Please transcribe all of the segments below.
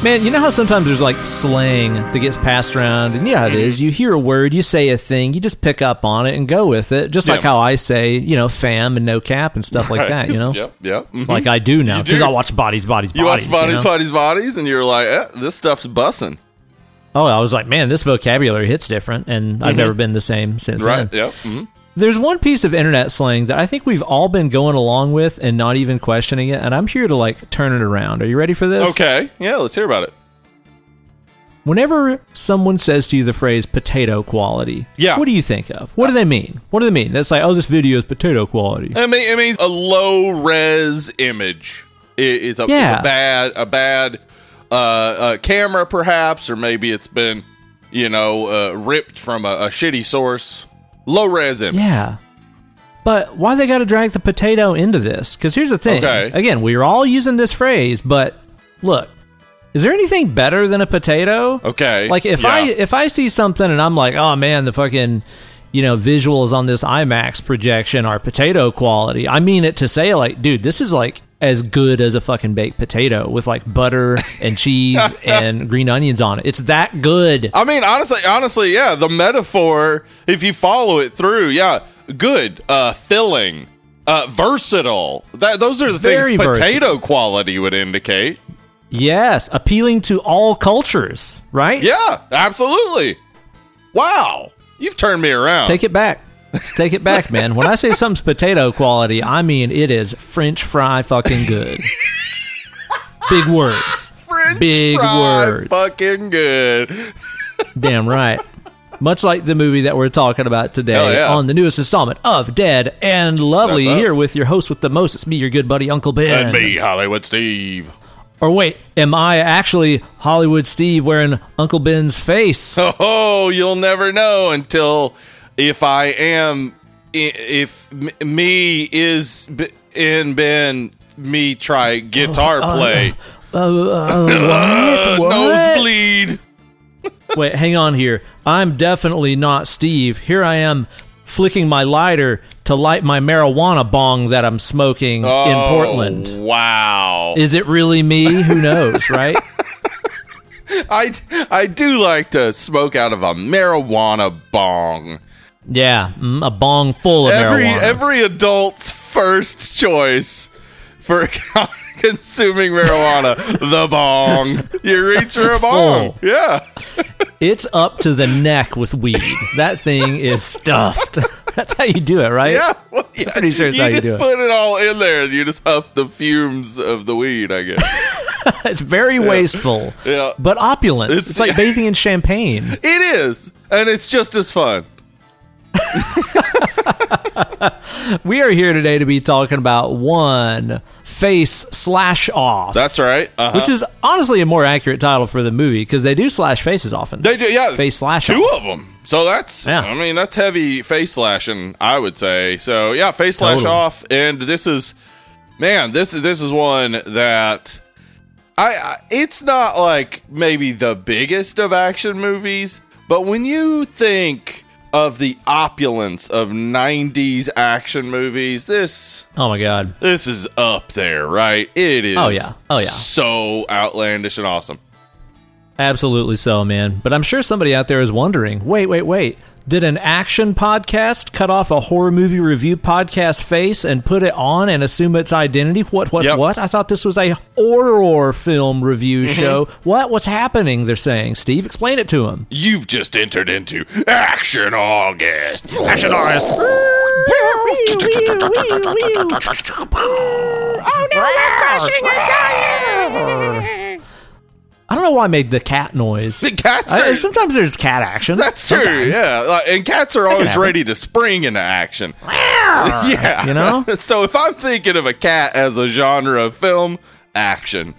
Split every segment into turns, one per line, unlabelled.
Man, you know how sometimes there's like slang that gets passed around, and yeah, it
Mm-hmm.
You hear a word, you say a thing, you just pick up on it and go with it, just like how I say, you know, fam and no cap and stuff like that. You know,
Yep, yep. mhm.
like I do now because. I watch bodies, bodies,
you
bodies.
watch bodies,
know?
bodies, bodies, and you're like, eh, this stuff's bussing.
Oh, I was like, man, this vocabulary hits different, and I've never been the same since
Mm-hmm. Right?
then.
Yep. hmm
There's one piece of internet slang that I think we've all been going along with and not even questioning it, and I'm here to like turn it around. Are you ready for this?
Okay. Yeah, let's hear about it.
Whenever someone says to you the phrase potato quality,
Yeah.
what do you think of? What do they mean? What do they mean? That's like, oh, this video is potato quality.
I mean, it means a low res image. It, it's, a, it's a bad, a bad uh, uh, camera, perhaps, or maybe it's been, you know, uh, ripped from a, a shitty source. Low res image.
Yeah. But why they got to drag the potato into this? Because here's the thing.
Okay.
Again, we're all using this phrase, but look, is there anything better than a potato?
Okay.
Like if
Yeah.
I if I see something and I'm like, oh man, the fucking you know visuals on this IMAX projection are potato quality. I mean it to say like, dude, this is like as good as a fucking baked potato with like butter and cheese and green onions on it. It's that good.
I mean, honestly, honestly, yeah, the metaphor, if you follow it through, yeah, good, uh, filling, uh, versatile. That those are the
Very
things potato quality would indicate.
Yes, appealing to all cultures, right?
Yeah, absolutely. Wow, you've turned me around.
Take it back. Take it back, man. When I say something's potato quality, I mean it is French fry fucking good. Big words.
French
big
fry
words.
fucking good.
Damn right. Much like the movie that we're talking about today
yeah.
on the newest installment of Dead and Lovely,
That's us.
here with your host with the most. It's me, your good buddy, Uncle Ben.
And me, Hollywood Steve.
Or wait, am I actually Hollywood Steve wearing Uncle Ben's face?
Oh, you'll never know until if I am, if me is b- in Ben, me try guitar play.
Uh, uh, what? What?
Nosebleed.
Wait, hang on here. I'm definitely not Steve. Here I am flicking my lighter to light my marijuana bong that I'm smoking in
Oh,
Portland.
Wow.
Is it really me? Who knows, right?
I I do like to smoke out of a marijuana bong.
Yeah, mm, a bong full of
Every
marijuana.
every adult's first choice for consuming marijuana, the bong. You reach for a bong.
Full.
Yeah.
it's up to the neck with weed. That thing is stuffed. That's how you do it, right?
Yeah, well, yeah.
pretty sure it's
you
how you
just
do it.
You just put it all in there, and you just huff the fumes of the weed. I guess
It's very wasteful,
Yeah.
but opulent. It's,
It's-
like bathing in champagne.
it is, and it's just as fun.
We are here today to be talking about one face slash off.
That's right. Uh-huh.
which is honestly a more accurate title for the movie because they do slash faces often.
they do, yeah,
face slash
two
off.
of them. So that's,
Yeah.
I mean, that's heavy face slashing. I would say. So yeah, face slash
Totally.
off, and this is, man, this is this is one that. I, I it's not like maybe the biggest of action movies, but when you think of the opulence of 90s action movies, this
Oh my god.
this is up there, right? It is
Oh, yeah. Oh, yeah.
so outlandish and awesome.
Absolutely so, man. But I'm sure somebody out there is wondering wait, wait, wait. Did an action podcast cut off a horror movie review podcast face and put it on and assume its identity? What, what,
Yep. Mm-hmm.
what? I thought this was a horror film review show. What? What's happening? They're saying. Steve, explain it to him.
You've just entered into Action August. Action August.
Oh no, we're crashing and dying! I don't know why I made the cat noise.
The cats
I- sometimes there's cat action.
That's true.
Sometimes.
Yeah, like, and cats are always ready to spring into action. yeah,
You know?
so if I'm thinking of a cat as a genre of film, action.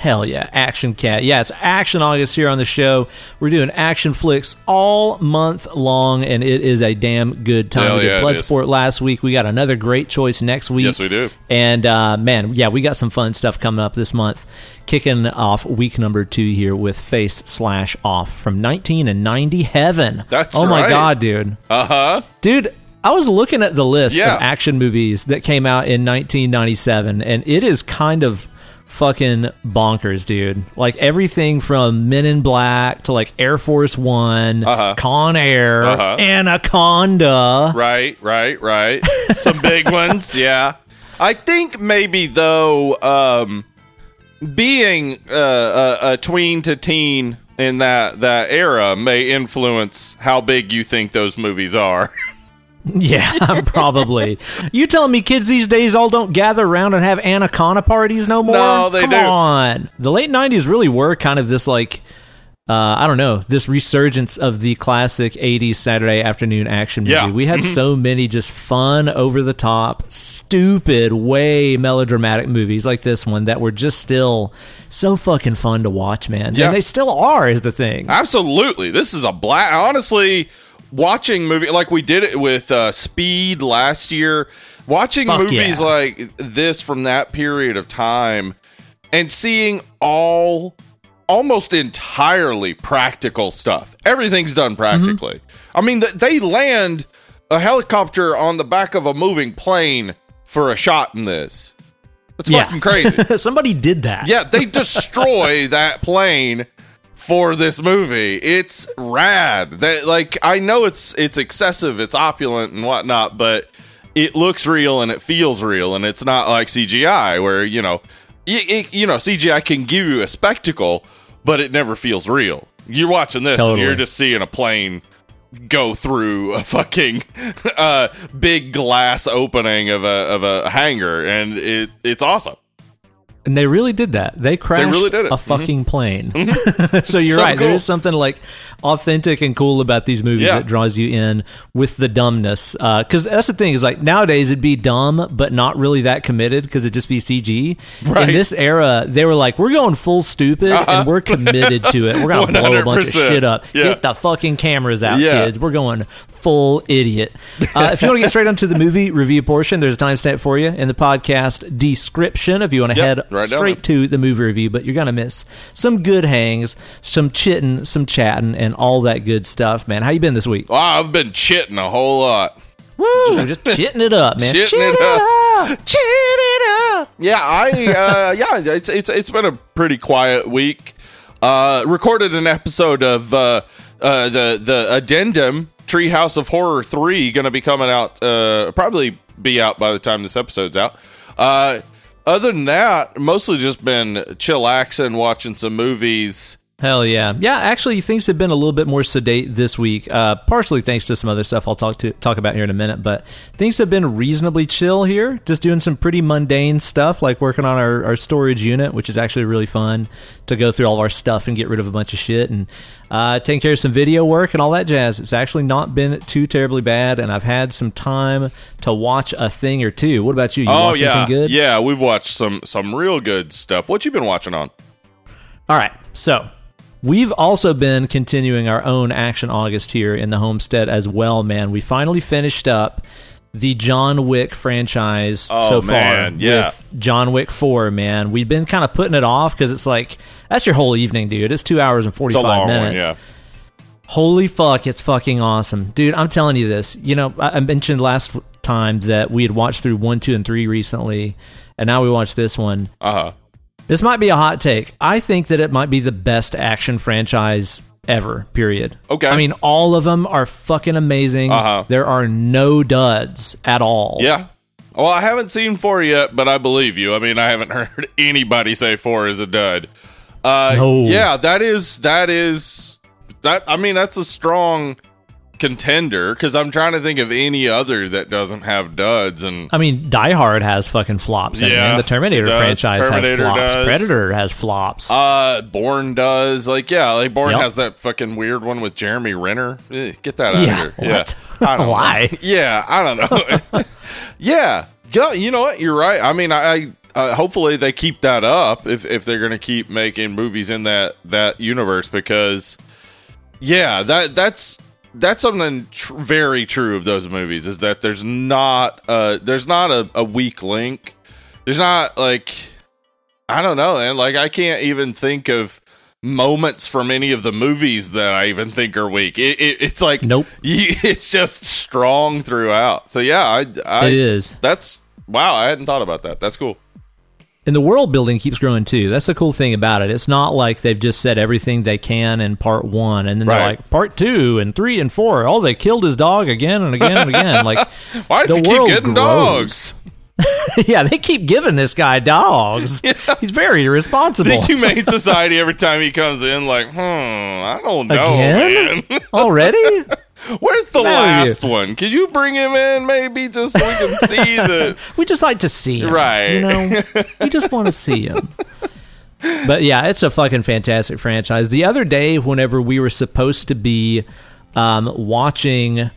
Hell yeah, Action Cat. Yeah, it's Action August here on the show. We're doing action flicks all month long, and it is a damn good time.
Hell
we did
yeah.
Bloodsport last week. We got another great choice next week.
Yes, we do.
And uh, man, yeah, we got some fun stuff coming up this month. Kicking off week number two here with Face Slash Off from 1990 Heaven.
That's
oh my
right.
god, dude,
Uh huh.
dude. I was looking at the list
Yeah.
of action movies that came out in 1997, and it is kind of fucking bonkers, dude. Like everything from Men in Black to like Air Force One,
Uh-huh.
Con Air,
Uh-huh.
Anaconda.
Right, right, right. Some big ones, yeah. I think maybe though, um, being uh, a, a tween to teen in that that era may influence how big you think those movies are.
Yeah, probably. you telling me kids these days all don't gather around and have anaconda parties no more?
No, they
Come
do.
on. The late '90s really were kind of this like. Uh, I don't know this resurgence of the classic '80s Saturday afternoon action movie.
Yeah. Mm-hmm.
We had so many just fun, over the top, stupid, way melodramatic movies like this one that were just still so fucking fun to watch, man.
Yeah.
And they still are, is the thing.
Absolutely, this is a black. Honestly, watching movie like we did it with uh, Speed last year. Watching
Fuck
movies
yeah.
like this from that period of time and seeing all almost entirely practical stuff. Everything's done practically. I mean, th- they land a helicopter on the back of a moving plane for a shot in this. That's
Yeah.
fucking crazy.
Somebody did that.
Yeah, they destroy that plane for this movie. It's rad. That like I know it's it's excessive, it's opulent and whatnot, but it looks real and it feels real, and it's not like CGI where you know, y- it, you know CGI can give you a spectacle, but it never feels real. You're watching this,
Totally.
and you're just seeing a plane go through a fucking uh, big glass opening of a of a hangar, and it it's awesome.
And they really did that. They crashed
really did it.
a
Mhm.
fucking plane. so you're
So
right. There
cool.
is something like authentic and cool about these movies
Yeah.
that draws you in with the dumbness. Because that's the thing is like nowadays it'd be dumb, but not really that committed because it'd just be CG.
Right.
In this era, they were like, we're going full stupid and we're committed to it. We're gonna blow a bunch of shit up.
Yeah.
Get the fucking cameras out,
Yeah.
kids. We're going full idiot. Uh, if you want to get straight onto the movie review portion, there's a timestamp for you in the podcast description. If you want to
Yep,
head
right
straight to the movie review, but you're gonna miss some good hangs, some chitting, some chatting, and all that good stuff, man. How you been this week?
Oh, I've been chitting a whole lot.
Woo! Just chitting it up, man.
Chitting
Chit
it
it
up. Chit it up. Yeah, I uh yeah, it's it's it's been a pretty quiet week. Uh recorded an episode of uh uh the the addendum Treehouse of Horror 3 going to be coming out uh probably be out by the time this episode's out. Uh other than that, mostly just been chillaxing, watching some movies.
Hell yeah, yeah. Actually, things have been a little bit more sedate this week, uh, partially thanks to some other stuff I'll talk to talk about here in a minute. But things have been reasonably chill here. Just doing some pretty mundane stuff, like working on our, our storage unit, which is actually really fun to go through all of our stuff and get rid of a bunch of shit, and uh, taking care of some video work and all that jazz. It's actually not been too terribly bad, and I've had some time to watch a thing or two. What about you? You
oh yeah. Yeah, we've watched some some real good stuff. What you been watching on?
All right. So we've also been continuing our own Action August here in the homestead as well, man. We finally finished up the John Wick franchise
Oh,
so far
man, yeah.
with John Wick 4, man. We've been kind of putting it off because it's like, that's your whole evening, dude. It's two hours and
It's
45
a long
minutes.
one, yeah.
Holy fuck, it's fucking awesome. Dude, I'm telling you this. You know, I mentioned last time that we had watched through 1, 2, and 3 recently, and now we watched this one.
Uh-huh.
This might be a hot take. I think that it might be the best action franchise ever, period.
Okay.
I mean, all of them are fucking amazing.
Uh-huh.
There are no duds at all.
Yeah. Well, I haven't seen four yet, but I believe you. I mean, I haven't heard anybody say four is a dud. Uh,
No.
Yeah, that is that is that. I mean, that's a strong contender because I'm trying to think of any other that doesn't have duds. And
I mean, Die Hard has fucking flops. And
Yeah,
the Terminator franchise
Terminator
has flops.
does.
Predator has flops.
uh, Bourne does like yeah, like Bourne
Yep.
has that fucking weird one with Jeremy Renner. Eh, Get that out
Yeah,
of here.
what?
Yeah, I don't know.
Why?
Yeah, I don't know. yeah, you know what? You're right. I mean, I, I uh, hopefully they keep that up if if they're going to keep making movies in that that universe because yeah, that that's that's something tr- very true of those movies is that there's not uh there's not a, a weak link. There's not like I don't know, and like I can't even think of moments from any of the movies that I even think are weak. It, it, it's like
Nope.
you, it's just strong throughout. So yeah, I, I
it is.
that's wow. I hadn't thought about that. That's cool.
And the world building keeps growing too. That's the cool thing about it. It's not like they've just said everything they can in part one, and then they're like part two and three and four. Oh, they killed his dog again and again and again. Like,
Why does
the
he keep
world
getting
grows.
dogs?
yeah, they keep giving this guy dogs. He's very irresponsible.
The Humane Society every time he comes in, like, hmm, I don't know,
Again?
man.
Already?
Where's the
matter
last one? Could you bring him in, maybe, just so we can see the
We just like to see him.
Right.
You know, we just want to see him. But yeah, it's a fucking fantastic franchise. The other day, whenever we were supposed to be um, watching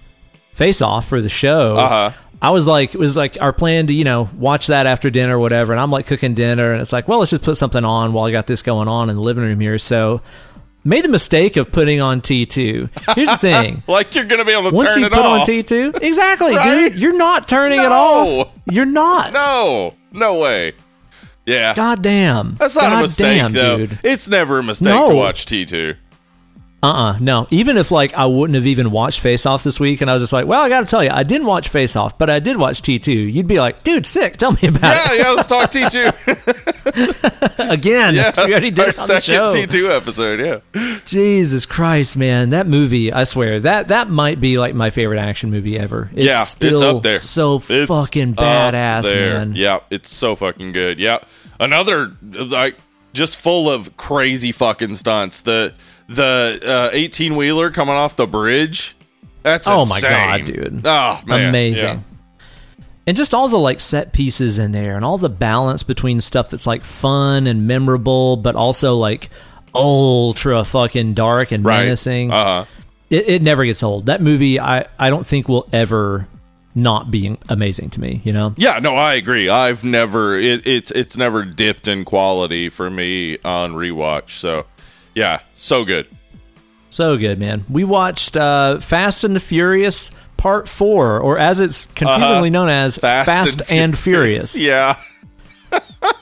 Face Off for the show,
Uh-huh.
I was like, it was like our plan to, you know, watch that after dinner or whatever. And I'm like cooking dinner, and it's like, well, let's just put something on while I got this going on in the living room here. So, made the mistake of putting on T2. Here's the thing.
like you're gonna be able to
Once
turn
you
it
put on. T2, exactly,
Right?
dude. You're not turning it
No.
off. You're not.
no, no way. Yeah.
God damn.
That's not
God
a mistake,
damn,
though.
dude.
It's never a mistake
No.
to watch T2.
Uh uh no. Even if like I wouldn't have even watched Face Off this week, and I was just like, well, I got to tell you, I didn't watch Face Off, but I did watch T two. You'd be like, dude, sick. Tell me about
Yeah, yeah, let's talk T2.
again.
yeah.
we already did
Our
it on the
second
show.
T2 episode, yeah.
Jesus Christ, man, that movie! I swear that that might be like my favorite action movie ever. It's
yeah,
still
it's up there.
So
It's
fucking badass, man.
Yeah, it's so fucking good. Yeah, another like just full of crazy fucking stunts. The the eighteen wheeler coming off the bridge. That's
Oh my. God, dude.
Oh man,
amazing.
Yeah.
And just all the like set pieces in there and all the balance between stuff that's like fun and memorable, but also like ultra fucking dark and
Right.
menacing.
Uh huh.
it, it never gets old. That movie, I, I don't think will ever not be amazing to me, you know?
Yeah, no, I agree. I've never it, it's it's never dipped in quality for me on rewatch. So, yeah, so good.
So good, man. We watched uh, Fast and the Furious Part 4, or as it's confusingly known as Fast, and, Furious.
Yeah.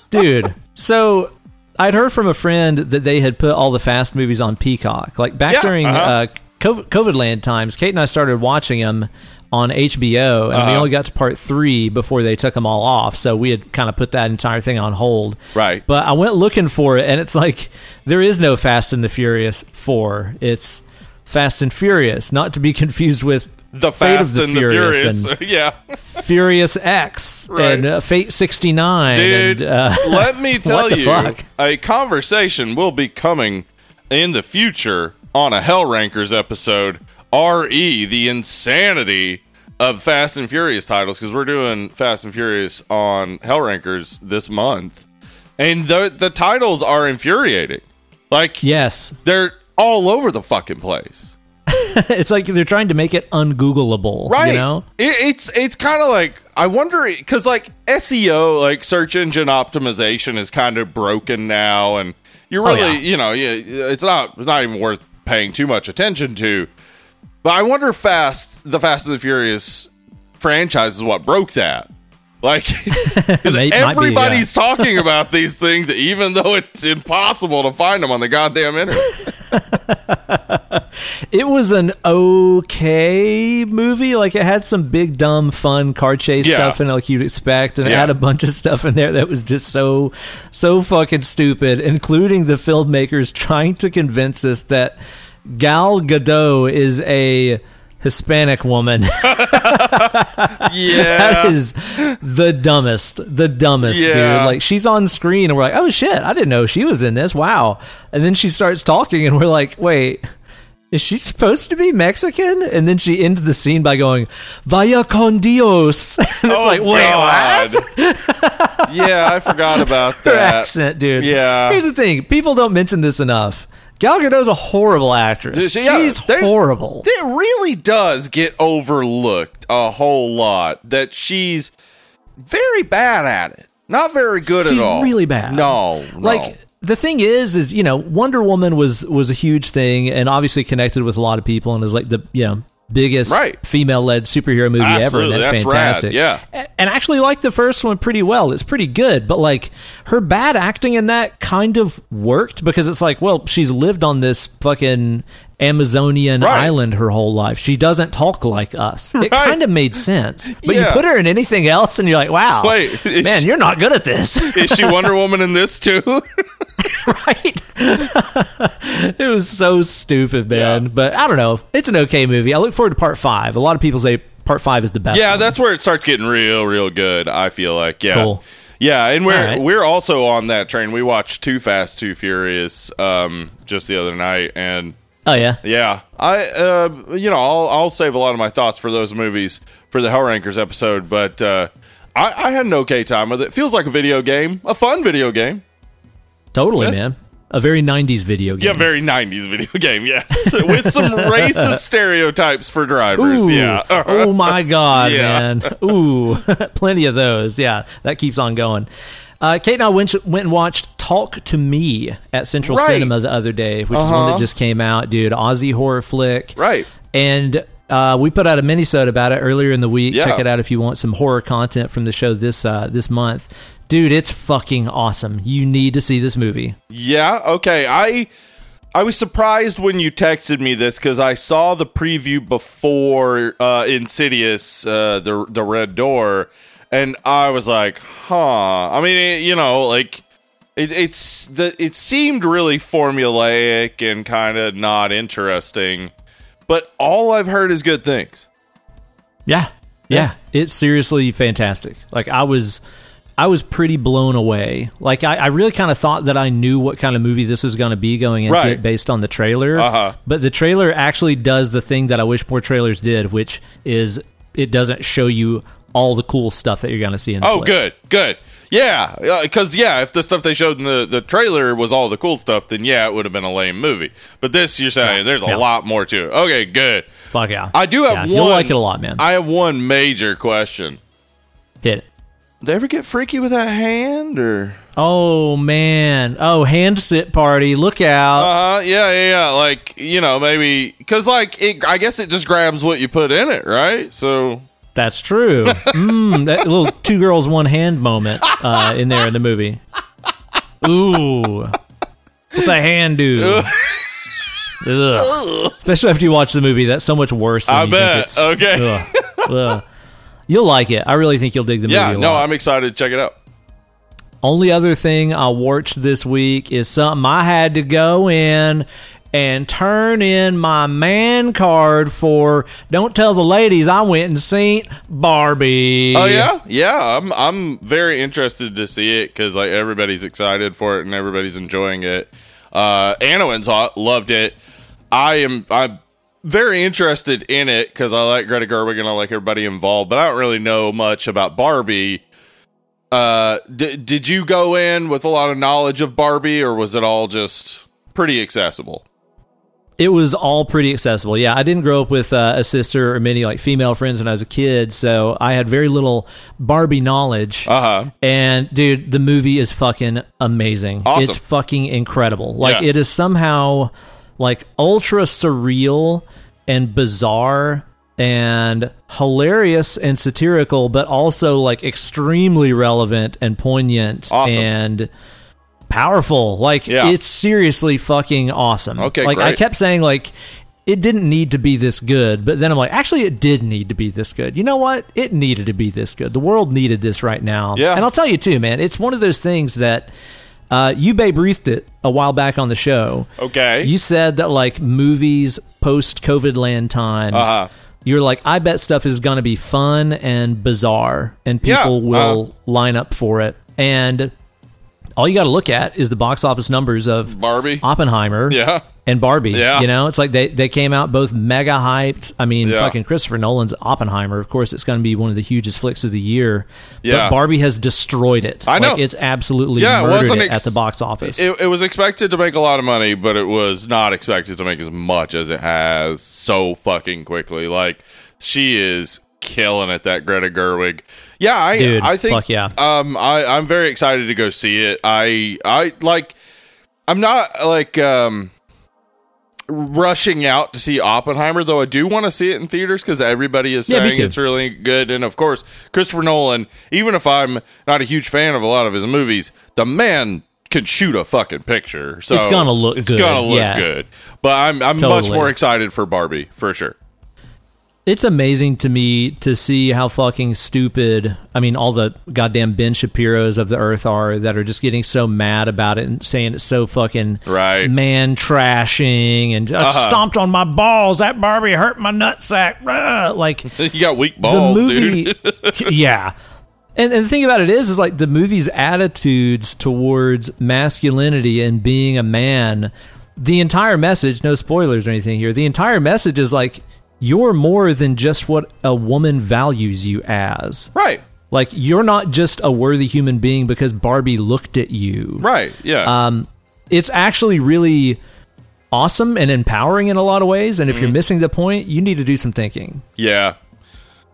Dude, so I'd heard from a friend that they had put all the Fast movies on Peacock. Like back
Yeah,
during
uh-huh.
uh, COVID land times, Kate and I started watching them on HBO, and we
Uh-huh.
only got to part three before they took them all off. So we had kind of put that entire thing on hold.
Right.
But I went looking for it, and it's like there is no Fast and the Furious 4. It's Fast and Furious, not to be confused with
The
Fate
Fast
of the
and the
Furious
and yeah.
Furious X
Right.
and uh, Fate 69.
Dude,
and, uh,
let me tell you,
fuck?
a conversation will be coming in the future on a Hell Rankers episode. Re the insanity of Fast and Furious titles because we're doing Fast and Furious on Hell Rankers this month, and the the titles are infuriating. Like
yes.
they're all over the fucking place.
it's like they're trying to make it ungoogleable,
right
You know,
it, it's it's kind of like i wonder because like seo like search engine optimization is kind of broken now and you're
Oh,
really
yeah.
you know yeah, it's not it's not even worth paying too much attention to but i wonder fast the fast and the furious franchise is what broke that like 'cause
May- might be,
everybody's talking about these things even though it's impossible to find them on the goddamn internet
it was an okay movie. Like it had some big, dumb, fun car chase
Yeah.
stuff in it, like you'd expect, and it had a bunch of stuff in there that was just so, so fucking stupid, including the filmmakers trying to convince us that Gal Gadot is a Hispanic woman.
yeah
that is the dumbest, the dumbest,
Yeah.
dude. Like she's on screen and we're like, oh shit, I didn't know she was in this. Wow. And then she starts talking and we're like, wait, is she supposed to be Mexican? And then she ends the scene by going, Vaya con Dios. And it's
Oh,
like, wait, what?
Yeah, I forgot about
Her
that.
accent, dude.
Yeah.
Here's the thing people don't mention this enough. Gal Gadot's a horrible actress.
Yeah,
She's horrible.
It really does get overlooked a whole lot that she's very bad at it. Not very good
She's
at all.
really bad.
No, no.
Like the thing is, is you know, Wonder Woman was was a huge thing, and obviously connected with a lot of people, and is like the you know biggest
Right.
female led superhero movie ever, and that's,
that's rad,
fantastic.
yeah.
And I actually like the first one pretty well. It's pretty good, but like her bad acting in that kind of worked because it's like, well, she's lived on this fucking Amazonian
Right.
island her whole life. She doesn't talk like us. It
Right.
kind of made sense. But you put her in anything else and you're like, wow,
Wait,
man,
she-
you're not good at this.
Is she Wonder Woman in this too?
right? it was so stupid, man.
Yeah.
But I don't know. It's an okay movie. I look forward to part five. A lot of people say part five is the best.
yeah,
one.
that's where it starts getting real, real good. I feel like, yeah,
Cool.
yeah, and we're
right.
we're also on that train. We watched Too Fast, Too Furious um, just the other night, and
Oh yeah.
yeah, I uh, you know I'll I'll save a lot of my thoughts for those movies for the Hell Rankers episode, but uh, I, I had an okay time with it. Feels like a video game, a fun video game.
Totally,
Yeah.
man. A very '90s video game.
Yeah, very '90s video game. Yes, with some racist stereotypes for drivers.
Ooh.
Yeah.
oh my god,
Yeah.
man. Ooh, plenty of those. Yeah, that keeps on going. Uh, Kate and I went, went and watched Talk to Me at Central
Right.
Cinema the other day, which is one
Uh-huh.
that just came out, dude. Aussie horror flick.
Right.
And uh, we put out a minisode about it earlier in the week.
Yeah.
Check it out if you want some horror content from the show this uh, this month. Dude, it's fucking awesome. You need to see this movie.
Yeah. Okay. I I was surprised when you texted me this because I saw the preview before uh, Insidious, uh, the the Red Door, and I was like, huh. I mean, it, you know, like. It, it's the it seemed really formulaic and kind of not interesting, but all I've heard is good things.
Yeah. Yeah. It's seriously fantastic. Like I was I was pretty blown away. Like I, I really kind of thought that I knew what kind of movie this was going to be going into
Right.
it based on the trailer.
Uh-huh.
But the trailer actually does the thing that I wish more trailers did, which is it doesn't show you all the cool stuff that you're going to see in the
Oh,
flick.
good, good. Yeah, because yeah, if the stuff they showed in the, the trailer was all the cool stuff, then yeah, it would have been a lame movie. But this, you're saying there's a
yeah.
lot more to it. Okay, good.
Fuck yeah.
I do have
Yeah,
one.
You'll like it a lot, man.
I have one major question.
Hit it.
They ever get freaky with that hand or?
Oh man. Oh, hand sit party. Look out.
Uh huh. Yeah, yeah, yeah. Like you know, maybe because like it. I guess it just grabs what you put in it, right? So
That's true. mm, that little two girls one hand moment uh, in there in the movie. Ooh, what's a hand do? Ugh. Especially after you watch the movie, that's so much worse. Than
I bet. Okay.
Ugh. Ugh. You'll like it. I really think you'll dig the movie.
yeah, no,
lot.
I'm excited to check it out.
Only other thing I watched this week is something I had to go in and turn in my man card for. Don't tell the ladies I went and seen Barbie.
Oh yeah, yeah. I'm I'm very interested to see it because like everybody's excited for it and everybody's enjoying it. Uh, it, loved it. I am I'm very interested in it because I like Greta Gerwig and I like everybody involved, but I don't really know much about Barbie. Uh, d- did you go in with a lot of knowledge of Barbie, or was it all just pretty accessible?
It was all pretty accessible. Yeah, I didn't grow up with uh, a sister or many like female friends when I was a kid, so I had very little Barbie knowledge.
Uh huh.
And dude, the movie is fucking amazing.
Awesome.
It's fucking incredible. Like
Yeah.
it is somehow like ultra surreal and bizarre and hilarious and satirical, but also like extremely relevant and poignant
Awesome.
and powerful. Like
Yeah.
it's seriously fucking awesome.
Okay,
like I kept saying like it didn't need to be this good, but then I'm like, actually, it did need to be this good. You know what? It needed to be this good. The world needed this right now.
Yeah.
And I'll tell you too, man. It's one of those things that uh, you Babe Ruthed it a while back on the show.
Okay.
You said that like movies post COVID land times.
Uh-huh.
You're like, I bet stuff is going to be fun and bizarre, and
Yeah,
people will
uh-huh.
line up for it. And all you got to look at is the box office numbers of
Barbie.
Oppenheimer
Yeah.
and Barbie.
Yeah.
You know, it's like they, they came out both mega hyped. I mean,
Yeah.
fucking Christopher Nolan's Oppenheimer. Of course, it's going to be one of the hugest flicks of the year.
Yeah.
But Barbie has destroyed it.
I know.
Like, it's absolutely
Yeah, it
murdered
wasn't
it at the box office.
It, it was expected to make a lot of money, but it was not expected to make as much as it has so fucking quickly. Like she is killing it. That Greta Gerwig. Yeah, I
Dude,
I think.
yeah.
Um, I I'm very excited to go see it. I I like. I'm not like um rushing out to see Oppenheimer, though I do want to see it in theaters because everybody is saying
too.
it's really good. And of course, Christopher Nolan, even if I'm not a huge fan of a lot of his movies, the man can shoot a fucking picture. So
It's gonna look
it's
good,
gonna look
yeah.
good. But I'm I'm much more excited for Barbie for sure.
It's amazing to me to see how fucking stupid, I mean, all the goddamn Ben Shapiro's of the earth are that are just getting so mad about it and saying it's so fucking
Right.
man trashing and I
Uh-huh.
stomped on my balls. That Barbie hurt my nutsack. Like,
You got weak balls,
movie
dude.
yeah and, and the thing about it is is like the movie's attitudes towards masculinity and being a man the entire message no spoilers or anything here the entire message is like you're more than just what a woman values you as
right.
like you're not just a worthy human being because barbie looked at you
Right. Yeah.
um, it's actually really awesome and empowering in a lot of ways and if
Mm-hmm.
you're missing the point you need to do some thinking
Yeah,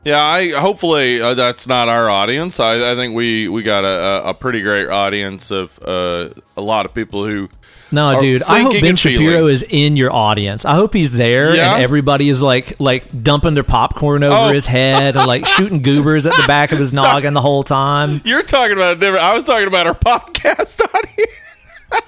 yeah. I hopefully uh, that's not our audience. I, I think we we got a, a, a pretty great audience of uh, a lot of people who.
No, dude. I hope Ben Shapiro is in your audience. I hope he's there
Yeah?
and everybody is like like dumping their popcorn over
Oh.
his head and like shooting goobers at the back of his noggin the whole time.
You're talking about a different. I was talking about our podcast audience.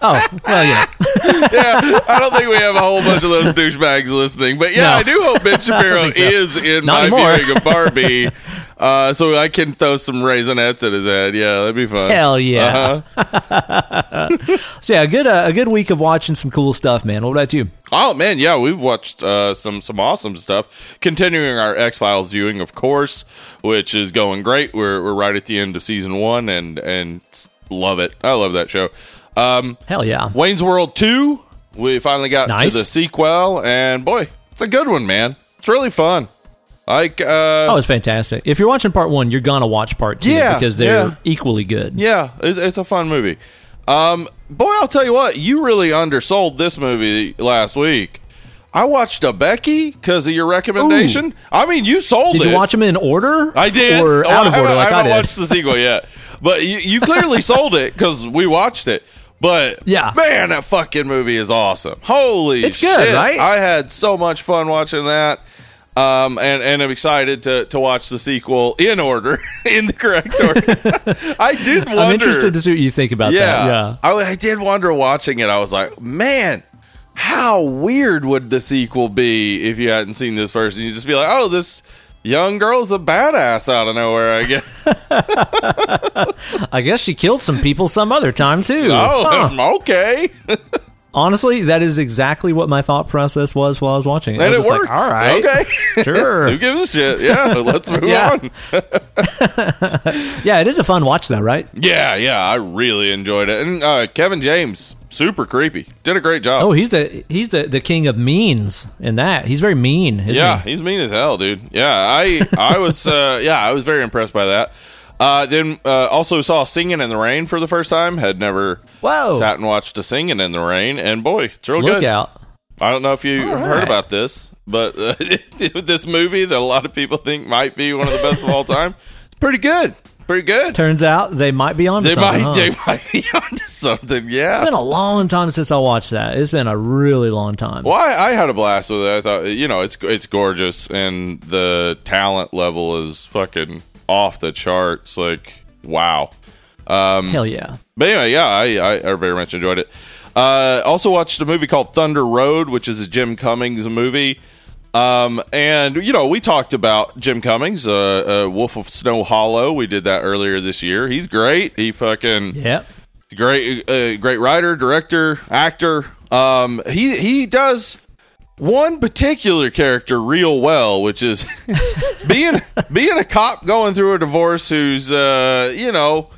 Oh, well, yeah.
yeah, I don't think we have a whole bunch of those douchebags listening, but yeah,
No.
I do hope Ben Shapiro
so.
is in
Not
my
anymore.
viewing of Barbie, uh, so I can throw some raisinets at his head. Yeah, that'd be fun.
Hell yeah.
Uh-huh.
So yeah, a good uh, a good week of watching some cool stuff, man. What about you?
Oh man, yeah, we've watched uh, some some awesome stuff. Continuing our X Files viewing, of course, which is going great. We're we're right at the end of season one, and and love it. I love that show. Um,
Hell yeah.
Wayne's World two. We finally got
Nice.
to the sequel, and boy, it's a good one, man. It's really fun. Like, uh,
Oh, it's fantastic. If you're watching part one, you're gonna watch part two
Yeah,
because they're
yeah.
equally good.
Yeah, it's, it's a fun movie. Um, boy, I'll tell you what, you really undersold this movie last week. I watched a Becky because of your recommendation. I mean, you sold
Did
it.
Did you watch them in order?
I did.
Or
Oh,
out
I
of
haven't,
order like
I
I, did?
watched the sequel yet, but you, you clearly sold it because we watched it. But
Yeah.
man, that fucking movie is awesome. Holy,
It's good, right?
I had so much fun watching that. Um, and, and I'm excited to, to watch the sequel in order, in the correct order. I did wonder.
I'm interested to see what you think about
yeah,
that. Yeah.
I, I did wonder watching it. I was like, man, how weird would the sequel be if you hadn't seen this first? And you'd just be like, oh, this young girl's a badass out of nowhere. I guess.
I guess she killed some people some other time too.
Oh,
Huh.
okay.
Honestly, that is exactly what my thought process was while I was watching it. I
and
was
it works.
like, All right.
Okay.
Sure.
Who gives a shit? Yeah, let's move
Yeah.
on.
Yeah, it is a fun watch though, right?
Yeah, yeah, I really enjoyed it. And uh, Kevin James, super creepy. Did a great job.
Oh, he's the he's the, the king of means in that. He's very mean, isn't
yeah,
he?
he's mean as hell, dude. Yeah, I I was uh, yeah, I was very impressed by that. Uh, then uh, also saw Singing in the Rain for the first time. Had never
Whoa.
sat and watched a Singing in the Rain, and boy, it's real
Look
good.
out.
I don't know if you've
All
heard about this, but uh, this movie that a lot of people think might be one of the best of all time, it's pretty good. Pretty good.
Turns out they might be on
They
something.
might,
huh?
they might be onto something. Yeah.
It's been a long time since I watched that. It's been a really long time.
Well, I, I had a blast with it. I thought, you know, it's it's gorgeous, and the talent level is fucking off the charts. Like, wow. Um,
Hell yeah.
but anyway, yeah, I, I, I very much enjoyed it. Uh, also watched a movie called Thunder Road, which is a Jim Cummings movie. Um, and you know, we talked about Jim Cummings, uh, uh, Wolf of Snow Hollow. We did that earlier this year. He's great. He fucking
Yep.
great uh, great writer director actor um he he does one particular character real well which is being being a cop going through a divorce who's uh you know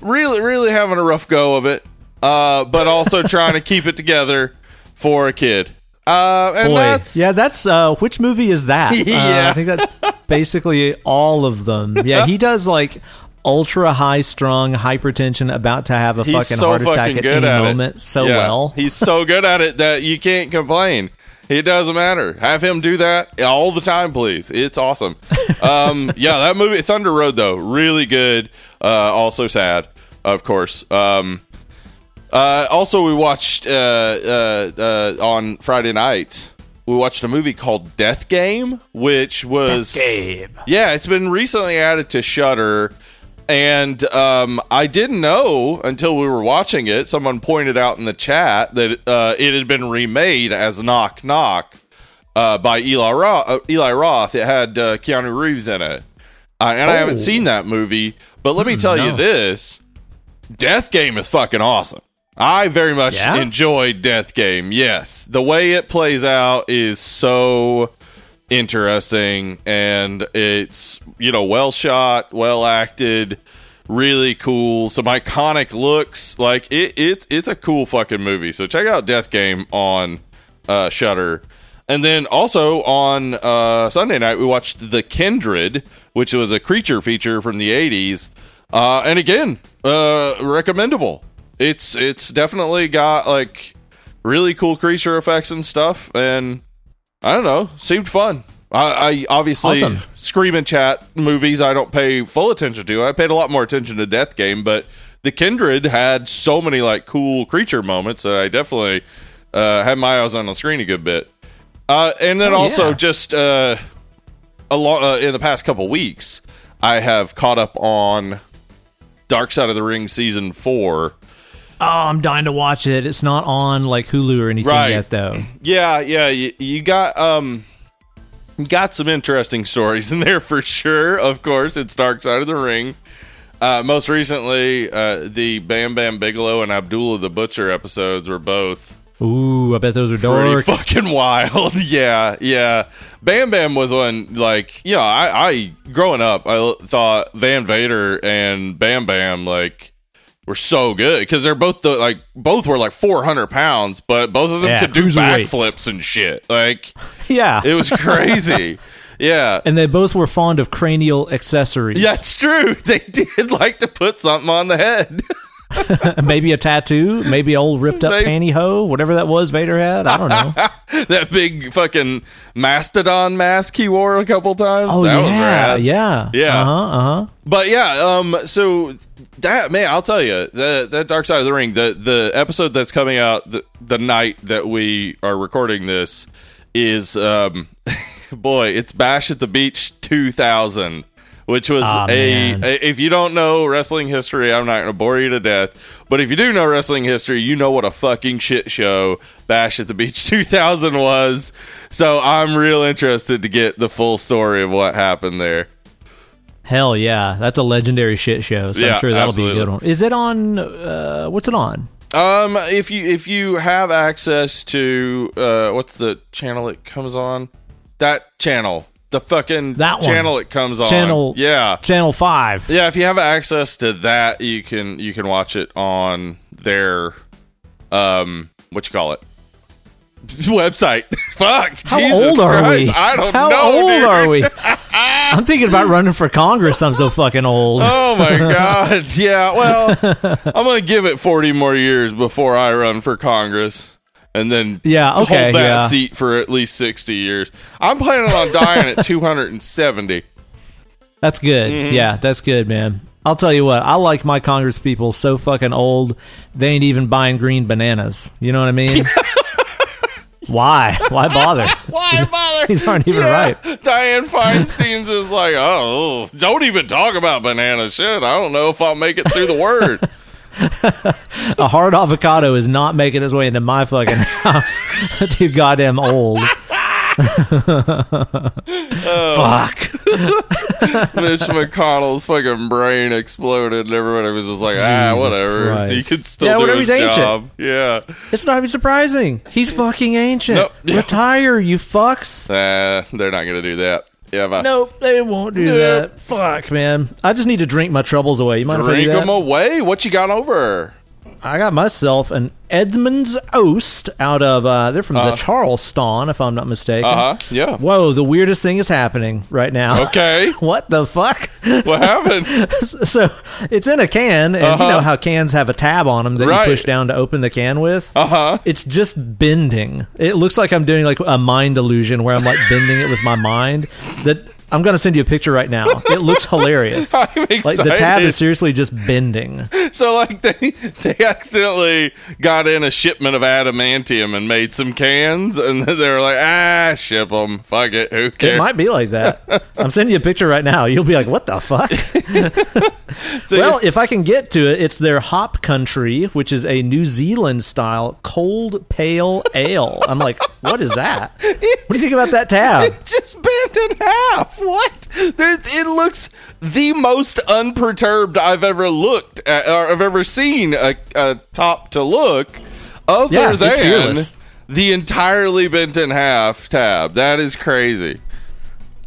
really really having a rough go of it uh but also trying to keep it together for a kid uh and
Boy.
that's
yeah, that's uh which movie is that? Uh,
Yeah.
I think that's basically all of them. Yeah, he does like ultra high strung hypertension about to have a
he's
fucking
so
heart attack at any moment
it
so
Yeah.
well.
he's so good at it that you can't complain it doesn't matter. Have him do that all the time please. It's awesome. Um yeah that movie thunder road though really good. Uh also sad of course. Um uh also we watched uh uh, uh on friday night we watched a movie called death game which was
Gabe.
yeah, it's been recently added to Shudder. And um, I didn't know until we were watching it. Someone pointed out in the chat that uh, it had been remade as Knock Knock uh, by Eli Roth, uh, Eli Roth. It had uh, Keanu Reeves in it, uh, and I haven't
Oh.
seen that movie. But let me tell you this: Death Game is fucking awesome. I very much
Yeah?
enjoyed Death Game. Yes, the way it plays out is so interesting and it's you know well shot well acted really cool some iconic looks. Like it, it's it's a cool fucking movie. So check out death game on uh Shudder and then also on uh sunday night we watched the kindred which was a creature feature from the 80s uh and again uh recommendable. It's it's definitely got like really cool creature effects and stuff and I don't know. Seemed fun. I, I obviously
Awesome.
scream and chat movies. I don't pay full attention to. I paid a lot more attention to Death Game, but the Kindred had so many like cool creature moments that I definitely uh, had my eyes on the screen a good bit. Uh, and then
Oh,
also
yeah.
just uh, a lo- uh, in the past couple weeks, I have caught up on Dark Side of the Ring season four.
Oh, I'm dying to watch it. It's not on like Hulu or anything
Right.
yet, though.
Yeah, yeah, you, you got um got some interesting stories in there for sure. Of course, it's Dark Side of the Ring. Uh, most recently, uh, the Bam Bam Bigelow and Abdullah the Butcher episodes were both
Ooh, I bet those are
pretty
dark.
fucking wild. yeah, yeah. Bam Bam was one like you know I, I growing up I thought Van Vader and Bam Bam like were so good because they're both the like both were like 400 pounds, but both of them
Yeah,
could do backflips and shit. Like
yeah.
it was crazy. yeah.
and they both were fond of cranial accessories.
Yeah, it's true. They did like to put something on the head.
maybe a tattoo, maybe old ripped up
Maybe.
pantyhose, whatever that was Vader had. I don't know.
that big fucking mastodon mask he wore a couple times.
Oh
that was
yeah,
rad.
yeah,
Yeah.
Uh huh. Uh huh.
But yeah, um, so that man, I'll tell you that that Dark Side of the Ring, the the episode that's coming out the, the night that we are recording this is, um, boy, it's Bash at the Beach 2000, which was
Aw,
a, a. If you don't know wrestling history, I'm not going to bore you to death. But if you do know wrestling history, you know what a fucking shit show Bash at the Beach 2000 was. So I'm real interested to get the full story of what happened there.
Hell yeah, that's a legendary shit show. So
Yeah,
I'm sure that'll
absolutely.
be a good one. Is it on? Uh, what's it on?
Um, if you if you have access to uh, what's the channel it comes on? That channel, the fucking
That one.
channel it comes on.
Channel-
yeah,
Channel Five.
yeah. If you have access to that, you can you can watch it on their um what you call it website. Fuck.
How
Jesus
old are
Christ.
we?
I don't
How
know.
How old
dude.
are we? I'm thinking about running for Congress. I'm so fucking old.
Oh my god. Yeah, well, I'm going to give it 40 more years before I run for Congress. And then
Yeah, okay,
hold that
yeah.
seat for at least 60 years. I'm planning on dying at 270.
That's good.
Mm-hmm.
Yeah, that's good, man. I'll tell you what, I like my Congress people so fucking old, they ain't even buying green bananas. You know what I mean? Why? Why bother?
Why bother?
These aren't even right.
Dianne Feinstein's is like, oh, don't even talk about banana shit. I don't know if I'll make it through the word.
A hard avocado is not making its way into my fucking house. Too goddamn old. Fuck.
Mitch McConnell's fucking brain exploded, and everybody was just like, ah,
Jesus
whatever.
Christ.
He could still
Yeah,
do
whatever,
his
he's ancient.
Yeah.
It's not even surprising. He's fucking ancient.
Nope.
Retire, you fucks.
Uh, they're not going to do that. Yeah, but
Nope, they won't do
Nope.
that. Fuck, man. I just need to drink my troubles away. You mind if I
drink
do that?
them away. What you got over?
I got myself an Edmunds Oast out of uh they're from the Charleston, if I'm not mistaken.
Uh huh. Yeah.
Whoa, the weirdest thing is happening right now.
Okay.
what the fuck?
what happened?
so it's in a can, and you
Uh-huh.
know how cans have a tab on them that
Right.
you push down to open the can with.
Uh huh.
It's just bending. It looks like I'm doing like a mind illusion where I'm like bending it with my mind. That I'm gonna send you a picture right now. It looks hilarious. Like the tab is seriously just bending.
so like they they accidentally got in a shipment of adamantium and made some cans, and they're like, ah, ship them. Fuck it. Who cares?
It might be like that. I'm sending you a picture right now. You'll be like, "What the fuck?"
So-
well, if I can get to it, it's their Hop Country, which is a New Zealand style cold pale ale. I'm like, "What is that?" What do you think about that tab?
It just bent in half. What? There, it looks the most unperturbed I've ever looked at, or I've ever seen a, a top to look, other
Yeah,
than the entirely bent in half tab. That is crazy.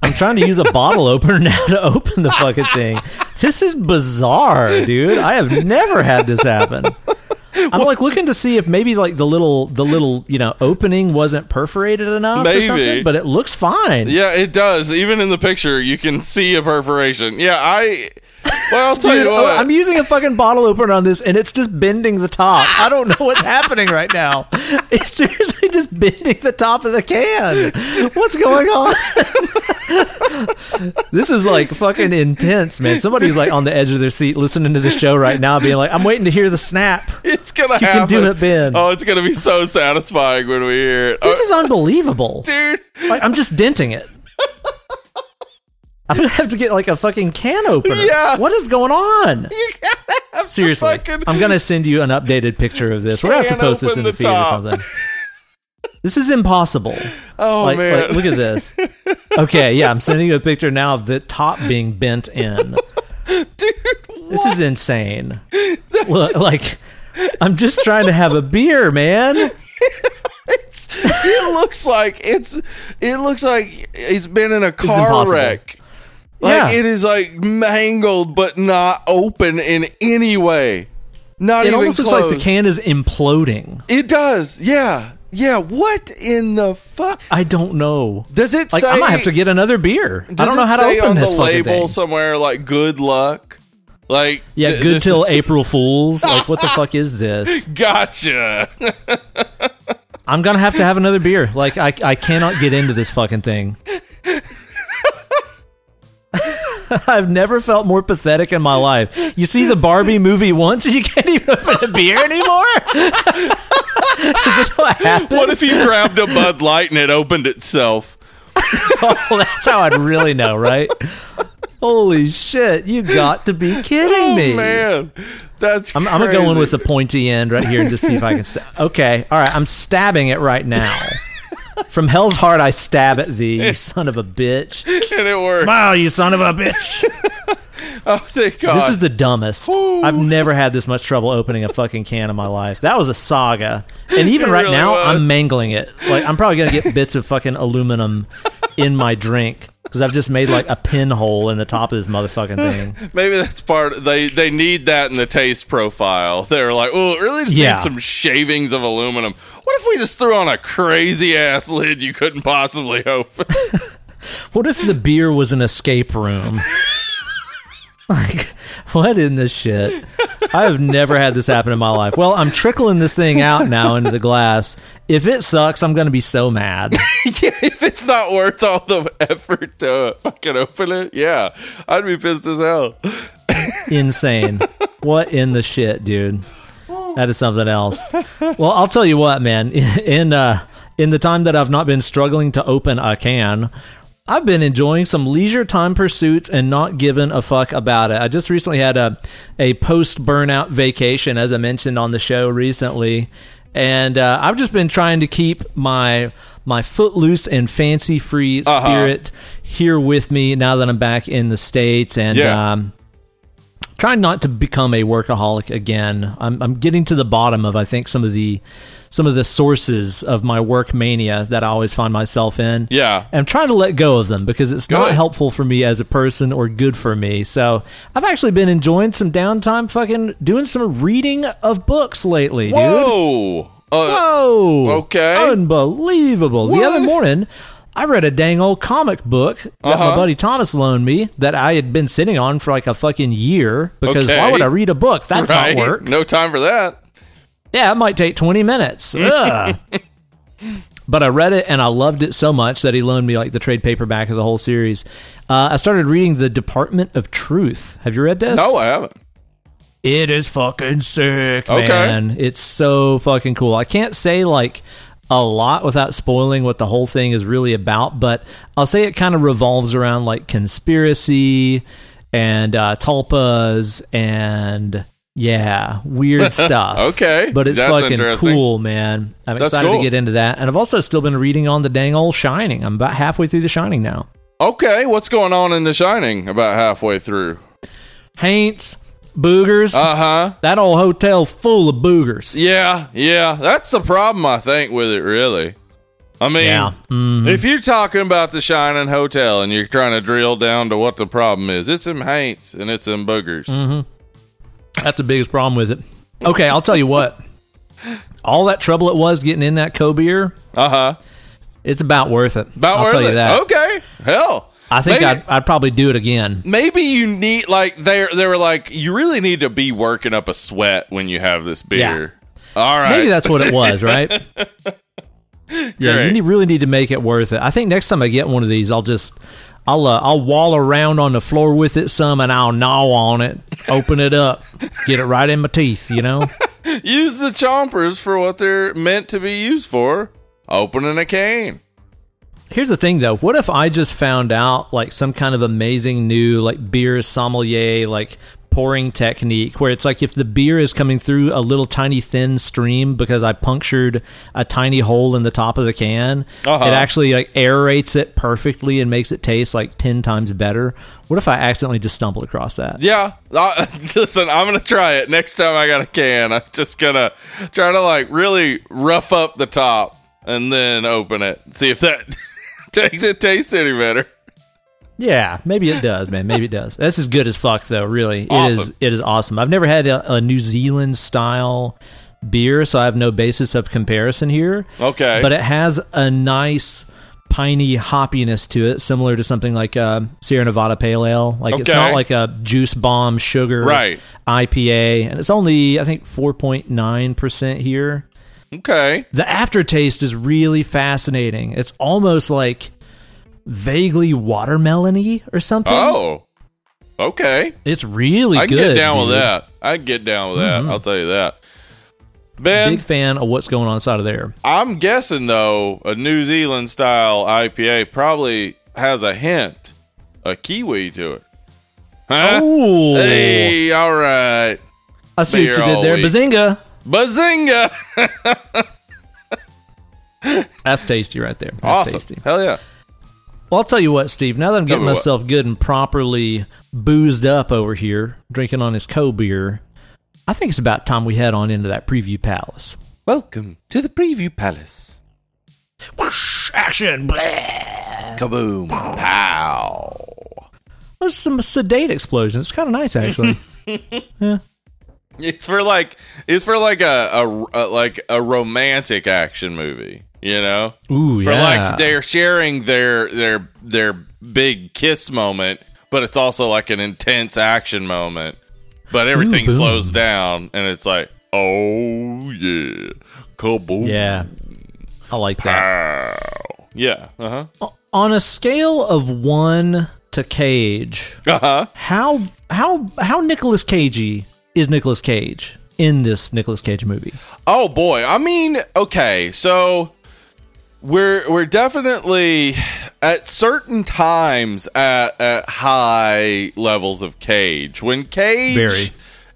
I'm trying to use a bottle opener now to open the fucking thing. This is bizarre, dude. I have never had this happen. I'm like looking to see if maybe like the little the little you know opening wasn't perforated enough
Maybe.
or something, but it looks fine.
Yeah, it does. Even in the picture, you can see a perforation. Yeah, I. Well, I'll tell
Dude,
you what.
I'm using a fucking bottle opener on this, and it's just bending the top. I don't know what's happening right now. It's seriously just bending the top of the can. What's going on? this is like fucking intense, man. Somebody's like on the edge of their seat listening to the show right now, being like, "I'm waiting to hear the snap."
it's gonna happen.
You
happen.
can do it, Ben.
Oh, it's gonna be so satisfying when we hear it.
This
Oh,
is unbelievable.
dude.
Like, I'm just denting it. I'm gonna have to get like a fucking can opener.
Yeah.
What is going on?
You have the
Seriously,
fucking-
I'm gonna send you an updated picture of this. We're gonna have to post this in the,
the
feed or something. This is impossible.
Oh
like,
man,
like, look at this. Okay, yeah, I'm sending you a picture now of the top being bent in.
dude.
This is insane. Look, like, I'm just trying to have a beer, man.
It looks like it's. It looks like it's been in a car wreck. Like
Yeah.
it is like mangled, but not open in any way. Not
It
even
almost
close.
looks like the can is imploding.
It does. Yeah. Yeah. What in the fuck?
I don't know.
Does it
Like,
say?
I might have to get another beer. I don't know how to open
on
this
the
fucking
label
thing.
somewhere like "Good luck." Like
Yeah,
th-
good till April Fools. Like, what the fuck is this?
Gotcha.
I'm gonna have to have another beer. Like, I I cannot get into this fucking thing. I've never felt more pathetic in my life. You see the Barbie movie once and you can't even open a beer anymore? Is this what happened?
what if you grabbed a Bud Light and it opened itself?
Oh, that's how I'd really know, right? Holy shit, you got to be kidding
Oh
me.
man, that's.
I'm, I'm gonna go in with the pointy end right here and just see if I can. Sta- okay, all right. I'm stabbing it right now. From hell's heart, I stab at thee, you son of a bitch.
and it worked.
Smile, you son of a bitch.
Oh, thank God.
This is the dumbest. I've never had this much trouble opening a fucking can in my life. That was a saga. And even
It
right
really
now,
was.
I'm mangling it. Like I'm probably gonna get bits of fucking aluminum in my drink because I've just made like a pinhole in the top of this motherfucking thing.
Maybe that's part. They they need that in the taste profile. They're like, oh, it really just
Yeah.
needs some shavings of aluminum. What if we just threw on a crazy ass lid you couldn't possibly open?
What if the beer was an escape room? like, what in the shit? I have never had this happen in my life. Well, I'm trickling this thing out now into the glass. If it sucks, I'm going to be so mad.
yeah, if it's not worth all the effort to fucking open it, yeah, I'd be pissed as hell.
Insane. What in the shit, dude? That is something else. Well, I'll tell you what, man. In uh, in the time that I've not been struggling to open a can, I've been enjoying some leisure time pursuits and not giving a fuck about it. I just recently had a a post burnout vacation, as I mentioned on the show recently, and uh, I've just been trying to keep my my footloose and fancy free
Uh-huh.
spirit here with me now that I'm back in the states and.
Yeah.
Um, trying not to become a workaholic again. I'm, I'm getting to the bottom of I think some of the some of the sources of my work mania that I always find myself in.
Yeah.
And I'm trying to let go of them because it's not helpful for me as a person or good for me. So I've actually been enjoying some downtime fucking doing some reading of books lately, dude.
Whoa. Uh,
Whoa.
Okay.
Unbelievable. The other morning, I read a dang old comic book that my
Uh-huh.
buddy Thomas loaned me that I had been sitting on for like a fucking year because
Okay.
why would I read a book? That's
right.
not work.
No time for that.
Yeah, it might take 20 minutes. But I read it and I loved it so much that he loaned me like the trade paperback of the whole series. Uh, I started reading The Department of Truth. Have you read this?
No, I haven't.
It is fucking sick,
Okay.
man. It's so fucking cool. I can't say like a lot without spoiling what the whole thing is really about, but I'll say it kind of revolves around like conspiracy and uh, tulpas and yeah, weird stuff.
Okay,
But it's
that's
fucking cool, man. I'm
That's
excited
cool.
to get into that. And I've also still been reading on the dang old Shining. I'm about halfway through The Shining now.
Okay, what's going on in The Shining? About halfway through.
Haints, boogers.
Uh huh.
that old hotel full of boogers.
Yeah, yeah. That's the problem, I think, with it. Really. I mean,
Yeah. Mhm.
if you're talking about the Shining Hotel and you're trying to drill down to what the problem is, it's them haints and it's them boogers.
Mm-hmm. That's the biggest problem with it. Okay, I'll tell you what. All that trouble it was getting in that co beer,
Uh huh.
it's about worth it.
About
I'll
worth
tell you
it.
that.
Okay. Hell.
I think
maybe,
I'd, I'd probably do it again.
maybe you need like they they were like you really need to be working up a sweat when you have this beer. All right.
Maybe that's what it was, right? yeah, you
Great.
need, really need to make it worth it. I think next time I get one of these, I'll just I'll uh, I'll wall around on the floor with it some, and I'll gnaw on it, open it up, get it right in my teeth. You know.
Use the chompers for what they're meant to be used for. Opening a can.
Here's the thing though. What if I just found out like some kind of amazing new like beer sommelier like pouring technique where it's like if the beer is coming through a little tiny thin stream because I punctured a tiny hole in the top of the can,
Uh-huh.
it actually like aerates it perfectly and makes it taste like 10 times better. What if I accidentally just stumbled across that?
Yeah. Uh, listen, I'm gonna try it next time I got a can. I'm just gonna try to like really rough up the top and then open it. See if that takes it taste any better.
Yeah, maybe it does, man. Maybe it does. This is good as fuck, though. Really, it is.
Awesome.
It is awesome. I've never had a, a New Zealand style beer, so I have no basis of comparison here.
Okay.
but it has a nice piney hoppiness to it, similar to something like uh, Sierra Nevada Pale Ale. Like it's not like a juice bomb sugar
Right.
IPA, and it's only I think four point nine percent here.
okay.
The aftertaste is really fascinating. It's almost like vaguely watermelony or something.
Oh. Okay.
It's really
I can
good.
get down with
dude. Mm-hmm.
that. I can get down with that. I'll tell you that. Ben,
Big fan of what's going on inside of there.
I'm guessing though a New Zealand style IPA probably has a hint, a kiwi to it. Huh?
Ooh,
Hey, all right.
I see what you did there.
week.
Bazinga!
Bazinga!
That's tasty right there. That's
awesome.
tasty.
Hell yeah.
Well, I'll tell you what, Steve. Now that I'm
Tell
getting
me what.
myself good and properly boozed up over here, drinking on his co beer, I think it's about time we head on into that preview palace.
Welcome to the Preview Palace.
Whoosh, action! Blah.
Kaboom. Pow.
There's some sedate explosions. It's kind of nice, actually.
It's for like it's for like a, a, a like a romantic action movie, you know?
Ooh,
For
yeah.
like they're sharing their their their big kiss moment, but it's also like an intense action moment. But everything
boom.
slows down and it's like, oh yeah. Kaboom.
yeah, I like that.
Pow. Yeah. Uh-huh.
On a scale of one to Cage,
Uh-huh.
how how how nicholas Cagey is nicolas Cage in this nicolas Cage movie?
Oh boy. I mean, okay, so we're we're definitely at certain times at, at high levels of Cage. When Cage
Very.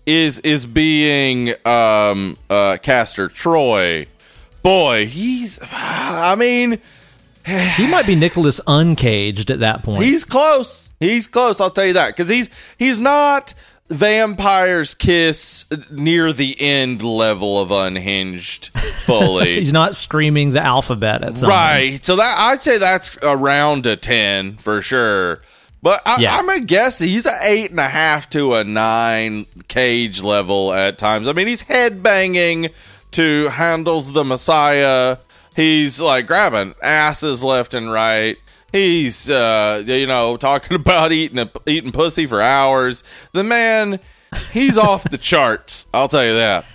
is is being um uh Castor Troy, boy, he's I mean,
He might be Nicholas uncaged at that point.
He's close. He's close. I'll tell you that because he's he's not vampire's kiss near the end level of unhinged fully.
He's not screaming the alphabet at someone.
right. So that I'd say that's around a ten for sure. But I,
Yeah.
I'm gonna guess he's an eight and a half to a nine cage level at times. I mean, he's head banging to Handel's the Messiah. He's like grabbing asses left and right. He's uh, you know talking about eating a, eating pussy for hours. The man, he's off the charts. I'll tell you that.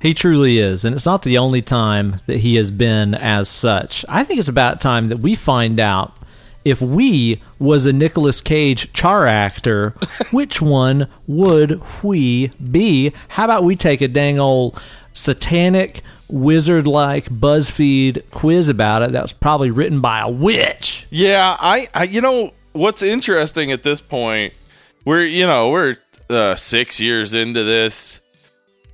He truly is, and it's not the only time that he has been as such. I think it's about time that we find out if we was a Nicolas Cage char actor, which one would we be? How about we take a dang old satanic wizard like BuzzFeed quiz about it that was probably written by a witch.
Yeah, I, I you know what's interesting at this point, we're you know we're uh, six years into this,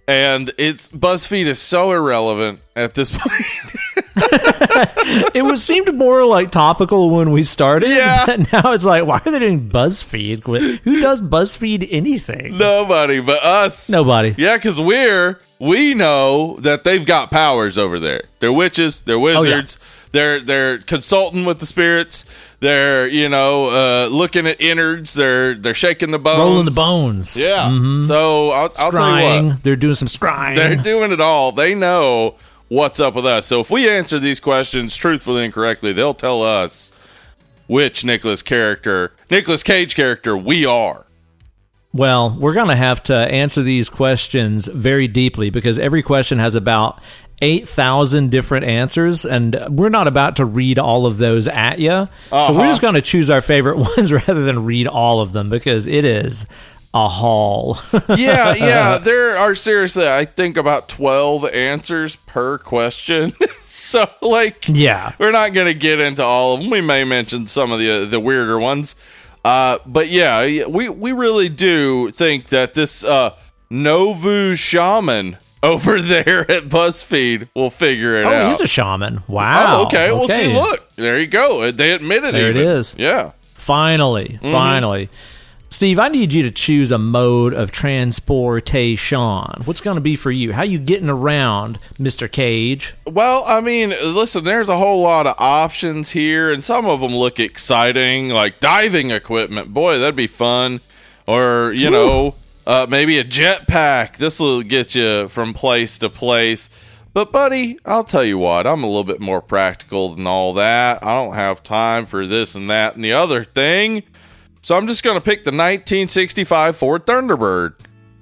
and it's BuzzFeed is so irrelevant at this point.
it was seemed more like topical when we started.
Yeah.
But now it's like, why are they doing BuzzFeed? Who does BuzzFeed anything?
Nobody but us.
Nobody.
Yeah, because we're we know that they've got powers over there. They're witches. They're wizards. They're they're consulting with the spirits. They're you know uh, looking at innards. They're they're shaking the bones,
Rolling the bones.
Yeah. So I'll, I'll tell you what.
They're doing some scrying.
They're doing it all. They know what's up with us. So if we answer these questions truthfully and correctly, they'll tell us which Nicholas character, Nicolas Cage character we are.
Well, we're going to have to answer these questions very deeply because every question has about 8,000 different answers, and we're not about to read all of those at you. So
Uh-huh.
we're just going to choose our favorite ones rather than read all of them because it is a haul.
Yeah, yeah. There are seriously, I think about 12 answers per question. so, like,
yeah.
we're not going to get into all of them. We may mention some of the the weirder ones. Uh, but yeah, we we really do think that this uh, Novu shaman over there at BuzzFeed will figure it
Oh,
out.
he's a shaman. Wow.
Oh, okay. Well, see, look, there you go. They admitted
There it
even.
is.
Yeah.
Finally,
Mm-hmm.
finally. Steve, I need you to choose a mode of transportation. What's going to be for you? How you getting around, Mr. Cage?
Well, I mean, listen, there's a whole lot of options here, and some of them look exciting, like diving equipment. Boy, that'd be fun. Or, you know, uh, maybe a jetpack. This will get you from place to place. But, buddy, I'll tell you what, I'm a little bit more practical than all that. I don't have time for this and that and the other thing. So I'm just going to pick the 1965 Ford Thunderbird.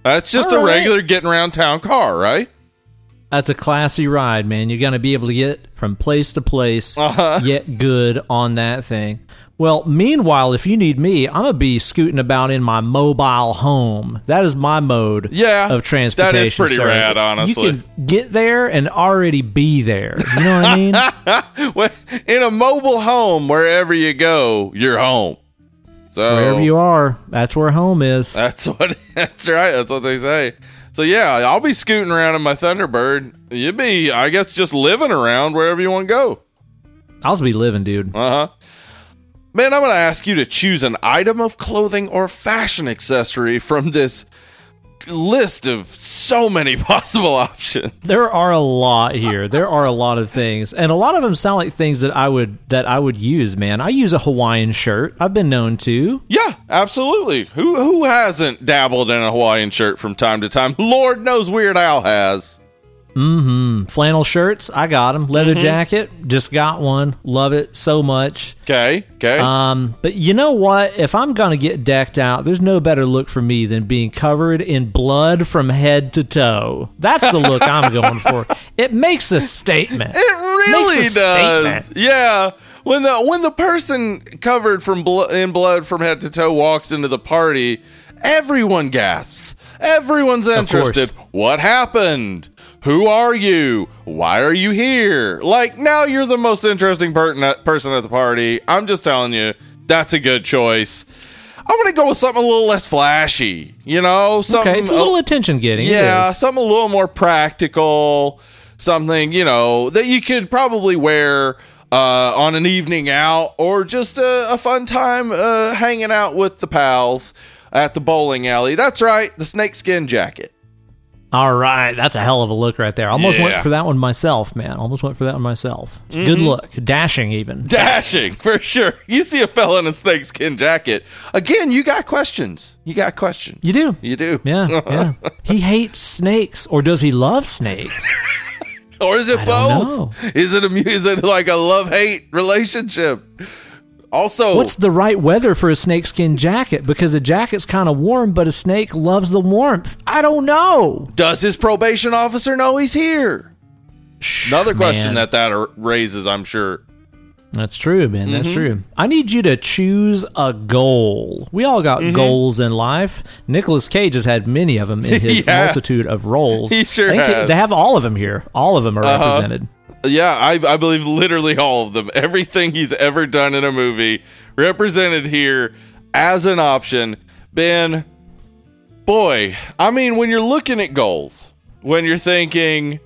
That's just
All
a regular getting around town car, right?
That's a classy ride, man. You're going to be able to get from place to place,
Uh-huh.
yet good on that thing. Well, meanwhile, if you need me, I'm going to be scooting about in my mobile home. That is my mode
Yeah,
of transportation.
that is pretty
sir.
rad, honestly.
You can get there and already be there. You know what I mean?
Well, in a mobile home, wherever you go, you're home. So
Wherever you are, that's where home is.
that's what that's right. That's what they say. So yeah, I'll be scooting around in my Thunderbird. You'd be, I guess, just living around wherever you want to go.
I'll just be living, dude.
Uh huh. Man, I'm going to ask you to choose an item of clothing or fashion accessory from this list of so many possible options.
There are a lot here. There are a lot of things, and a lot of them sound like things that I would that I would use. Man, I use a Hawaiian shirt. I've been known to.
Yeah, absolutely. Who who hasn't dabbled in a Hawaiian shirt from time to time? Lord knows Weird Al has.
Mm-hmm. Flannel shirts. I got them. Leather jacket. Just got one. Love it so much.
Okay, okay.
Um, but you know what? If I'm gonna get decked out, there's no better look for me than being covered in blood from head to toe. That's the look I'm going for. It makes a statement.
it really does.
statement.
Yeah. When the when the person covered from blo- in blood from head to toe walks into the party, everyone gasps. Everyone's interested. What happened? Who are you? Why are you here? Like now you're the most interesting per- person at the party. I'm just telling you, that's a good choice. I'm gonna go with something a little less flashy. You know, something
Okay, it's a little attention getting.
Yeah, something a little more practical, something you know that you could probably wear uh, on an evening out or just a, a fun time uh, hanging out with the pals at the bowling alley. That's right, the snakeskin jacket.
All right, that's a hell of a look right there. Almost
Yeah.
went for that one myself, man. Almost went for that one myself.
Mm-hmm.
Good look, dashing even.
Dashing for sure. You see a fella in a snakeskin jacket. Again, you got questions. You got questions.
You do.
You do.
Yeah, yeah. He hates snakes, or does he love snakes?
or is it
I
both? Is it a is it like a love hate relationship? Also,
What's the right weather for a snakeskin jacket? Because a jacket's kind of warm, but a snake loves the warmth. I don't know.
does his probation officer know he's here? Another question
Man.
that that raises, I'm sure.
That's true, man.
Mm-hmm.
That's true. I need you to choose a goal. We all
Mm-hmm.
got goals in life. Nicolas Cage has had many of them in his
has.
multitude of roles.
He sure has.
They have all of them here. All of them are
Uh-huh.
represented.
Yeah, I, I believe literally all of them. Everything he's ever done in a movie represented here as an option. Ben, boy, I mean, when you're looking at goals, when you're thinking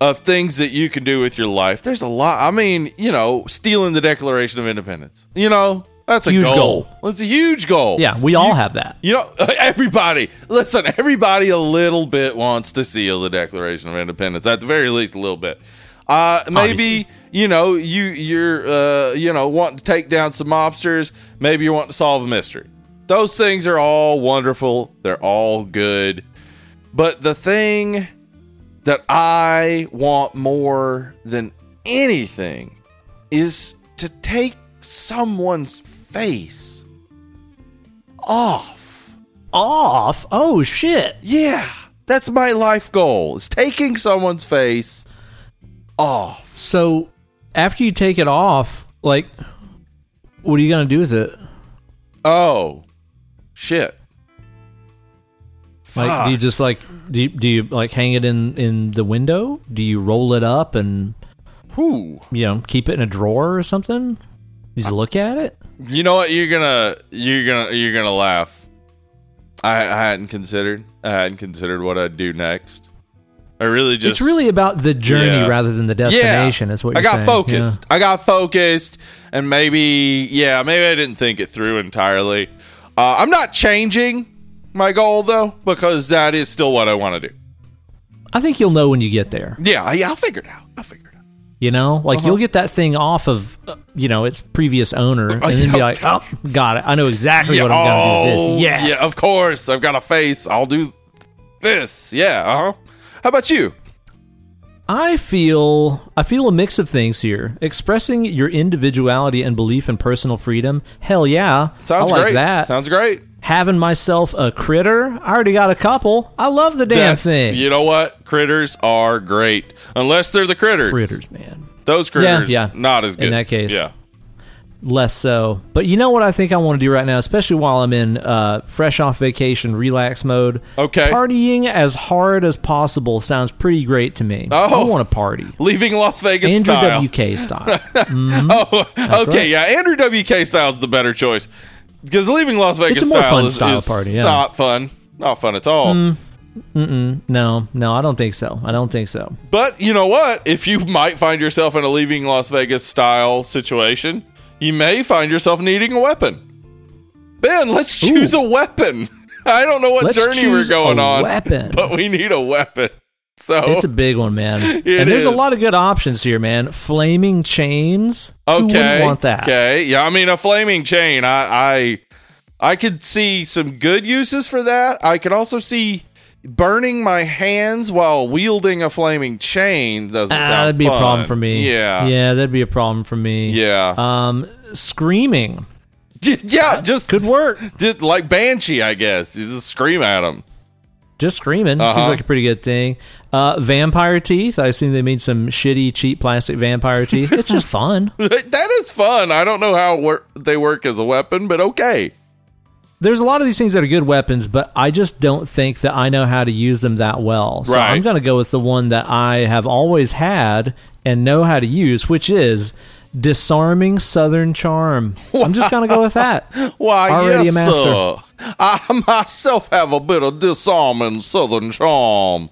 of things that you can do with your life, there's a lot. I mean, you know, stealing the Declaration of Independence. You know, that's a
Huge
goal.
goal.
That's a huge goal.
Yeah, we all have that.
You know, everybody, listen, everybody a little bit wants to seal the Declaration of Independence, at the very least, a little bit. Uh, maybe
Obviously.
you know you you're uh, you know wanting to take down some mobsters. Maybe you want to solve a mystery. Those things are all wonderful. They're all good. But the thing that I want more than anything is to take someone's face off.
Off. Oh shit.
Yeah, that's my life goal. Is taking someone's face off.
So after you take it off, like, what are you gonna do with it?
Oh, shit.
Like, do you just like do you, do you like hang it in in the window? Do you roll it up and
Whew.
you know keep it in a drawer or something? You just look at it.
You know what? You're gonna you're gonna you're gonna laugh. I, I hadn't considered. I hadn't considered what I'd do next. I really just
it's really about the journey
Yeah.
rather than the destination. Is what
I got
saying.
focused. I got focused, and maybe yeah, maybe I didn't think it through entirely. Uh, I'm not changing my goal though because that is still what I want to do.
I think you'll know when you get there.
Yeah, yeah, I'll figure it out. I'll figure it out.
You know, like
Uh-huh.
you'll get that thing off of uh, you know its previous owner, and then
yeah.
be like, "Oh, got it! I know exactly what I'm going to do with
oh,
this." Yes,
yeah, of course. I've got a face. I'll do this. Yeah. Uh huh. How about you?
I feel I feel a mix of things here. Expressing your individuality and belief in personal freedom. Hell yeah,
Sounds
I like
great.
that.
Sounds great.
Having myself a critter. I already got a couple. I love the damn
That's-
thing.
You know what? Critters are great unless they're the critters.
critters, man.
Those critters,
yeah.
not as good.
In that case.
yeah.
Less so. But you know what I think I want to do right now, especially while I'm in uh, fresh off vacation relax mode.
Okay.
Partying as hard as possible sounds pretty great to me.
Oh.
I want to party.
Leaving Las Vegas
Andrew
style.
WK style.
Oh, okay,
right.
yeah. Andrew WK style is the better choice because leaving Las Vegas
It's a more
style,
fun
is,
style
is
party, yeah. Mm.
not fun. Not fun at all.
no, no, I don't think so. I don't think so.
But you know what? If you might find yourself in a leaving Las Vegas style situation, you may find yourself needing a weapon. Ben, let's choose a weapon. I don't know what
Let's
journey we're going
a
on,
weapon.
but we need a weapon. So
It's a big one, man. And there's
is.
a lot of good options here, man. Flaming chains.
Okay,
want that?
Okay, yeah. I mean, a flaming chain. I, I, I could see some good uses for that. I could also see burning my hands while wielding a flaming chain. Doesn't
Ah,
sound
that'd be a problem for me.
Yeah,
Yeah, that'd be a problem for me.
yeah.
Um, screaming
J- yeah, just
could work.
Just like banshee, I guess. You just scream at them.
Just screaming
Uh-huh.
seems like a pretty good thing. Uh, vampire teeth. I assume they made some shitty, cheap plastic vampire teeth. It's just fun.
that is fun. I don't know how wor- they work as a weapon, but okay.
There's a lot of these things that are good weapons, but I just don't think that I know how to use them that well. So
Right.
I'm going to go with the one that I have always had and know how to use, which is disarming southern charm. I'm just going to go with that.
Why,
Already
yes,
a master.
sir. I myself have a bit of disarming southern charm.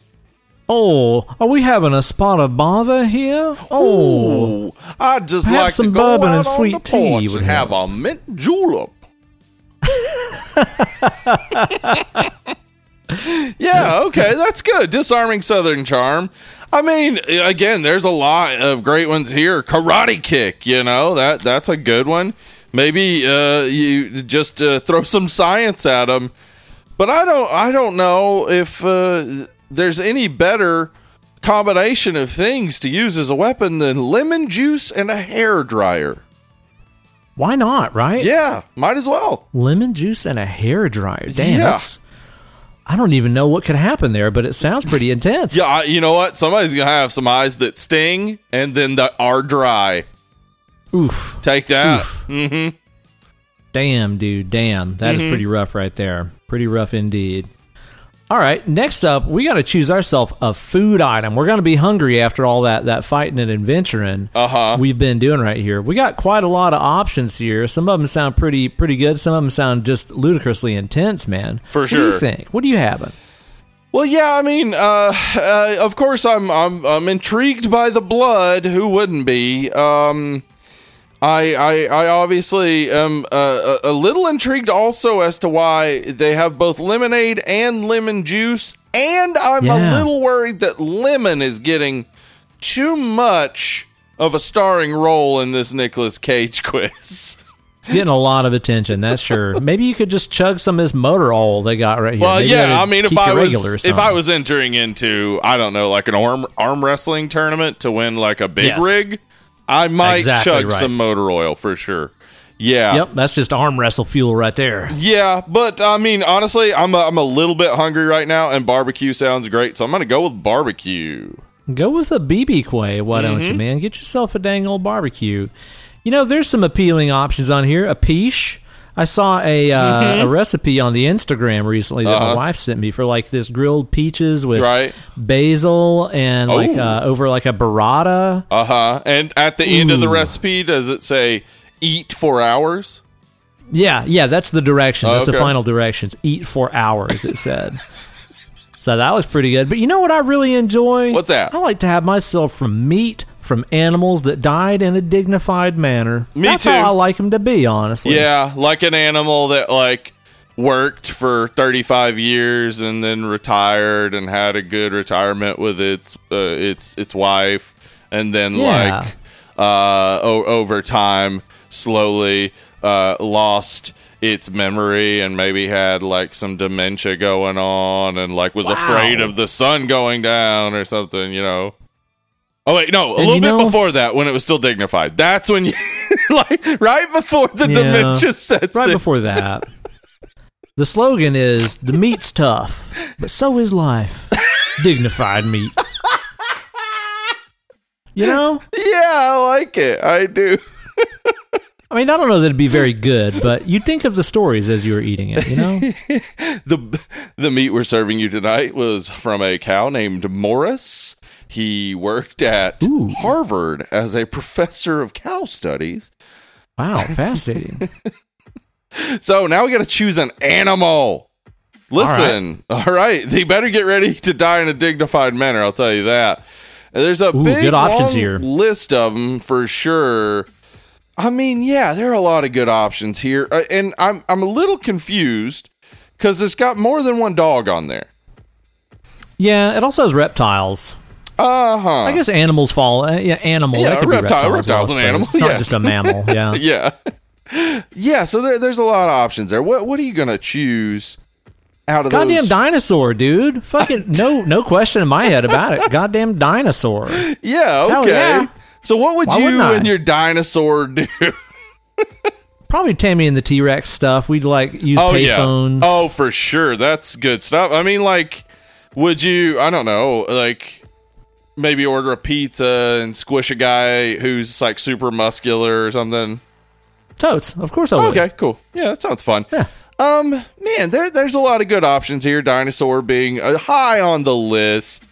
Oh, are we having a spot of bother here? Oh,
Ooh, I'd just
Perhaps
like
some
to go
bourbon and sweet tea would
and have a mint julep. yeah, okay, that's good. Disarming Southern charm. I mean, again, there's a lot of great ones here. Karate kick, you know that that's a good one. Maybe uh, you just uh, throw some science at them, but I don't. I don't know if uh, there's any better combination of things to use as a weapon than lemon juice and a hair dryer.
Why not, right?
Yeah, might as well.
Lemon juice and a hair dryer. Damn,
Yeah.
that's. I don't even know what could happen there, but it sounds pretty intense.
Yeah, I, you know what? Somebody's gonna have some eyes that sting, and then that are dry.
Oof.
Take that. Mm-hmm.
Damn, dude. Damn. that is pretty rough right there. Pretty rough indeed. All right. Next up, we got to choose ourselves a food item. We're going to be hungry after all that, that fighting and adventuring
Uh huh.
we've been doing right here. We got quite a lot of options here. Some of them sound pretty pretty good. Some of them sound just ludicrously intense, man.
For sure.
What do you think? What do you have?
Well, yeah. I mean, uh, uh, of course, I'm I'm I'm intrigued by the blood. Who wouldn't be? Um, I I I obviously am uh, a, a little intrigued also as to why they have both lemonade and lemon juice, and I'm
Yeah.
a little worried that lemon is getting too much of a starring role in this Nicolas Cage quiz.
It's getting a lot of attention, that's sure. Maybe you could just chug some of this motor oil they got right here.
Well,
Maybe
yeah, I mean, if I
it regular or
was if I was entering into I don't know like an arm arm wrestling tournament to win like a big
Yes.
rig, I might
Exactly
chug
right.
some motor oil for sure. Yeah,
Yep, that's just arm wrestle fuel right there.
yeah, but I mean, honestly, I'm a, I'm a little bit hungry right now, and barbecue sounds great, so I'm gonna go with barbecue.
Go with a BB Quay, why don't
Mm-hmm.
you, man? Get yourself a dang old barbecue. You know, there's some appealing options on here. A piche. I saw a uh, a recipe on the Instagram recently that my
Mm-hmm. Uh-huh.
wife sent me for like this grilled peaches with
Right.
basil and like
Oh.
uh, over like a burrata.
Uh huh. And at the end of the recipe, does it say eat for hours?
Yeah, yeah, that's the direction. That's the final directions. Eat for hours, it said. so that was pretty good. But you know what I really enjoy?
What's that?
I like to have myself from meat from animals that died in a dignified manner.
Me
that's
too.
how I like them to be, honestly.
Yeah, like an animal that like worked for 35 years and then retired and had a good retirement with its uh, its its wife and then
Yeah.
like uh o- over time slowly uh lost its memory and maybe had like some dementia going on and like was
Wow.
afraid of the sun going down or something, you know. Oh wait, no, a
And
little bit
know-
before that when it was still dignified. That's when you like right before the
Yeah.
dementia sets
Right
in.
before that. The slogan is the meat's tough, but so is life. Dignified meat. You know?
Yeah, I like it. I do.
I mean, I don't know that it'd be very good, but you'd think of the stories as you were eating it, you know?
the The meat we're serving you tonight was from a cow named Morris. He worked at
Ooh.
Harvard as a professor of cow studies.
Wow, fascinating.
So now we got to choose an animal. Listen, all right. they better get ready to die in a dignified manner. I'll tell you that. There's a
Ooh,
big
good options here.
list of them for sure. I mean, yeah, there are a lot of good options here, Uh, and I'm I'm a little confused because it's got more than one dog on there.
Yeah, it also has reptiles.
Uh huh.
I guess animals fall. Uh, yeah, animal.
Yeah, reptile-
be reptile as well,
reptile's
I
an
It's not
yes.
just a mammal. Yeah.
yeah, yeah. So there, there's a lot of options there. What what are you gonna choose out of
Goddamn
those?
dinosaur, dude! Fucking no, no question in my head about it. Goddamn dinosaur.
yeah, okay.
yeah.
So what would
Why
you and your dinosaur do?
Probably Tammy and the T Rex stuff. We'd like use
Oh
payphones.
yeah. Oh, for sure. That's good stuff. I mean, like, would you? I don't know. Like, maybe order a pizza and squish a guy who's like super muscular or something.
totes. Of course I would.
Okay, cool. Yeah, that sounds fun.
Yeah.
Um, man, there, there's a lot of good options here. Dinosaur being uh, high on the list.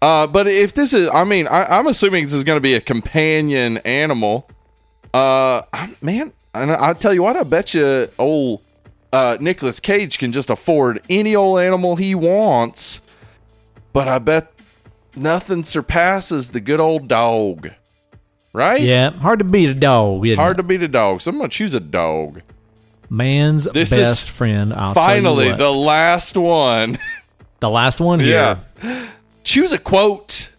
Uh, but if this is, I mean, I, I'm assuming this is going to be a companion animal. Uh, man, and I, I tell you what, I bet you old uh, Nicolas Cage can just afford any old animal he wants. But I bet nothing surpasses the good old dog, right?
Yeah, hard to beat a dog.
Hard
it?
to beat a dog, so I'm gonna choose a dog.
Man's
This is
best friend. I'll
Finally, the last one.
the last one here.
Yeah. Choose a quote.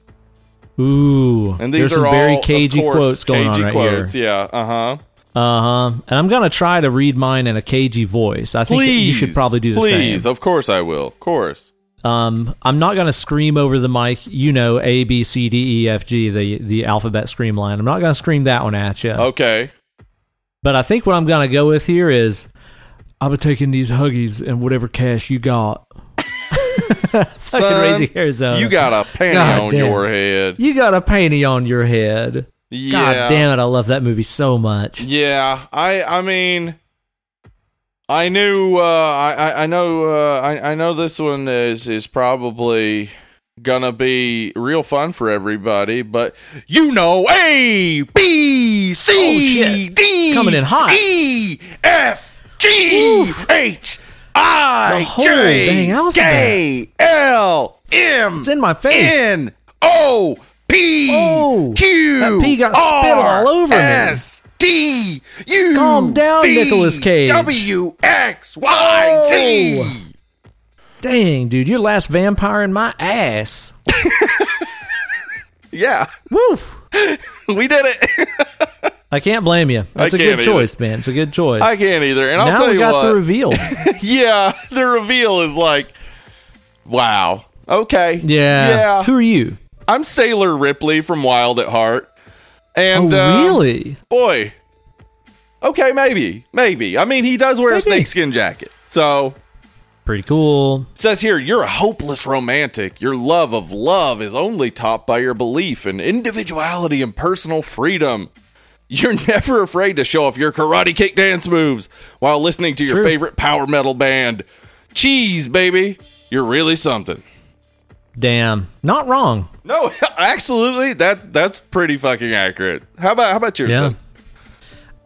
Ooh,
And these
there's
are
some very
all,
cagey
course,
quotes going
cagey
on right
quotes.
here.
Yeah. Uh huh.
Uh huh. And I'm gonna try to read mine in a cagey voice. I think
Please.
you should probably do the
Please.
same.
Of course I will. Of course.
Um, I'm not gonna scream over the mic. You know, A B C D E F G, the the alphabet scream line. I'm not gonna scream that one at you.
Okay.
But I think what I'm gonna go with here is I'll be taking these huggies and whatever cash you got. Fucking
Son,
raising Arizona.
You got a panty
God
on your head.
you got a panty on your head.
Yeah.
God damn it, I love that movie so much.
Yeah, I I mean I knew uh I I, I know uh I, I know this one is is probably gonna be real fun for everybody, but you know A B
Oh,
D
Coming in hot.
E F G H I
The whole dang
J. K L M
It's in my face.
N O P
Oh,
Q
that P got spit all over me.
T U
Calm down,
V
Nicolas Cage.
W X Y Z.
Oh. Dang, dude, you're last vampire in my ass.
Yeah,
Woo!
we did it.
I can't blame you. That's a
can't
good
either.
choice, man. It's a good choice.
I can't either, and I'll
now
tell
we
you
got
what.
the reveal.
yeah, the reveal is like, wow. Okay.
Yeah.
Yeah.
Who are you?
I'm Sailor Ripley from Wild at Heart.
Oh,
And uh,
really?
boy. Okay, maybe. Maybe. I mean, he does wear a snakeskin jacket. So,
Pretty cool.
it says here, you're a hopeless romantic. Your love of love is only topped by your belief in individuality and personal freedom. You're never afraid to show off your karate kick dance moves while listening to your
True.
favorite power metal band. Cheese, baby. You're really something.
Damn. Not wrong.
No, absolutely. That that's pretty fucking accurate. How about how about yours?
Yeah.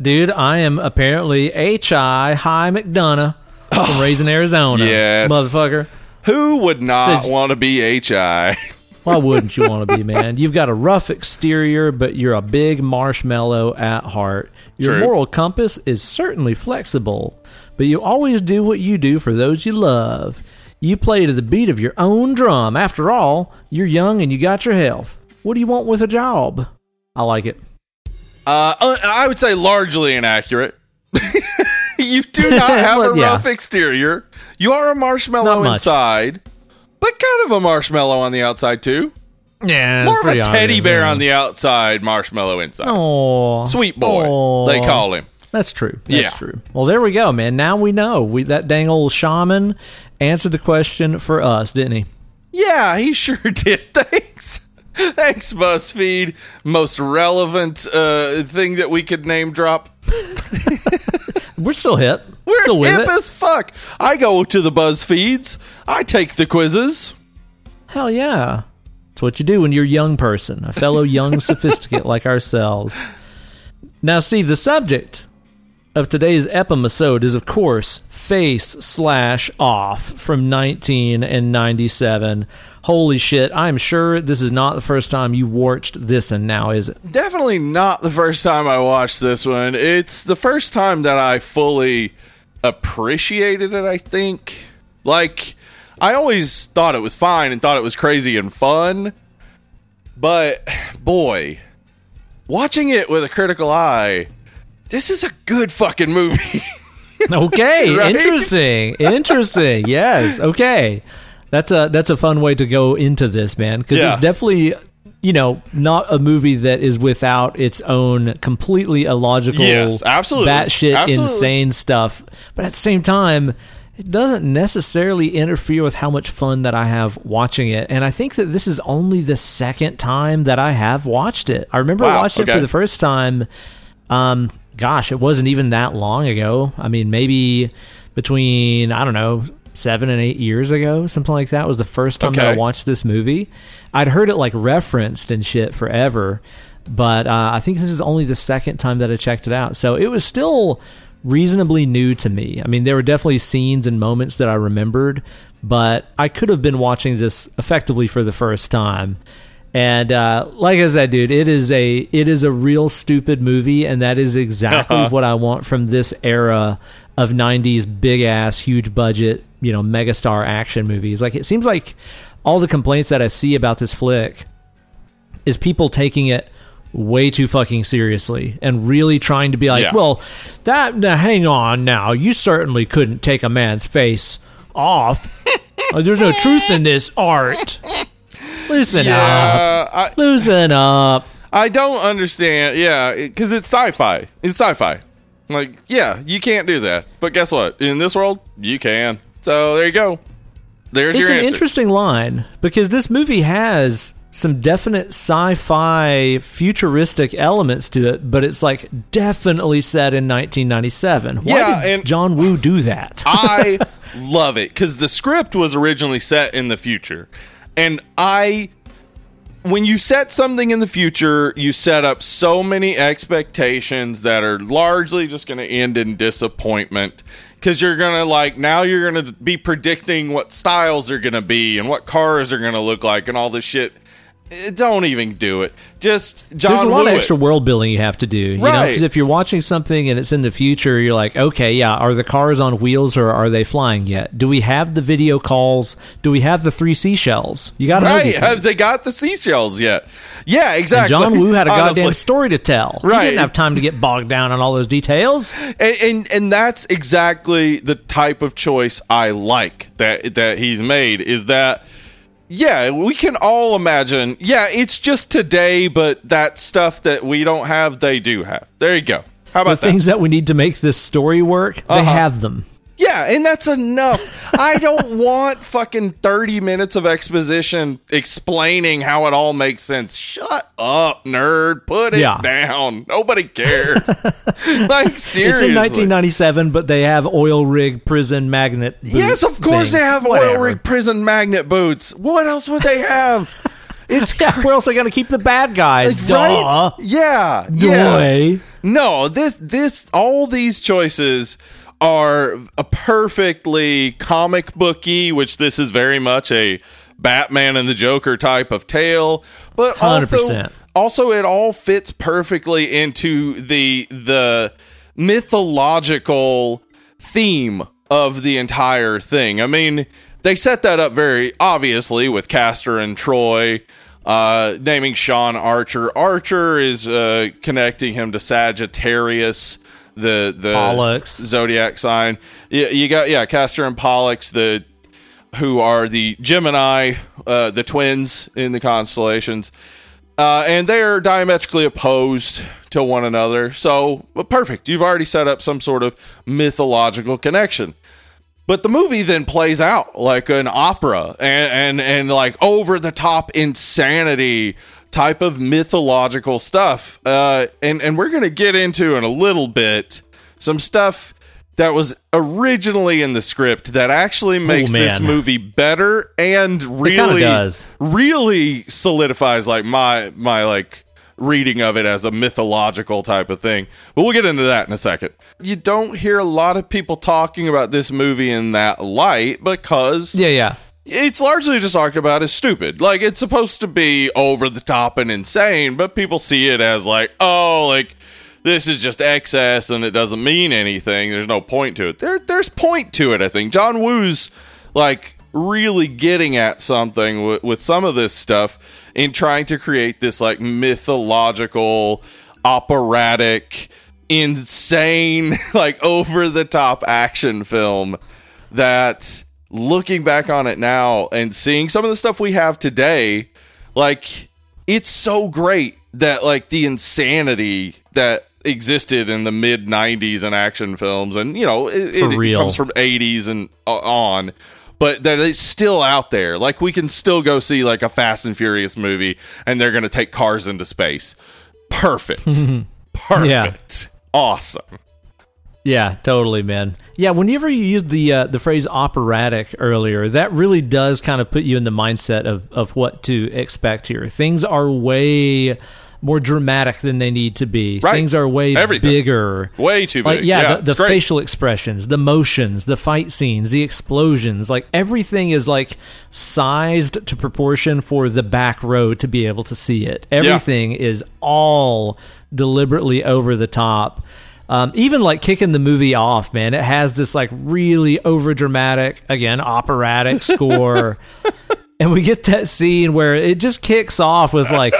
Dude, I am apparently H.I. Hi McDunnough from oh, Raising Arizona.
Yes.
Motherfucker.
Who would not
Says-
want to be HI?
Why wouldn't you want to be, man? You've got a rough exterior, but you're a big marshmallow at heart. Your
True.
moral compass is certainly flexible, but you always do what you do for those you love. You play to the beat of your own drum. After all, you're young and you got your health. What do you want with a job? I like it.
Uh, uh, I would say largely inaccurate. you do not have
Well,
a
yeah.
rough exterior. You are a marshmallow inside, but kind of a marshmallow on the outside too.
Yeah,
More of a teddy bear on the outside, marshmallow inside.
Oh,
Sweet boy, they call him.
That's true. That's
Yeah.
true. Well, there we go, man. Now we know. We that dang old shaman answered the question for us, didn't he?
Yeah, he sure did. Thanks. Thanks, BuzzFeed. Most relevant uh, thing that we could name drop.
We're still hip.
We're
still with
hip
it.
as fuck. I go to the BuzzFeeds. I take the quizzes.
Hell yeah. It's what you do when you're a young person, a fellow young sophisticate like ourselves. Now, Steve, the subject of today's episode is, of course, Face Slash Off from 1997. Holy shit, I'm sure this is not the first time you watched this and now, is it?
Definitely not the first time I watched this one. It's the first time that I fully appreciated it, I think. Like, I always thought it was fine and thought it was crazy and fun. But, boy, watching it with a critical eye, this is a good fucking movie.
Okay,
Right?
interesting. Interesting. Yes. Okay. That's a that's a fun way to go into this, man, because
Yeah.
it's definitely you know not a movie that is without its own completely illogical,
Yes, absolutely.
batshit
Absolutely.
insane stuff. But at the same time, it doesn't necessarily interfere with how much fun that I have watching it. And I think that this is only the second time that I have watched it. I remember
Wow,
watching it
okay.
for the first time. Um, gosh, it wasn't even that long ago. I mean, maybe between I don't know seven and eight years ago, something like that was the first time that I watched this movie. I'd heard it like referenced and shit forever, but uh, I think this is only the second time that I checked it out. So it was still reasonably new to me. I mean, there were definitely scenes and moments that I remembered, but I could have been watching this effectively for the first time. And uh, like I said, dude, it is a it is a real stupid movie, and that is exactly what I want from this era of '90s big ass, huge budget, you know, megastar action movies. Like it seems like all the complaints that I see about this flick is people taking it way too fucking seriously and really trying to be like,
Yeah.
well, that now, hang on now, you certainly couldn't take a man's face off. Uh, there's no truth in this art. Loosen up.
Yeah, I,
Loosen up.
I don't understand. Yeah, because it's sci-fi. It's sci-fi. Like, yeah, you can't do that. But guess what? In this world, you can. So there you go. There's
It's
your
an interesting line because this movie has some definite sci-fi futuristic elements to it, but it's like definitely set in 1997. Why
Yeah,
did
and-
John Woo do that?
I love it because the script was originally set in the future. And I, when you set something in the future, you set up so many expectations that are largely just going to end in disappointment because you're going to like, now you're going to be predicting what styles are going to be and what cars are going to look like and all this shit. Eh, Don't even do it. Just John
There's a lot of extra world building you have to do, you know.
Right.
Because if you're watching something and it's in the future, you're like, okay, yeah, are the cars on wheels or are they flying yet? Do we have the video calls? Do we have the three seashells? You got to
Right? Have they got the seashells yet? Yeah,
And
exactly.
John Woo had a
Honestly.
goddamn story to tell.
Right, He
didn't have time to get bogged down on all those details.
and, and and that's exactly the type of choice I like that that he's made is that yeah we can all imagine yeah it's just today but that stuff that we don't have they do have there you go how
The
about that
things that we need to make this story work, they
Uh-huh.
have them.
Yeah and that's enough I don't want fucking 30 minutes of exposition explaining how it all makes sense shut up nerd put it
Yeah.
down nobody cares like seriously.
It's in 1997, but they have oil rig prison magnet.
Yes, of course
things.
they have oil rig prison magnet boots. What else would they have? It's
Yeah, where else are they going to keep the bad guys? Duh.
right. Yeah, yeah. No, this this all these choices are a perfectly comic booky, which this is very much a Batman and the Joker type of tale, but also
100%.
also it all fits perfectly into the the mythological theme of the entire thing. I mean, they set that up very obviously with Castor and Troy. Uh, naming Sean Archer. Archer is uh, connecting him to Sagittarius, the the
Pollux.
zodiac sign. You, you got yeah, Castor and Pollux, the who are the Gemini, uh, the twins in the constellations, uh, and they are diametrically opposed to one another. So well, perfect. You've already set up some sort of mythological connection. But the movie then plays out like an opera and and, and like over the top insanity type of mythological stuff. Uh, and and we're gonna get into in a little bit some stuff that was originally in the script that actually makes this movie better and really
does.
really solidifies like my my like reading of it as a mythological type of thing. But we'll get into that in a second. You don't hear a lot of people talking about this movie in that light because
Yeah, yeah.
It's largely just talked about as stupid. Like it's supposed to be over the top and insane, but people see it as like, oh, like this is just excess and it doesn't mean anything. There's no point to it. There there's point to it, I think. John Woo's like really getting at something with, with some of this stuff in trying to create this like mythological operatic insane like over the top action film that looking back on it now and seeing some of the stuff we have today like it's so great that like the insanity that existed in the mid 90s in action films and you know it, it comes from 80s and uh, on but that it's still out there. Like we can still go see like a fast and furious movie and they're gonna take cars into space. Perfect. Perfect. Awesome
Yeah, totally, man. Yeah, whenever you use the uh, the phrase operatic earlier, that really does kind of put you in the mindset of of what to expect here. Things are way more dramatic than they need to be.
Right.
Things are way
Everything.
bigger.
way too
Like
big
yeah, the, the facial expressions, the motions, the fight scenes, the explosions, like everything is like sized to proportion for the back row to be able to see it. Everything is all deliberately over the top. Um, even like kicking the movie off, man, it has this like really over dramatic, again, operatic score. and we get that scene where it just kicks off with like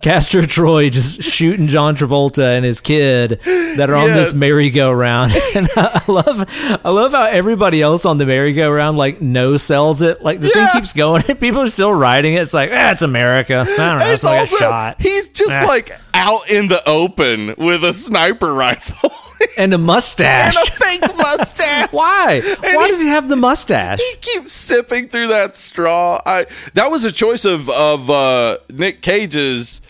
Castor Troy just shooting John Travolta and his kid that are on this merry-go-round. And I love I love how everybody else on the merry-go-round like no sells it. Like the
Yeah.
thing keeps going and people are still riding it. It's like, ah, it's America. I don't know. It's like
also,
a shot.
he's just
Ah.
like out in the open with a sniper rifle.
and a mustache.
and a fake mustache.
Why? Why does he have the mustache?
he keeps sipping through that straw. I that was a choice of of uh, Nick Cage's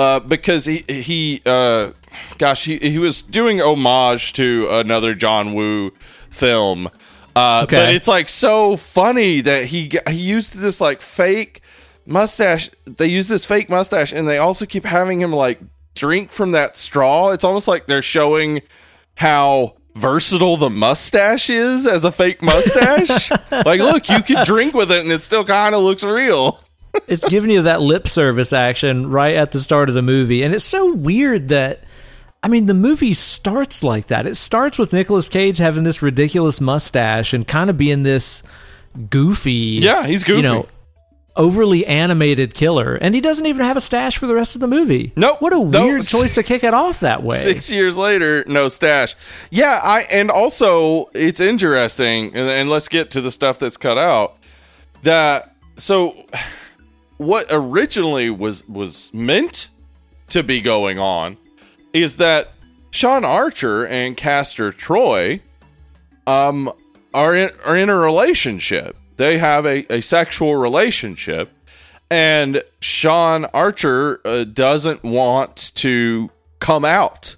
uh, because he he uh, gosh he he was doing homage to another John Woo film. Uh,
Okay.
But it's like so funny that he he used this like fake mustache. They use this fake mustache, and they also keep having him like drink from that straw. It's almost like they're showing how versatile the mustache is as a fake mustache. like, look, you can drink with it, and it still kind of looks real.
It's giving you that lip service action right at the start of the movie and it's so weird that i mean the movie starts like that it starts with Nicolas cage having this ridiculous mustache and kind of being this goofy
Yeah, he's goofy.
you know overly animated killer and he doesn't even have a stash for the rest of the movie
Nope.
what a
Nope.
weird choice to kick it off that way
Six years later, no stash. Yeah, I and also it's interesting, and, and let's get to the stuff that's cut out. That so, what originally was was meant to be going on is that Sean Archer and Castor Troy um are in are in a relationship. They have a, a sexual relationship and Sean Archer uh, doesn't want to come out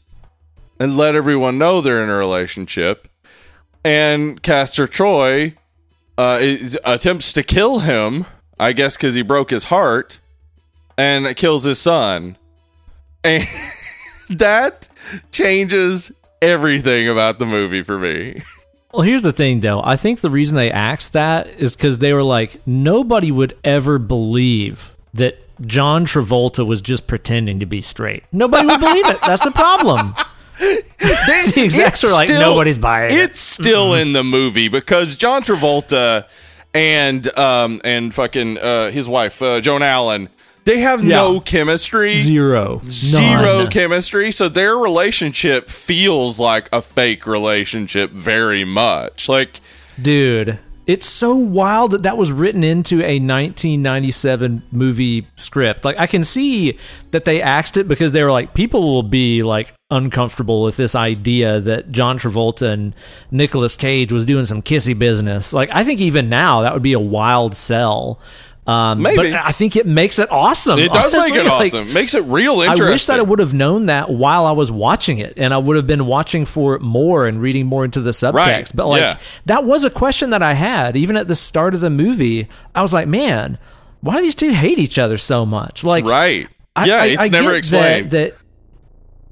and let everyone know they're in a relationship. And Castor Troy uh, is, attempts to kill him, I guess, because he broke his heart, and kills his son. And that changes everything about the movie for me.
Well, here's the thing, though. I think the reason they asked that is because they were like, nobody would ever believe that John Travolta was just pretending to be straight. Nobody would believe it. That's the problem. the execs are like,
still-
nobody's buying it.
It's still mm-hmm. in the movie because John Travolta and um and fucking uh, his wife uh, Joan Allen they have no chemistry.
Zero.
Zero
None.
chemistry, so their relationship feels like a fake relationship very much. Like
Dude, it's so wild that that was written into a 1997 movie script. Like, I can see that they axed it because they were like, people will be like uncomfortable with this idea that John Travolta and Nicolas Cage was doing some kissy business. Like, I think even now that would be a wild sell. Um,
Maybe.
but I think it makes it awesome.
it does
honestly.
make it
Like,
awesome. Makes it real interesting.
I wish that I would have known that while I was watching it, and I would have been watching for it more and reading more into the subtext.
Right,
But like
yeah.
that was a question that I had even at the start of the movie. I was like, man, why do these two hate each other so much? Like,
right.
I-
yeah,
I-
it's
I
never explained.
That, that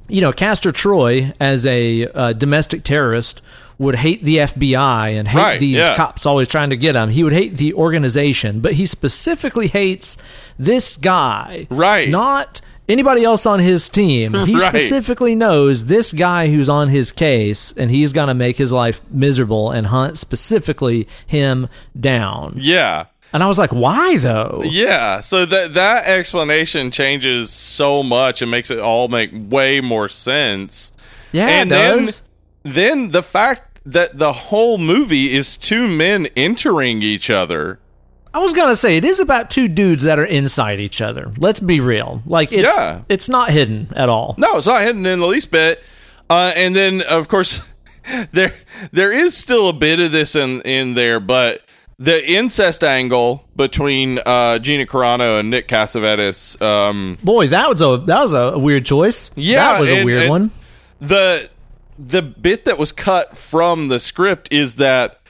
you know, Castor Troy as a uh, domestic terrorist would hate the FBI and hate
Right,
these
yeah.
cops always trying to get him. He would hate the organization, but he specifically hates this guy,
Right.
Not anybody else on his team. He
Right.
specifically knows this guy who's on his case, and he's going to make his life miserable and hunt specifically him down.
yeah.
And I was like, why though?
Yeah, so that that explanation changes so much and makes it all make way more sense.
Yeah,
and
it
then then the fact that the whole movie is two men entering each other.
I was gonna say it is about two dudes that are inside each other. Let's be real. Like it's
Yeah.
it's not hidden at all.
No, it's not hidden in the least bit. Uh, and then of course there there is still a bit of this in in there, but the incest angle between uh, Gina Carano and Nick Cassavetes, um,
Boy, that was a that was a weird choice.
Yeah,
that was a
and-
weird
and-
one.
the the bit that was cut from the script is that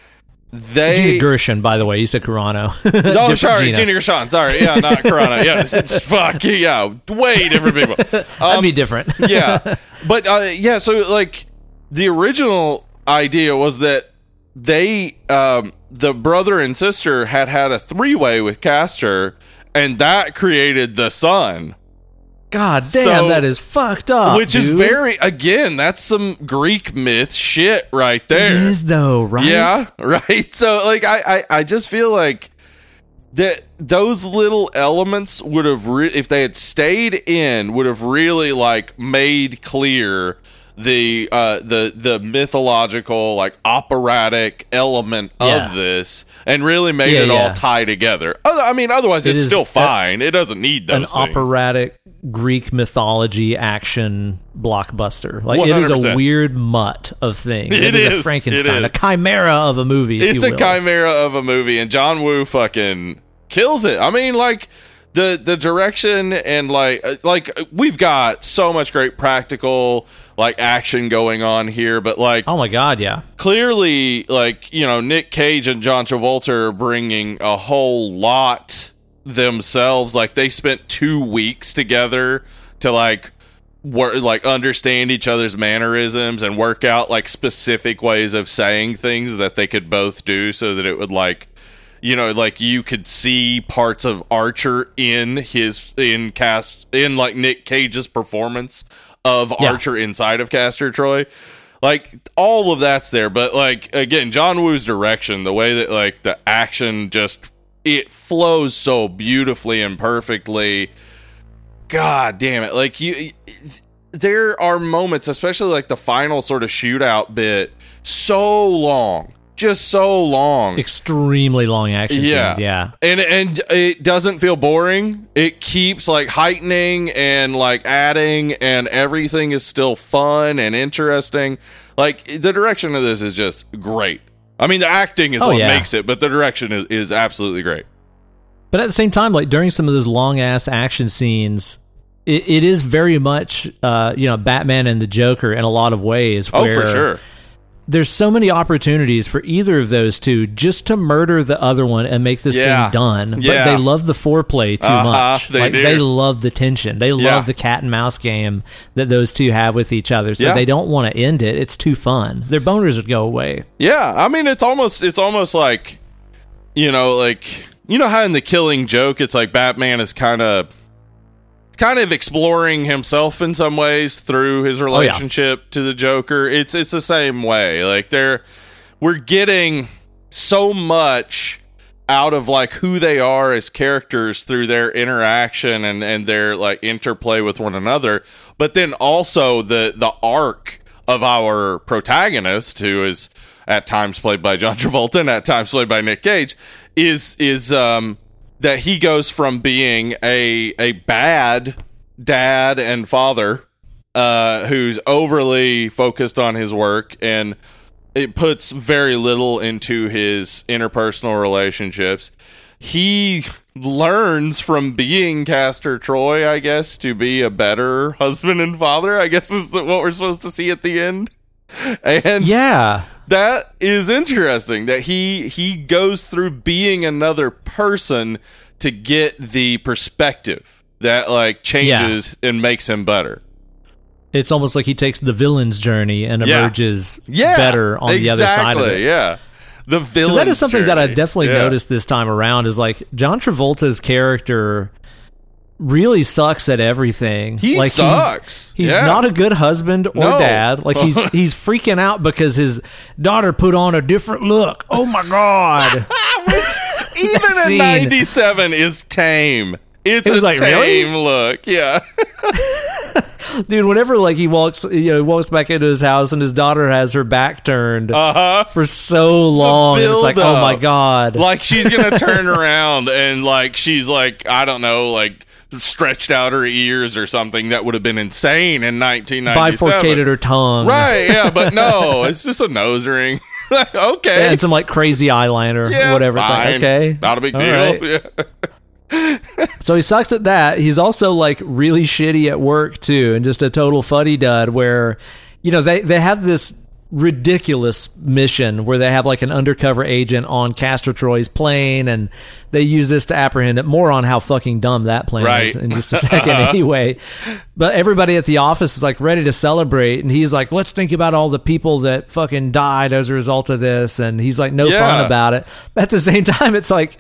they
Gina Gershon, by the way, you said Carano.
Oh, sorry,
Gina.
Gina Gershon. Sorry, yeah, not Corona. Yeah, it's, fuck yeah, way different people.
That'd
Um,
be different.
yeah, but uh, yeah, so like the original idea was that they, um, the brother and sister, had had a three way with Castor, and that created the son.
God damn,
So-
that is fucked up.
which is very again that's some greek myth shit right
It
there
is though, right?
yeah right so like I, I i just feel like that those little elements would have re- if they had stayed in would have really like made clear the uh the the mythological like operatic element
Yeah.
of this and really made
Yeah,
it
yeah.
all tie together. I mean otherwise
It
it's
is
still
a-
fine. it doesn't need
An
things.
operatic Greek mythology action blockbuster. Like it is a weird mutt of things.
It
is,
is.
a Frankenstein,
It
a chimera of a movie. if
it's a chimera of a movie and John Woo fucking kills it. I mean like the the direction and like uh, like we've got so much great practical like action going on here but like
Oh my god, yeah.
clearly like you know Nick Cage and John Travolta are bringing a whole lot themselves like they spent 2 weeks together to like work like understand each other's mannerisms and work out like specific ways of saying things that they could both do so that it would like you know like you could see parts of Archer in his in cast in like Nick Cage's performance of
Yeah.
Archer inside of Castor Troy. Like all of that's there but like again John Woo's direction the way that like the action just it flows so beautifully and perfectly. God damn it. Like you there are moments especially like the final sort of shootout bit so long just so long
Extremely long action
Yeah.
scenes. Yeah.
and and it doesn't feel boring it keeps like heightening and like adding and everything is still fun and interesting like the direction of this is just great i mean the acting is
Oh,
what
yeah.
makes it but the direction is, is absolutely great
But at the same time, like during some of those long ass action scenes, it, it is very much, uh, you know, Batman and the Joker in a lot of ways.
oh for sure
There's so many opportunities for either of those two just to murder the other one and make this
Yeah.
thing done. But
Yeah.
they love the foreplay too
Uh-huh,
much.
they
like
do.
they love the tension. They love
Yeah.
the cat and mouse game that those two have with each other. So they don't want to end it. It's too fun. Their boners would go away.
Yeah, I mean it's almost it's almost like you know like you know how in the Killing Joke it's like Batman is kind of kind of exploring himself in some ways through his relationship to the Joker. It's it's the same way. Like they're we're getting so much out of like who they are as characters through their interaction and and their like interplay with one another but then also the the arc of our protagonist who is at times played by John Travolta and at times played by Nick Cage is is um that he goes from being a a bad dad and father uh who's overly focused on his work and it puts very little into his interpersonal relationships. He learns from being Castor Troy, I guess, to be a better husband and father. I guess is what we're supposed to see at the end. And
Yeah.
That is interesting that he he goes through being another person to get the perspective that like changes and makes him better.
It's almost like he takes the villain's journey and emerges
Yeah,
better on the other side of it.
Yeah, the villain.
That is something that I definitely
yeah.
noticed this time around is like John Travolta's character really sucks at everything.
He
like
sucks.
He's, he's
Yeah.
not a good husband or
No.
dad. Like he's he's freaking out because his daughter put on a different look. Oh my god.
Even in '97 is tame. It's
It was
a
like, really?
tame look. Yeah,
Dude, whenever like he walks you know, walks back into his house and his daughter has her back turned
uh huh.
for so long it's like, oh my god.
Like she's gonna turn around and like she's like I don't know like stretched out her ears or something that would have been insane in 1997.
bifurcated her tongue.
Right? Yeah, but no, it's just a nose ring. Like, okay.
And some like crazy eyeliner
yeah,
or whatever. Like, okay.
Not a big
all
deal.
right.
Yeah.
So he sucks at that. He's also like really shitty at work too, and just a total fuddy dud. Where, you know, they they have this ridiculous mission where they have like an undercover agent on Castor Troy's plane, and they use this to apprehend it. More on how fucking dumb that plane is in just a second, anyway. But everybody at the office is like ready to celebrate, and he's like, "Let's think about all the people that fucking died as a result of this," and he's like, "No
Yeah.
fun about it." At the same time, it's like.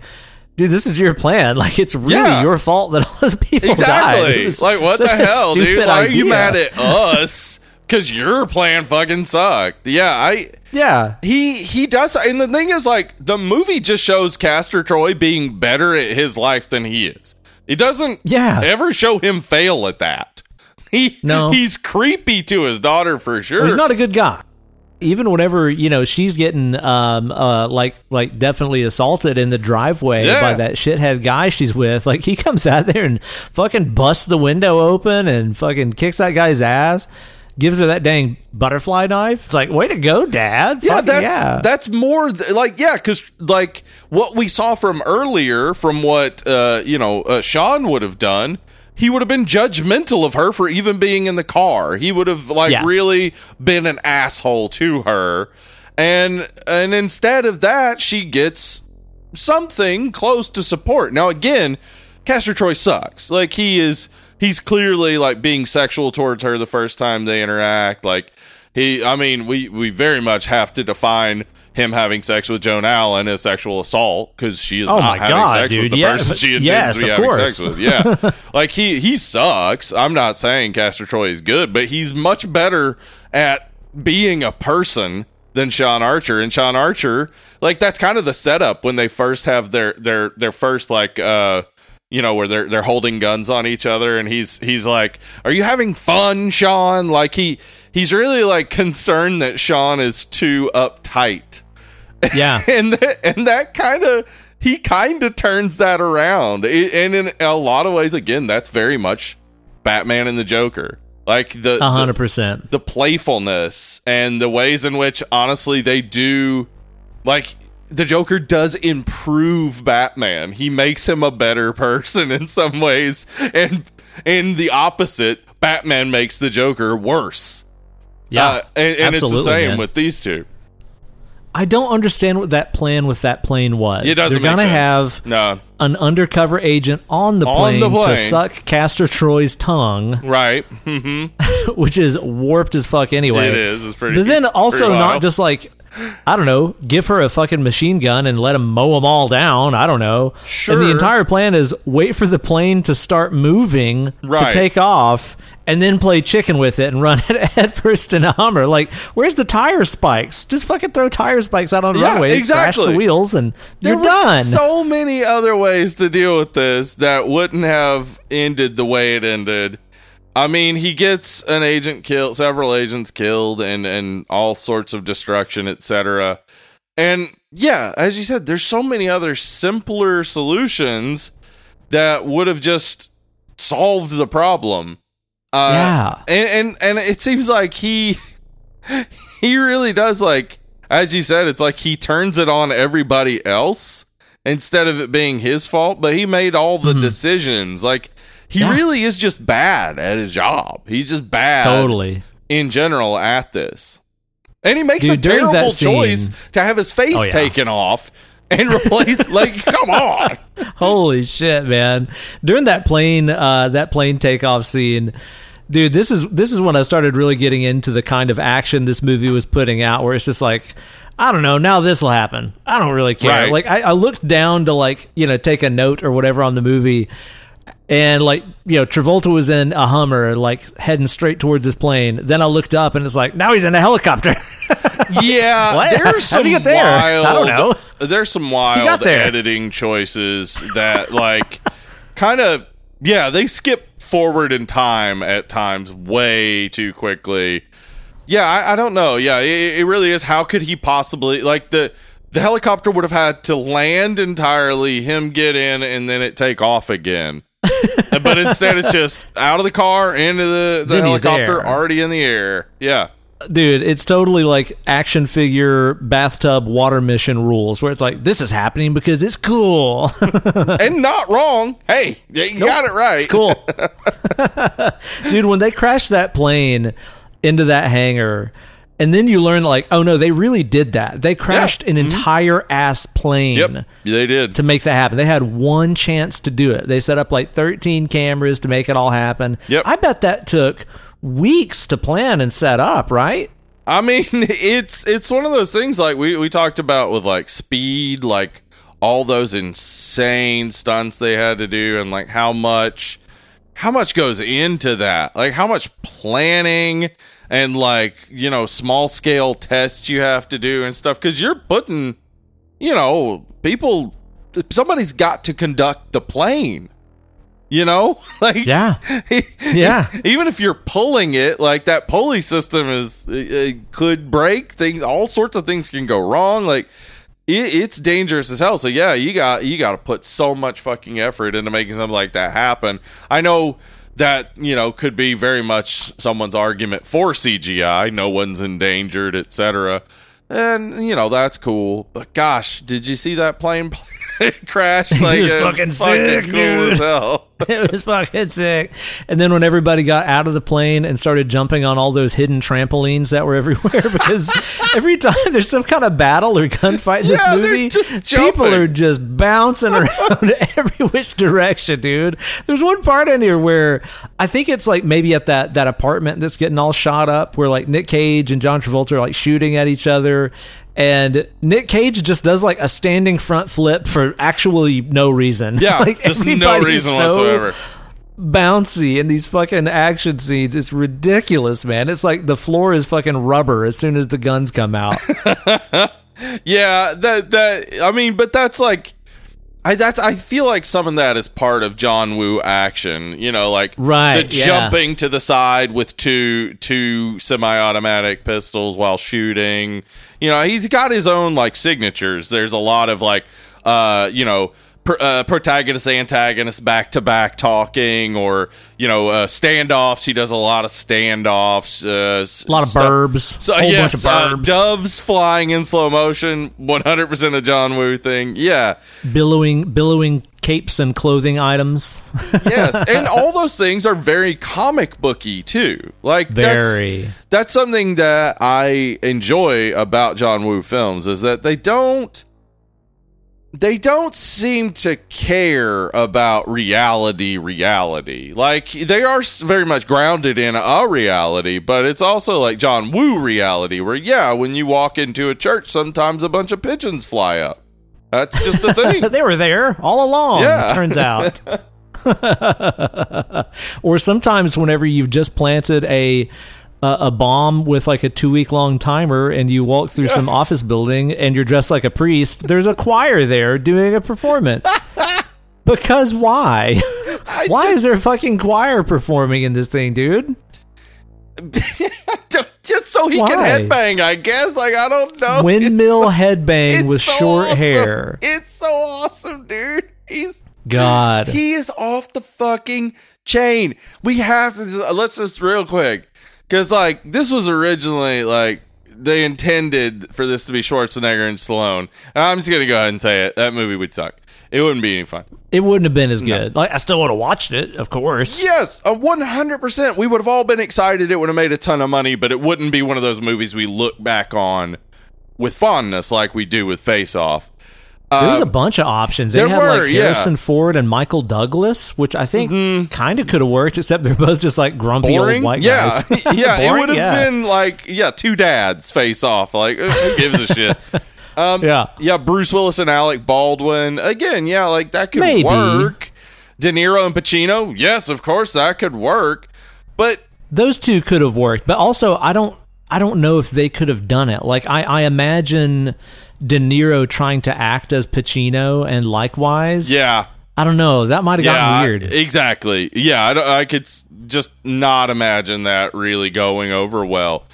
Dude, this is your plan. Like, it's really
Yeah.
your fault that all those people died.
Exactly. Like what the hell, dude? Why are you mad at us? Because your plan fucking sucked. Yeah, I
Yeah,
he he does and the thing is like the movie just shows Castor Troy being better at his life than he is. It doesn't
Yeah.
ever show him fail at that. He
No.
he's creepy to his daughter for sure.
He's not a good guy. Even whenever you know she's getting um uh like like definitely assaulted in the driveway
Yeah.
by that shithead guy she's with, like he comes out there and fucking busts the window open and fucking kicks that guy's ass, gives her that dang butterfly knife. It's like way to go, Dad.
yeah,
Fucking
that's
yeah.
that's more th- like yeah, because like what we saw from earlier, from what uh, you know uh, Sean would have done, he would have been judgmental of her for even being in the car. He would have like
Yeah.
really been an asshole to her, and and instead of that, she gets something close to support. Now again, Castor Troy sucks. Like he is he's clearly like being sexual towards her the first time they interact. Like he I mean, we we very much have to define him having sex with Joan Allen as sexual assault because she is
Oh
not having
God,
sex
dude.
with the
Yeah,
person she intends
yes,
to be having
course.
sex with. Yeah. like he he sucks. I'm not saying Castor Troy is good, but he's much better at being a person than Sean Archer. And Sean Archer, like that's kind of the setup when they first have their their their first like uh you know where they're they're holding guns on each other and he's he's like are you having fun sean like he he's really like concerned that sean is too uptight
yeah.
and that, and that kind of he kind of turns that around It- and in a lot of ways again that's very much batman and the joker like the
A hundred
the,
percent.
the playfulness and the ways in which honestly they do like the joker does improve batman he makes him a better person in some ways and in the opposite batman makes the joker worse
Yeah.
Uh, and, and it's the same
man.
with these two
I don't understand what that plan with that plane was.
it doesn't
They're gonna
sense.
have
no
an undercover agent on the
On
plane,
the
to suck Castor Troy's tongue,
right hmm
which is warped as fuck anyway.
it is it's pretty
But then also not just like I don't know, give her a fucking machine gun and let him mow them all down. I don't know.
Sure.
And the entire plan is wait for the plane to start moving
Right.
to take off, and then play chicken with it and run it headfirst in a Hummer. Like, where's the tire spikes? Just fucking throw tire spikes out on the
Yeah,
runway, crash
exactly.
the wheels, and
there
you're
were
done.
so many other ways to deal with this that wouldn't have ended the way it ended. I mean, he gets an agent killed, several agents killed, and and all sorts of destruction, etc. And yeah, as you said, there's so many other simpler solutions that would have just solved the problem. Uh,
Yeah.
and and and it seems like he he really does like as you said it's like he turns it on everybody else instead of it being his fault but he made all the decisions like he.
Yeah.
really is just bad at his job he's just bad
totally.
in general at this and he makes
Dude,
a terrible
that scene-
choice to have his face
Oh, yeah.
taken off and replaced like come on
Holy shit, man! During that plane, uh, that plane takeoff scene, dude, this is this is when I started really getting into the kind of action this movie was putting out, where it's just like. I don't know. Now this will happen. I don't really care.
Right.
Like I, I looked down to like you know take a note or whatever on the movie, and like you know Travolta was in a Hummer, like heading straight towards this plane. Then I looked up and it's like now he's in a helicopter.
Yeah,
What?
there's
How'd you get there?
wild.
I don't know.
There's some wild editing choices that like kind of yeah they skip forward in time at times way too quickly. Yeah, I, I don't know. Yeah, it, it really is. How could he possibly like the the helicopter would have had to land entirely, him get in, and then it take off again. but instead, it's just out of the car into the, the
Then
helicopter, already in the air. Yeah.
dude it's totally like action figure bathtub water mission rules where it's like this is happening because it's cool
and not wrong. Hey, you got it right.
cool dude when they crashed that plane into that hangar and then you learn like oh no they really did that they crashed an entire ass plane
Mm-hmm. Yep, they did.
to make that happen. They had one chance to do it. They set up like 13 cameras to make it all happen.
Yep.
I bet that took weeks to plan and set up, right?
I mean, it's it's one of those things like we we talked about with like speed, like all those insane stunts they had to do, and like how much how much goes into that, like how much planning and like you know small scale tests you have to do and stuff because you're putting you know people somebody's got to conduct the plane You know, like
Yeah. Yeah.
Even if you're pulling it, like that pulley system is it could break things. All sorts of things can go wrong. Like it, it's dangerous as hell. So yeah, you got you got to put so much fucking effort into making something like that happen. I know that you know could be very much someone's argument for CGI. No one's endangered, etc. And you know that's cool. But gosh, did you see that plane crash? Like
was
it
fucking sick,
cool
dude. it was fucking sick. And then when everybody got out of the plane and started jumping on all those hidden trampolines that were everywhere, because every time there's some kind of battle or gunfight in this
Yeah,
movie, people are just bouncing around every which direction, dude. There's one part in here where I think it's like maybe at that that apartment that's getting all shot up, where like Nick Cage and John Travolta are like shooting at each other. And Nick Cage just does like a standing front flip for actually no reason.
Yeah,
like
just no reason
so
whatsoever.
bouncy in these fucking action scenes. It's ridiculous, man. It's like the floor is fucking rubber as soon as the guns come out.
Yeah, that that I mean, but that's like I that's I feel like some of that is part of John Woo action. You know, like
Right,
the
yeah.
jumping to the side with two two semi-automatic pistols while shooting. You know, he's got his own like signatures. There's a lot of like uh, you know, uh, protagonist antagonist back to back talking or you know uh, standoffs. He does a lot of standoffs. Uh,
A lot of burbs.
so
whole
yes,
bunch
uh,
of burbs.
doves flying in slow motion, one hundred percent a John Woo thing. Yeah,
billowing billowing capes and clothing items.
yes, and all those things are very comic booky too. Like
Very.
That's, that's something that I enjoy about John Woo films is that they don't they don't seem to care about reality reality like they are very much grounded in a reality but it's also like john woo reality where yeah when you walk into a church sometimes a bunch of pigeons fly up that's just a thing
they were there all along,
Yeah.
it turns out. or sometimes whenever you've just planted a a, a bomb with like a two week long timer and you walk through some office building and you're dressed like a priest, there's a choir there doing a performance. because why? Why
just-
is there a fucking choir performing in this thing, dude?
just so he
Why?
can headbang i guess like i don't know
Windmill
It's
headbang with
so
short
awesome.
hair.
it's so awesome dude he's
God.
He is off the fucking chain. We have to just, let's just real quick because like this was originally like they intended for this to be Schwarzenegger and Stallone. And I'm just gonna go ahead and say it. That movie would suck. It wouldn't be any fun.
It wouldn't have been as good. Like I still would have watched it, of course.
Yes, a 100%. We would have all been excited. It would have made a ton of money, but it wouldn't be one of those movies we look back on with fondness like we do with Face Off.
There was a bunch of options. They
there
had
were,
like
yeah.
Harrison Ford and Michael Douglas, which I think kind of could have worked, except they're both just like grumpy
boring.
old white
yeah,
guys.
yeah. it would have
Yeah.
been like yeah, two dads face off. Like uh, who gives a shit? Um,
Yeah.
yeah. Bruce Willis and Alec Baldwin again. Yeah, like that could
Maybe.
work. De Niro and Pacino. Yes, of course that could work. But
Those two could have worked, but also I don't I don't know if they could have done it. Like I, I imagine De Niro trying to act as Pacino and likewise.
yeah,
I don't know. That might have
yeah,
gotten weird.
exactly. Yeah, I, I could just not imagine that really going over well.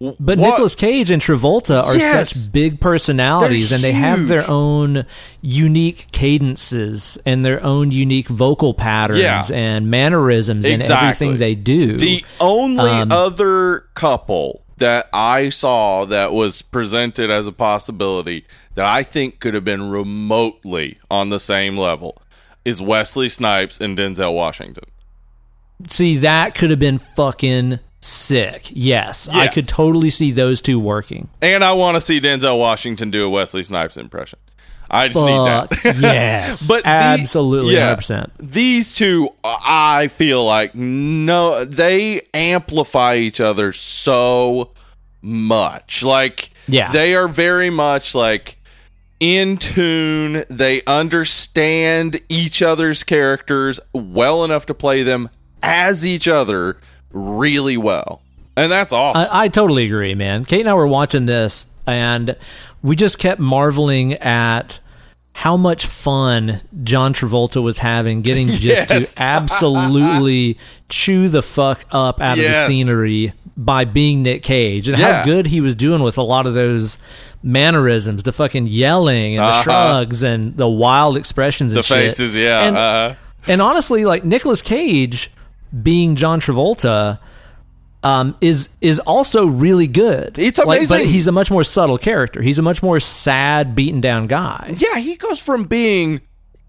But
what-
Nicolas Cage and Travolta are
Yes.
such big personalities and they have their own unique cadences and their own unique vocal patterns
Yeah.
and mannerisms and
Exactly.
everything they do.
The only
Um,
other couple that I saw that was presented as a possibility that I think could have been remotely on the same level is Wesley Snipes and Denzel Washington.
see, that could have been fucking sick. Yes, I could totally see those two working.
And I want to see Denzel Washington do a Wesley Snipes impression. I just need that.
yes,
But the-
absolutely,
yeah,
hundred percent.
These two, I feel like no, they amplify each other so much. Like,
Yeah.
they are very much like in tune. They understand each other's characters well enough to play them as each other really well, and that's awesome.
I, I totally agree, man. Kate and I were watching this, and we just kept marveling at how much fun John Travolta was having getting just
Yes.
to absolutely chew the fuck up out of the scenery by being Nick Cage and
Yeah.
how good he was doing with a lot of those mannerisms, the fucking yelling and the
Uh-huh.
shrugs and the wild expressions and
The
shit.
faces, yeah.
And,
uh,
and honestly, like Nicolas Cage being John Travolta um, is is also really good.
It's
Like, but he's a much more subtle character. He's a much more sad, beaten down guy.
yeah, he goes from being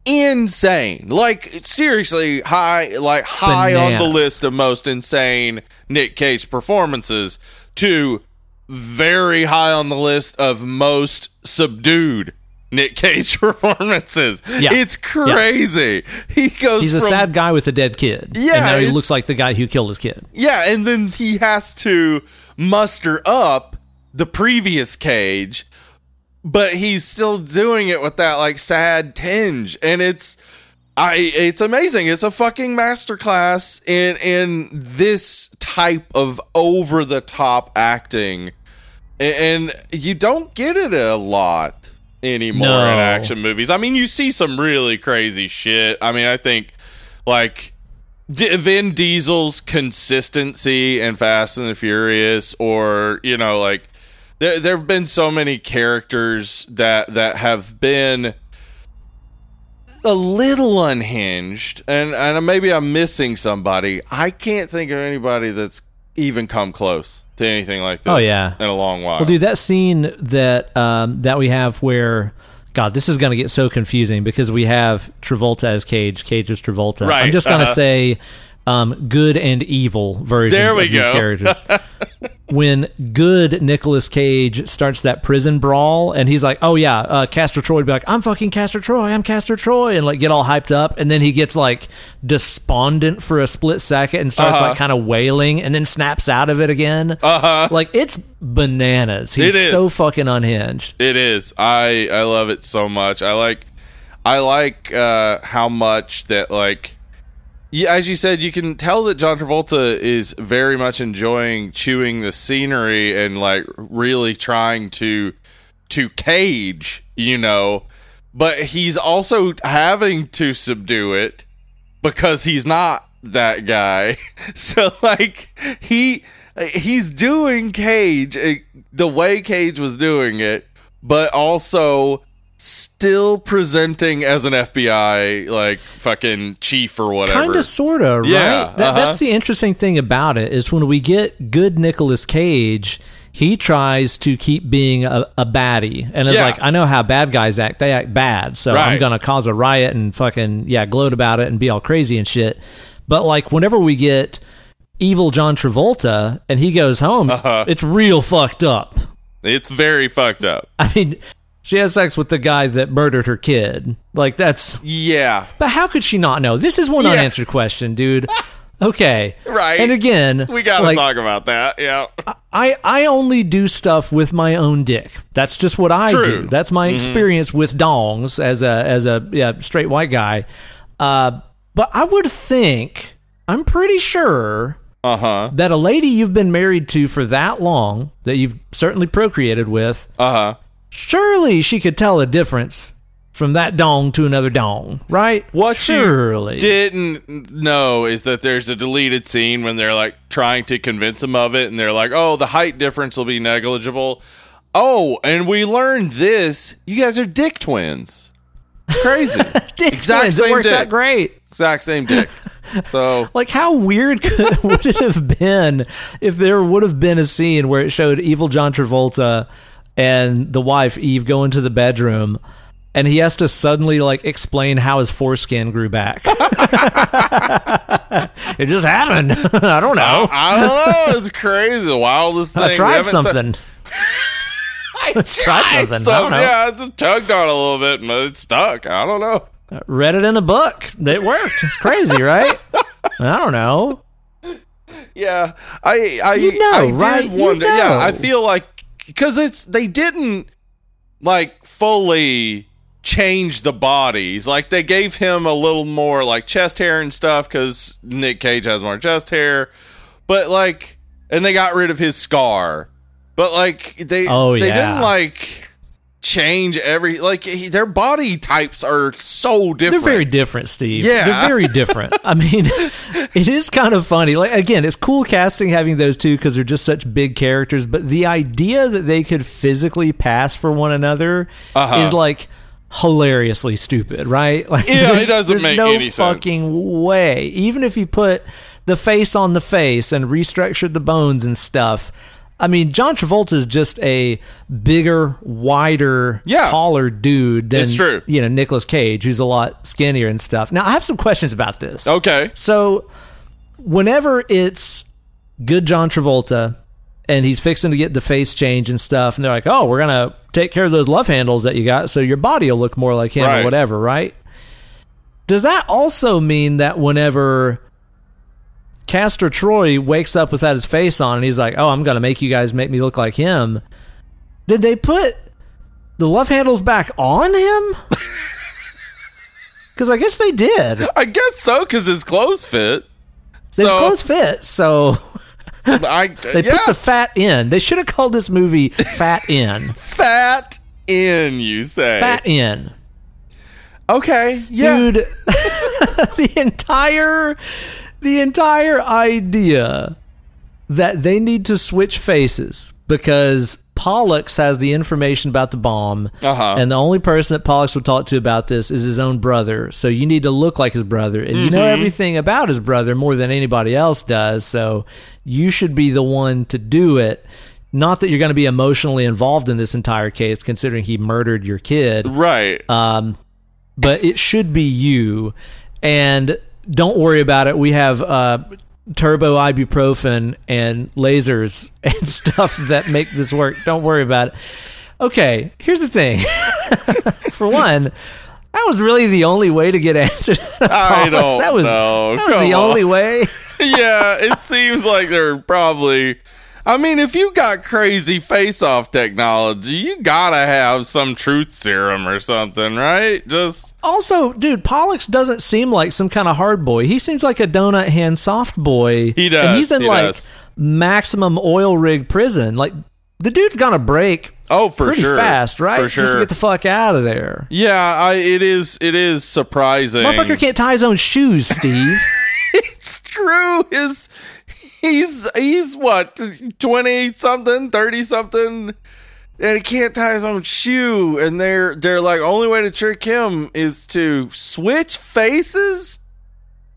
insane, like seriously high, like high on the list of most insane Nick Cage performances, to very high on the list of most subdued Nick Cage performances.
Yeah.
It's crazy. He goes.
He's a
from,
sad guy with a dead kid.
Yeah,
and now he looks like the guy who killed his kid.
Yeah, and then he has to muster up the previous cage, but he's still doing it with that like sad tinge, and it's I it's amazing. It's a fucking masterclass in in this type of over the top acting, and you don't get it a lot anymore
No.
in action movies. I mean, you see some really crazy shit. I mean, I think like D- Vin Diesel's consistency in Fast and the Furious, or you know, like there there have been so many characters that that have been a little unhinged, and and maybe I'm missing somebody. I can't think of anybody that's even come close to anything like this.
Oh, yeah.
in a long while.
Well, dude, that scene that um, that we have where. God, this is going to get so confusing because we have Travolta as Cage, Cage as Travolta.
Right,
I'm just going to
uh-huh.
say um, good and evil versions of these
go.
characters. when good Nicolas Cage starts that prison brawl, and he's like, "Oh yeah, uh, Castor Troy," would be like, "I'm fucking Castor Troy, I'm Castor Troy," and like get all hyped up, and then he gets like despondent for a split second and starts
Uh-huh.
like kind of wailing, and then snaps out of it again.
uh huh.
Like it's bananas. He's
It
so fucking unhinged.
It is. I I love it so much. I like I like uh how much that like yeah, as you said, you can tell that John Travolta is very much enjoying chewing the scenery and like really trying to to cage, you know, but he's also having to subdue it because he's not that guy. So like he he's doing Cage uh, the way Cage was doing it, but also still presenting as an FBI like fucking chief or whatever.
Kind of, sort of,
Yeah,
right? That,
uh-huh.
That's the interesting thing about it is when we get good Nicolas Cage, he tries to keep being a, a baddie, and it's
Yeah.
like I know how bad guys act; they act bad, so I'm gonna cause a riot and fucking yeah, gloat about it and be all crazy and shit. But like whenever we get evil John Travolta and he goes home,
Uh-huh.
it's real fucked up.
It's very fucked up.
I mean. She has sex with the guy that murdered her kid. Like that's
Yeah.
But how could she not know? This is one
Yeah.
unanswered question, dude. Okay.
Right.
And again,
We got to
like,
talk about that. Yeah.
I I only do stuff with my own dick. That's just what I
True.
do. That's my experience with dongs as a as a yeah, straight white guy. Uh, but I would think I'm pretty sure
Uh-huh.
that a lady you've been married to for that long that you've certainly procreated with,
Uh-huh.
Surely she could tell a difference from that dong to another dong, right?
What
surely
you didn't know is that there's a deleted scene when they're like trying to convince him of it, and they're like, "Oh, the height difference will be negligible." Oh, and we learned this. You guys are dick twins. Crazy.
dick
Exact
twins.
same
It works
dick.
out great.
exact same dick. So
Like, how weird could, would it have been if there would have been a scene where it showed evil John Travolta and the wife Eve go into the bedroom, and he has to suddenly like explain how his foreskin grew back. it just happened. I don't know.
I don't know. It's crazy. The wildest thing.
I tried
haven't sa-
something.
I
Let's try something. I don't know.
Yeah, I just tugged on a little bit, and it stuck. I don't know.
Uh, read it in a book. It worked. It's crazy, right? I don't know.
Yeah, I I
You know,
I did
right? You
wonder. Yeah. I feel like because it's they didn't like fully change the bodies. Like they gave him a little more like chest hair and stuff because Nick Cage has more chest hair, but like, and they got rid of his scar. But like they
Oh,
they
yeah.
didn't like change every like he, their body types are so different.
They're very different, Steve.
Yeah.
They're very different. I mean, it is kind of funny. Like again, it's cool casting having those two because they're just such big characters, but the idea that they could physically pass for one another
Uh-huh.
is like hilariously stupid, right? Like
Yeah, it doesn't make
no
any sense.
fucking way. Even if you put the face on the face and restructured the bones and stuff. I mean, John Travolta is just a bigger, wider,
Yeah.
taller dude than
It's true.
you know Nicolas Cage, who's a lot skinnier and stuff. Now, I have some questions about this.
Okay.
So, whenever it's good John Travolta and he's fixing to get the face change and stuff, and they're like, "Oh, we're gonna take care of those love handles that you got, so your body will look more like him
Right.
or whatever," right? Does that also mean that whenever Castor Troy wakes up without his face on and he's like, "Oh, I'm gonna make you guys make me look like him," did they put the love handles back on him? Because I guess they did.
I guess so because his clothes fit.
His
So,
clothes fit, so
I,
they
yeah,
put the fat in. They should have called this movie Fat In.
fat in. You say
Fat In.
Okay. Yeah.
Dude, the entire the entire idea that they need to switch faces because Pollux has the information about the bomb,
Uh-huh.
and the only person that Pollux would talk to about this is his own brother. So you need to look like his brother, and you know
Mm-hmm.
everything about his brother more than anybody else does. So you should be the one to do it. Not that you're going to be emotionally involved in this entire case, considering he murdered your kid
Right.
um, but it should be you. And don't worry about it. We have uh, turbo ibuprofen and lasers and stuff that make this work. Don't worry about it. Okay, here's the thing. For one, that was really the only way to get answered.
I don't
that was,
know.
That was the
on.
only way.
yeah, it seems like they're probably. I mean, if you got crazy face-off technology, you gotta have some truth serum or something, right? Just
Also, dude, Pollux doesn't seem like some kind of hard boy. He seems like a donut hand soft boy.
He does,
And he's in
he
like
does.
maximum oil rig prison. Like the dude's gonna break
oh, for
pretty
sure,
fast, right?
For sure.
Just to get the fuck out of there.
yeah, I, it is. It is surprising.
Motherfucker can't tie his own shoes, Steve.
it's true. His he's he's what twenty something, thirty something, and he can't tie his own shoe. And they're they're like only way to trick him is to switch faces.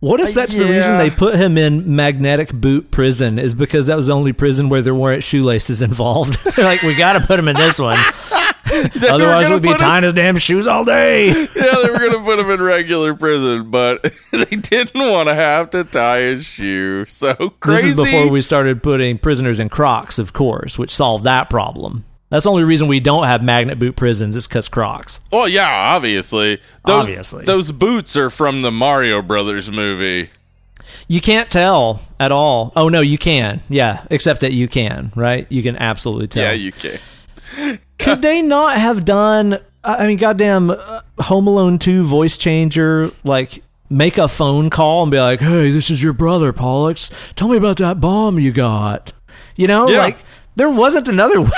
What if uh, that's the reason they put him in magnetic boot prison? Is because that was the only prison where there weren't shoelaces involved. They're like, we got to put him in this one, otherwise we'd be
him-
tying his damn shoes all day.
yeah, they were gonna put him in regular prison, but they didn't want to have to tie his shoe. So crazy.
This is before we started putting prisoners in Crocs, of course, which solved that problem. That's the only reason we don't have magnet boot prisons is because Crocs.
well, yeah, obviously, those,
Obviously.
those boots are from the Mario Brothers movie.
You can't tell at all. Oh no, you can. Yeah, except that you can, right? You can absolutely tell.
Yeah, you can.
Could they not have done? I mean, goddamn, uh, Home Alone two voice changer, like make a phone call and be like, "Hey, this is your brother, Pollux. Tell me about that bomb you got." You know,
Yeah.
like there wasn't another way.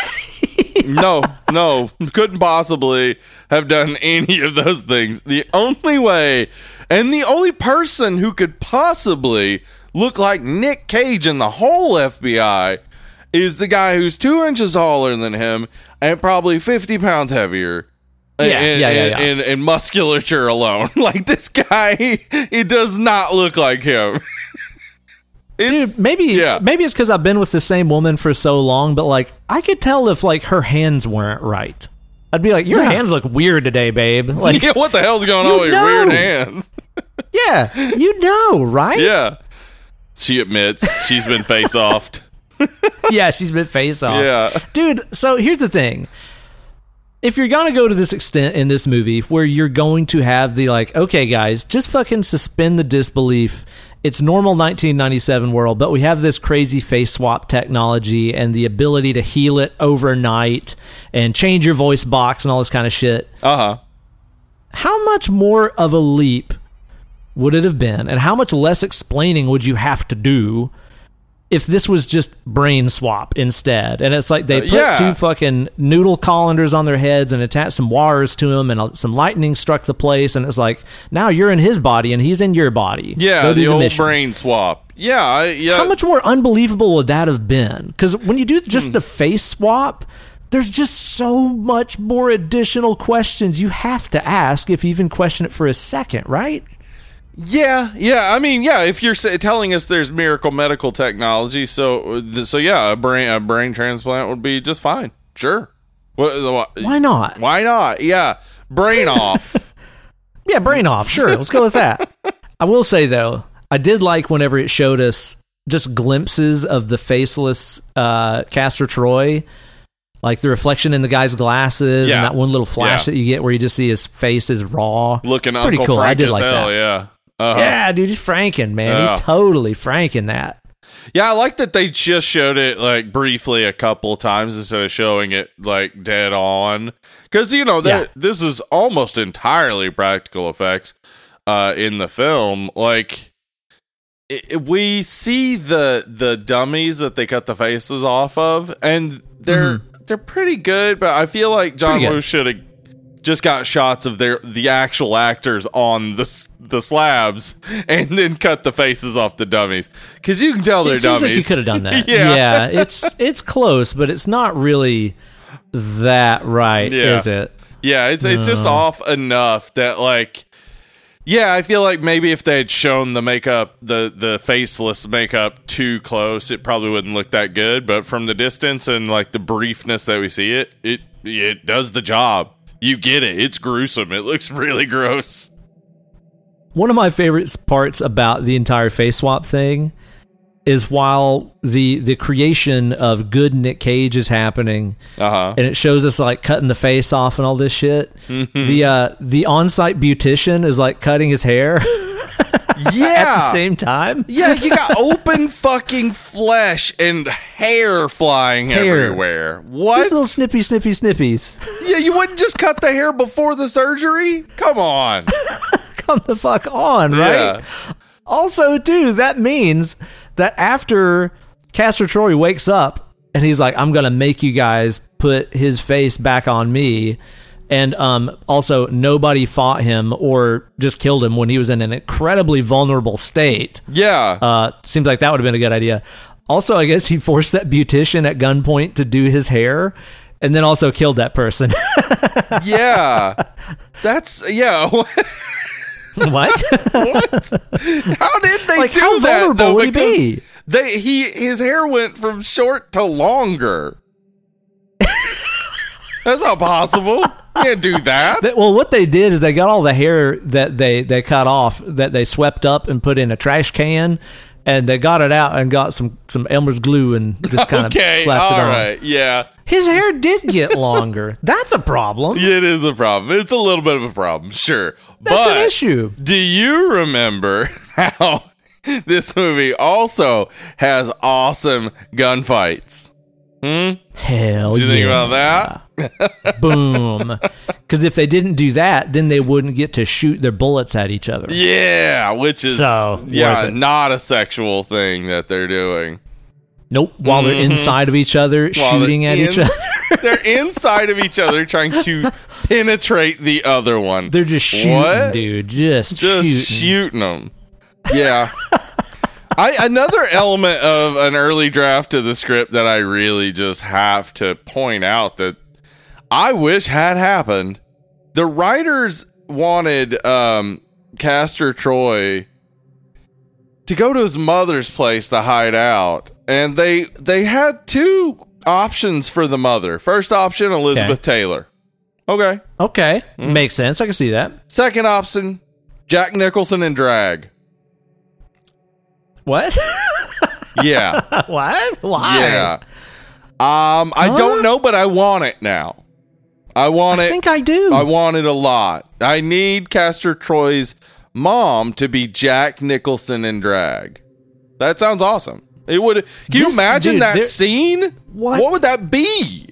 no, no, couldn't possibly have done any of those things. The only way, and the only person who could possibly look like Nick Cage in the whole FBI is the guy who's two inches taller than him and probably 50 pounds heavier.
Yeah,
and,
yeah, yeah, yeah.
And, and musculature alone. Like this guy, it does not look like him.
Dude, maybe
yeah.
maybe it's because I've been with the same woman for so long, but like I could tell if like her hands weren't right. I'd be like, "Your
Yeah.
hands look weird today, babe." Like,
yeah, what the hell's going on with your weird hands?
yeah, you know, right?
Yeah. She admits she's been face offed.
yeah, she's been face off.
Yeah.
Dude, so here's the thing. If you're going to go to this extent in this movie where you're going to have the like, okay, guys, just fucking suspend the disbelief. It's normal 1997 world, but we have this crazy face swap technology and the ability to heal it overnight and change your voice box and all this kind of shit.
Uh huh.
How much more of a leap would it have been and how much less explaining would you have to do if this was just brain swap instead. And it's like they put
yeah.
two fucking noodle colanders on their heads and attached some wires to them, and uh, some lightning struck the place. And it's like now you're in his body and he's in your body.
Yeah,
do
the old
mission.
brain swap. Yeah, yeah.
How much more unbelievable would that have been? Because when you do
Hmm.
just the face swap, there's just so much more additional questions you have to ask if you even question it for a second, right?
Yeah, yeah. I mean, yeah. If you're telling us there's miracle medical technology, so so yeah, a brain a brain transplant would be just fine. Sure. What,
Why not?
why not? Yeah, brain off.
Yeah, brain off. Sure, let's go with that. I will say though, I did like whenever it showed us just glimpses of the faceless uh, Castor Troy, like the reflection in the guy's glasses,
Yeah.
and that one little flash
Yeah.
that you get where you just see his face is raw.
Looking
Pretty
Uncle
cool. I did like
hell.
that.
Yeah. Uh-huh.
Yeah, dude, he's franking, man.
Yeah.
He's totally franking that.
Yeah, I like that they just showed it like briefly a couple times instead of showing it like dead on. Because you know that
Yeah.
this is almost entirely practical effects uh, in the film. Like i we see the the dummies that they cut the faces off of, and they're they're pretty good. But I feel like John
Mm-hmm.
Woo should have just got shots of their the actual actors on the the slabs and then cut the faces off the dummies because you can tell they're
It seems
dummies.
like you could have done that.
Yeah.
yeah, it's it's close, but it's not really that right,
Yeah.
is it?
Yeah, it's it's just off enough that like yeah, I feel like maybe if they had shown the makeup, the the faceless makeup too close, it probably wouldn't look that good. But from the distance and like the briefness that we see it, it it does the job. You get it. It's gruesome. It looks really gross.
One of my favorite parts about the entire face swap thing is while the the creation of good Nick Cage is happening,
Uh huh.
and it shows us like cutting the face off and all this shit. The uh, the on site beautician is like cutting his hair at the same time.
yeah, you got open fucking flesh and hair flying
Hair.
everywhere.
Just
What?
little snippy, snippy, snippies.
Yeah, you wouldn't just cut the hair before the surgery? Come on.
Come the fuck on, right?
Yeah.
Also, too, that means that after Castor Troy wakes up and he's like, I'm gonna make you guys put his face back on me. And um, also, nobody fought him or just killed him when he was in an incredibly vulnerable state.
Yeah.
Uh, seems like that would have been a good idea. Also, I guess he forced that beautician at gunpoint to do his hair, and then also killed that person.
yeah. That's yeah.
what?
what? How did they
Like,
do
how
that?
vulnerable
though?
would he be?
They he his hair went from short to longer. That's not possible. You can't do that.
That- well, what they did is they got all the hair that they they cut off that they swept up and put in a trash can, and they got it out and got some some Elmer's glue and just kind
Okay,
of slapped
all
it on.
right, yeah.
His hair did get longer. That's a problem.
It is a problem. It's a little bit of a problem, sure.
That's
but
an issue.
Do you remember how this movie also has awesome gunfights? Hmm?
Hell
Do you think about that?
Boom. Because if they didn't do that, then they wouldn't get to shoot their bullets at each other.
Yeah, which is
So,
yeah, not a sexual thing that they're doing.
Nope. While they're inside of each other,
Mm-hmm. While
shooting
they're
at each other,
they're inside of each other trying to penetrate the other one.
they're just shooting,
What?
dude. Just,
just
shooting.
shooting them. Yeah. I another element of an early draft of the script that I really just have to point out that I wish had happened. The writers wanted um Castor Troy to go to his mother's place to hide out and they they had two options for the mother. First option Elizabeth Taylor. Okay.
Okay.
Mm.
Makes sense. I can see that.
Second option Jack Nicholson in drag.
What?
Yeah.
what? Why?
Yeah. Um, I
Huh?
don't know, but I want it now. I want
I
it.
I think I do.
I want it a lot. I need Castor Troy's mom to be Jack Nicholson in drag. That sounds awesome. It would. Can you imagine
dude,
that
there-
scene?
What?
What would that be?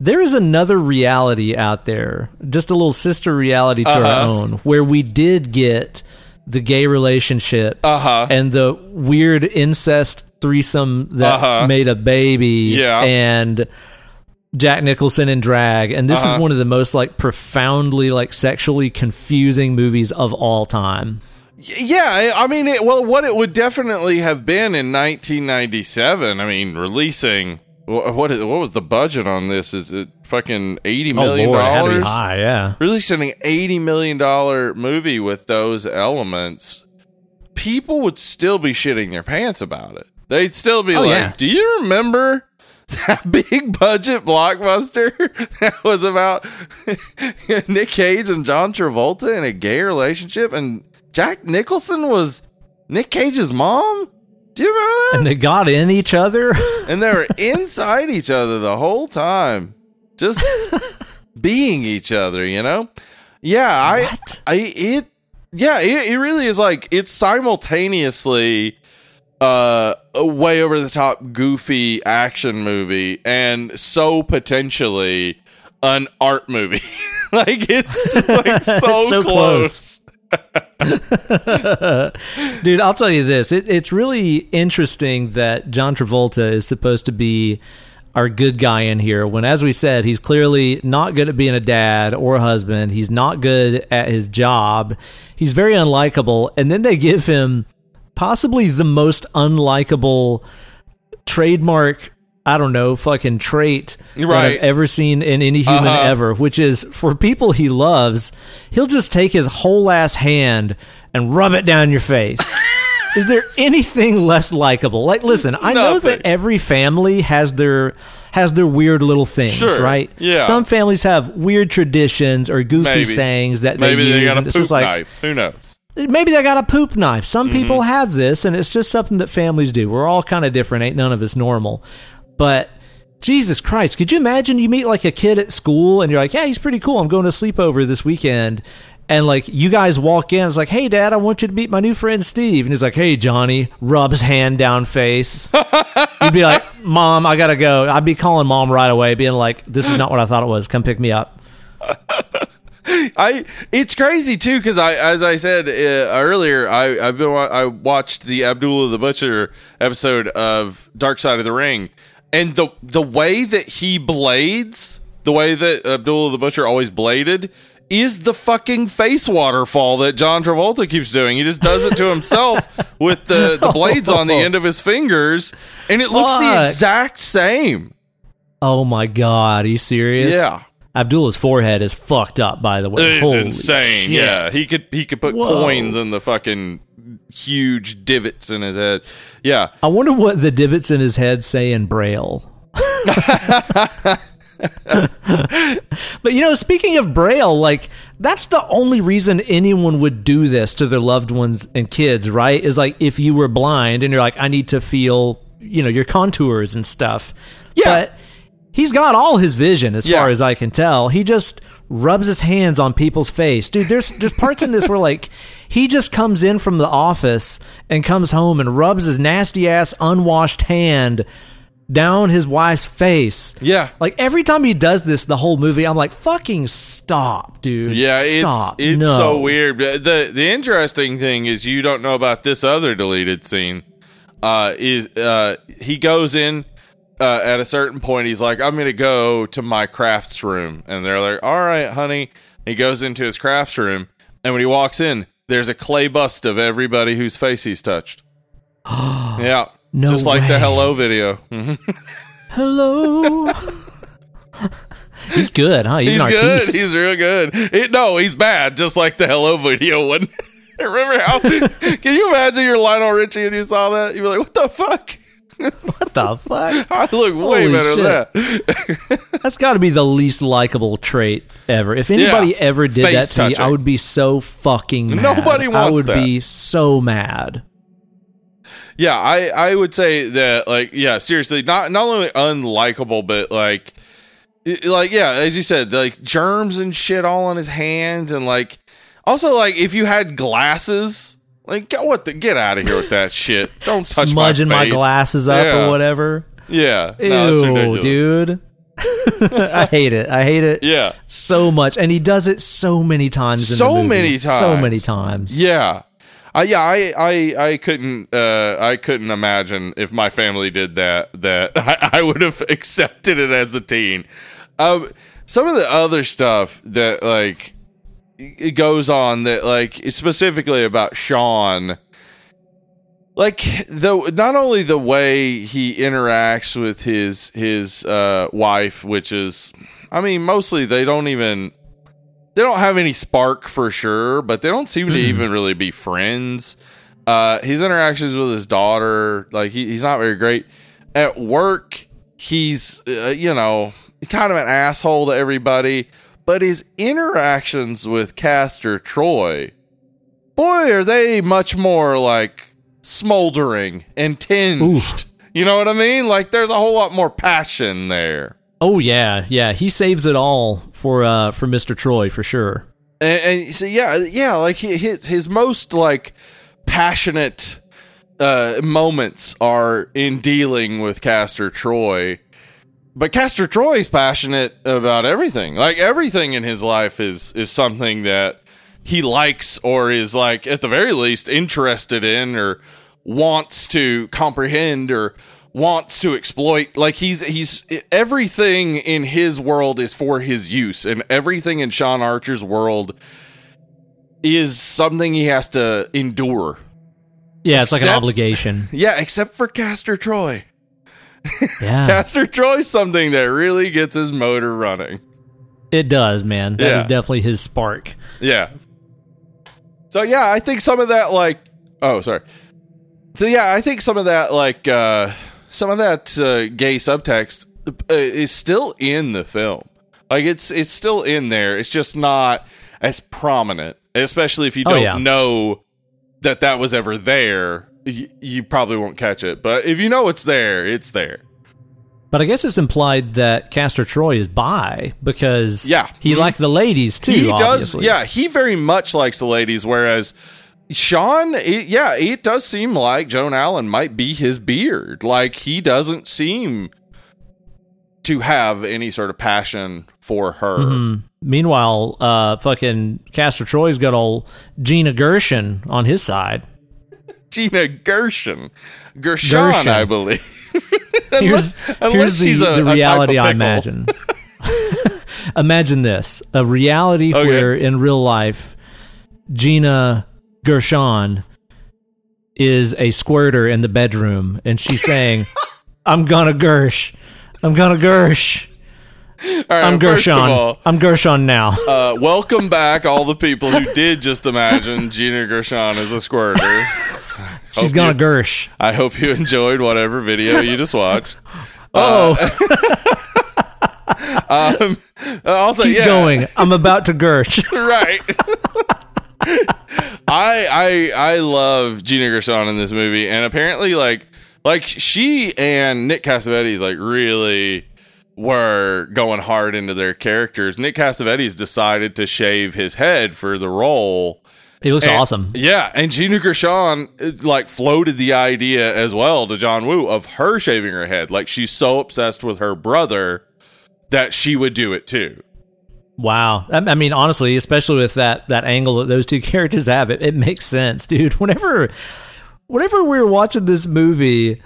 there is another reality out there, just a little sister reality to our
Uh-huh.
own, where we did get the gay relationship
Uh huh.
and the weird incest threesome that
Uh-huh.
made a baby
Yeah.
and Jack Nicholson in drag and this
Uh-huh.
is one of the most like profoundly like sexually confusing movies of all time.
Yeah, I mean, it, well, what it would definitely have been in 1997. I mean, releasing what is what was the budget on this? Is it fucking 80 million
oh Lord, it had to be
dollars?
high, yeah.
Releasing an 80 million dollar movie with those elements, people would still be shitting their pants about it. They'd still be
Oh,
like,
yeah.
"Do you remember?" That big budget blockbuster that was about Nick Cage and John Travolta in a gay relationship, and Jack Nicholson was Nick Cage's mom. Do you remember that?
And they got in each other.
and they were inside each other the whole time, just being each other. You know? Yeah, I,
What?
I, it, yeah, it, it really is like it's simultaneously uh, a way over the top, goofy action movie, and so potentially an art movie. like it's like so,
It's so
close.
Dude, I'll tell you this. It, it's really interesting that John Travolta is supposed to be our good guy in here when, as we said, he's clearly not good at being a dad or a husband. He's not good at his job. He's very unlikable. And then they give him possibly the most unlikable trademark. I don't know, fucking trait that I've ever seen in any human
Uh-huh.
ever, which is for people he loves, he'll just take his whole ass hand and rub it down your face. is there anything less likable? Like, listen, I know that every family has their has their weird little things,
Sure,
right?
yeah.
Some families have weird traditions or goofy
Maybe.
sayings that
Maybe
they
they
use.
got a poop
like.
Who knows?
Maybe they got a poop knife. Some
Mm-hmm.
people have this, and it's just something that families do. We're all kind of different. Ain't none of us normal. But Jesus Christ, could you imagine you meet like a kid at school and you're like, yeah, he's pretty cool. I'm going to sleepover this weekend. And like you guys walk in, it's like, hey, dad, I want you to meet my new friend Steve. And he's like, hey, Johnny, rubs hand down face. You'd be like, mom, I got to go. I'd be calling mom right away, being like, this is not what I thought it was. Come pick me up.
I it's crazy too because I as I said uh, earlier I I've been wa- I watched the Abdullah the Butcher episode of Dark Side of the Ring and the the way that he blades the way that Abdullah the Butcher always bladed is the fucking face waterfall that John Travolta keeps doing. He just does it to himself with the, the blades on the end of his fingers and it looks the exact same.
Oh my God. Are you serious?
Yeah.
Abdullah's forehead is fucked up, by the way.
It's
Holy
insane.
shit.
Yeah, he could he could put
Whoa.
coins in the fucking huge divots in his head. Yeah,
I wonder what the divots in his head say in Braille. but you know, speaking of Braille, like that's the only reason anyone would do this to their loved ones and kids, right? Is like if you were blind and you're like, I need to feel, you know, your contours and stuff.
Yeah.
But he's got all his vision as
Yeah.
far as I can tell. He just rubs his hands on people's face. Dude, there's there's parts in this where like he just comes in from the office and comes home and rubs his nasty ass unwashed hand down his wife's face.
yeah,
Like every time he does this the whole movie, I'm like, fucking stop, dude.
yeah.
Stop.
It's it's
no.
so weird. The the interesting thing is you don't know about this other deleted scene. Uh, is uh he goes in. Uh, at a certain point, he's like, "I'm gonna go to my crafts room," and they're like, "All right, honey." He goes into his crafts room, and when he walks in, there's a clay bust of everybody whose face he's touched. yeah,
No
just like the hello video. Mhm.
Hello. he's good, huh? He's,
He's
an
good.
artiste.
He's real good. It, no, he's bad, just like the hello video one. Remember how? can you imagine you're Lionel Richie and you saw that? You'd be like, "What the fuck?"
what the fuck?
I look way
Holy
better than that.
That's got to be the least likable trait ever. If anybody
Yeah.
ever did
Face
that to me, I would be so fucking mad.
Nobody
I would
that.
be so mad.
Yeah, I I would say that like yeah, seriously, not not only unlikable, but like like yeah, as you said, like germs and shit all on his hands, and like also like if you had glasses, like get what the get out of here with that shit. Don't touch
Smudging
my,
my, glasses up
Yeah.
or whatever.
Yeah,
Ew,
no,
dude. I hate it. I hate it
Yeah,
so much, and he does it so many times. In
So
the movie.
many times.
So many times.
yeah. I yeah, I I I couldn't uh I couldn't imagine if my family did that that I, I would have accepted it as a teen. Um some of the other stuff that like it goes on that like specifically about Sean like the not only the way he interacts with his his uh wife which is I mean mostly they don't even they don't have any spark for sure, but they don't seem to even really be friends. Uh, his interactions with his daughter, like he, he's not very great. At work, he's uh, you know kind of an asshole to everybody, but his interactions with Castor Troy, boy, are they much more like smoldering and tinged.
Oof.
You know what I mean? Like there's a whole lot more passion there.
Oh yeah, yeah. He saves it all for uh for Mr. Troy for sure.
and, and so yeah, yeah, like his his most like passionate uh, moments are in dealing with Castor Troy. But Castor Troy's passionate about everything. Like everything in his life is is something that he likes or is like at the very least interested in or wants to comprehend or wants to exploit like he's he's everything in his world is for his use and everything in Sean Archer's world is something he has to endure.
Yeah, it's like an obligation.
Yeah, except for Castor Troy.
Yeah,
Castor Troy's something that really gets his motor running.
it does, man. That is
Yeah.
definitely his spark.
Yeah. So yeah, I think some of that like oh sorry. So yeah, I think some of that like uh some of that uh, gay subtext uh, is still in the film. Like it's it's still in there. It's just not as prominent, especially if you
Oh,
don't
yeah.
know that that was ever there. You, you probably won't catch it, but if you know it's there, it's there.
But I guess it's implied that Castor Troy is bi because
Yeah.
he
Mhm.
likes the ladies too.
he does yeah he very much likes the ladies whereas sean it, yeah it does seem like joan allen might be his beard like he doesn't seem to have any sort of passion for her
Mhm. Meanwhile, uh, fucking Castor Troy's got old Gina Gershon on his side.
Gina gershon gershon,
Gershon.
i believe
Here's,
unless
here's the,
she's a-
the
a of
reality I imagine. imagine this a reality
Okay.
where in real life, Gina Gershon is a squirter in the bedroom and she's saying, I'm gonna Gersh. I'm gonna Gersh.
All right,
I'm Gershon.
all,
I'm Gershon now.
uh, welcome back all the people who did just imagine gina gershon as a squirter
She's gonna
you-
Gersh.
I hope you enjoyed whatever video you just watched.
Oh,
Um, also,
keep
yeah,
going. I'm about to Gersh.
right. I I I love Gina Gershon in this movie, and apparently, like like she and Nick Cassavetes like really were going hard into their characters. Nick Cassavetes decided to shave his head for the role.
He looks
And-
awesome.
Yeah, and Gina Gershon like floated the idea as well to John Woo of her shaving her head. Like she's so obsessed with her brother that she would do it too.
Wow. I, I mean, honestly, especially with that that angle that those two characters have, it, it makes sense, dude. Whenever whenever we were watching this movie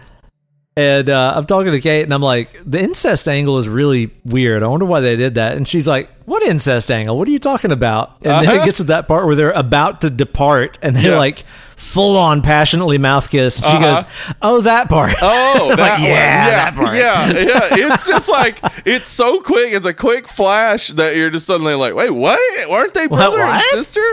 and uh, I'm talking to Kate and I'm like, the incest angle is really weird. I wonder why they did that. And she's like, What incest angle? What are you talking about? And then
Uh-huh.
it gets to that part where they're about to depart and they're
Yeah.
like full on passionately mouth kiss. She
Uh-huh.
goes, Oh, that part.
Oh, that
Like,
one.
yeah,
yeah,
that part.
yeah, yeah. It's just like it's so quick. It's a quick flash that you're just suddenly like, wait, what? Weren't they brother and
what?
sister?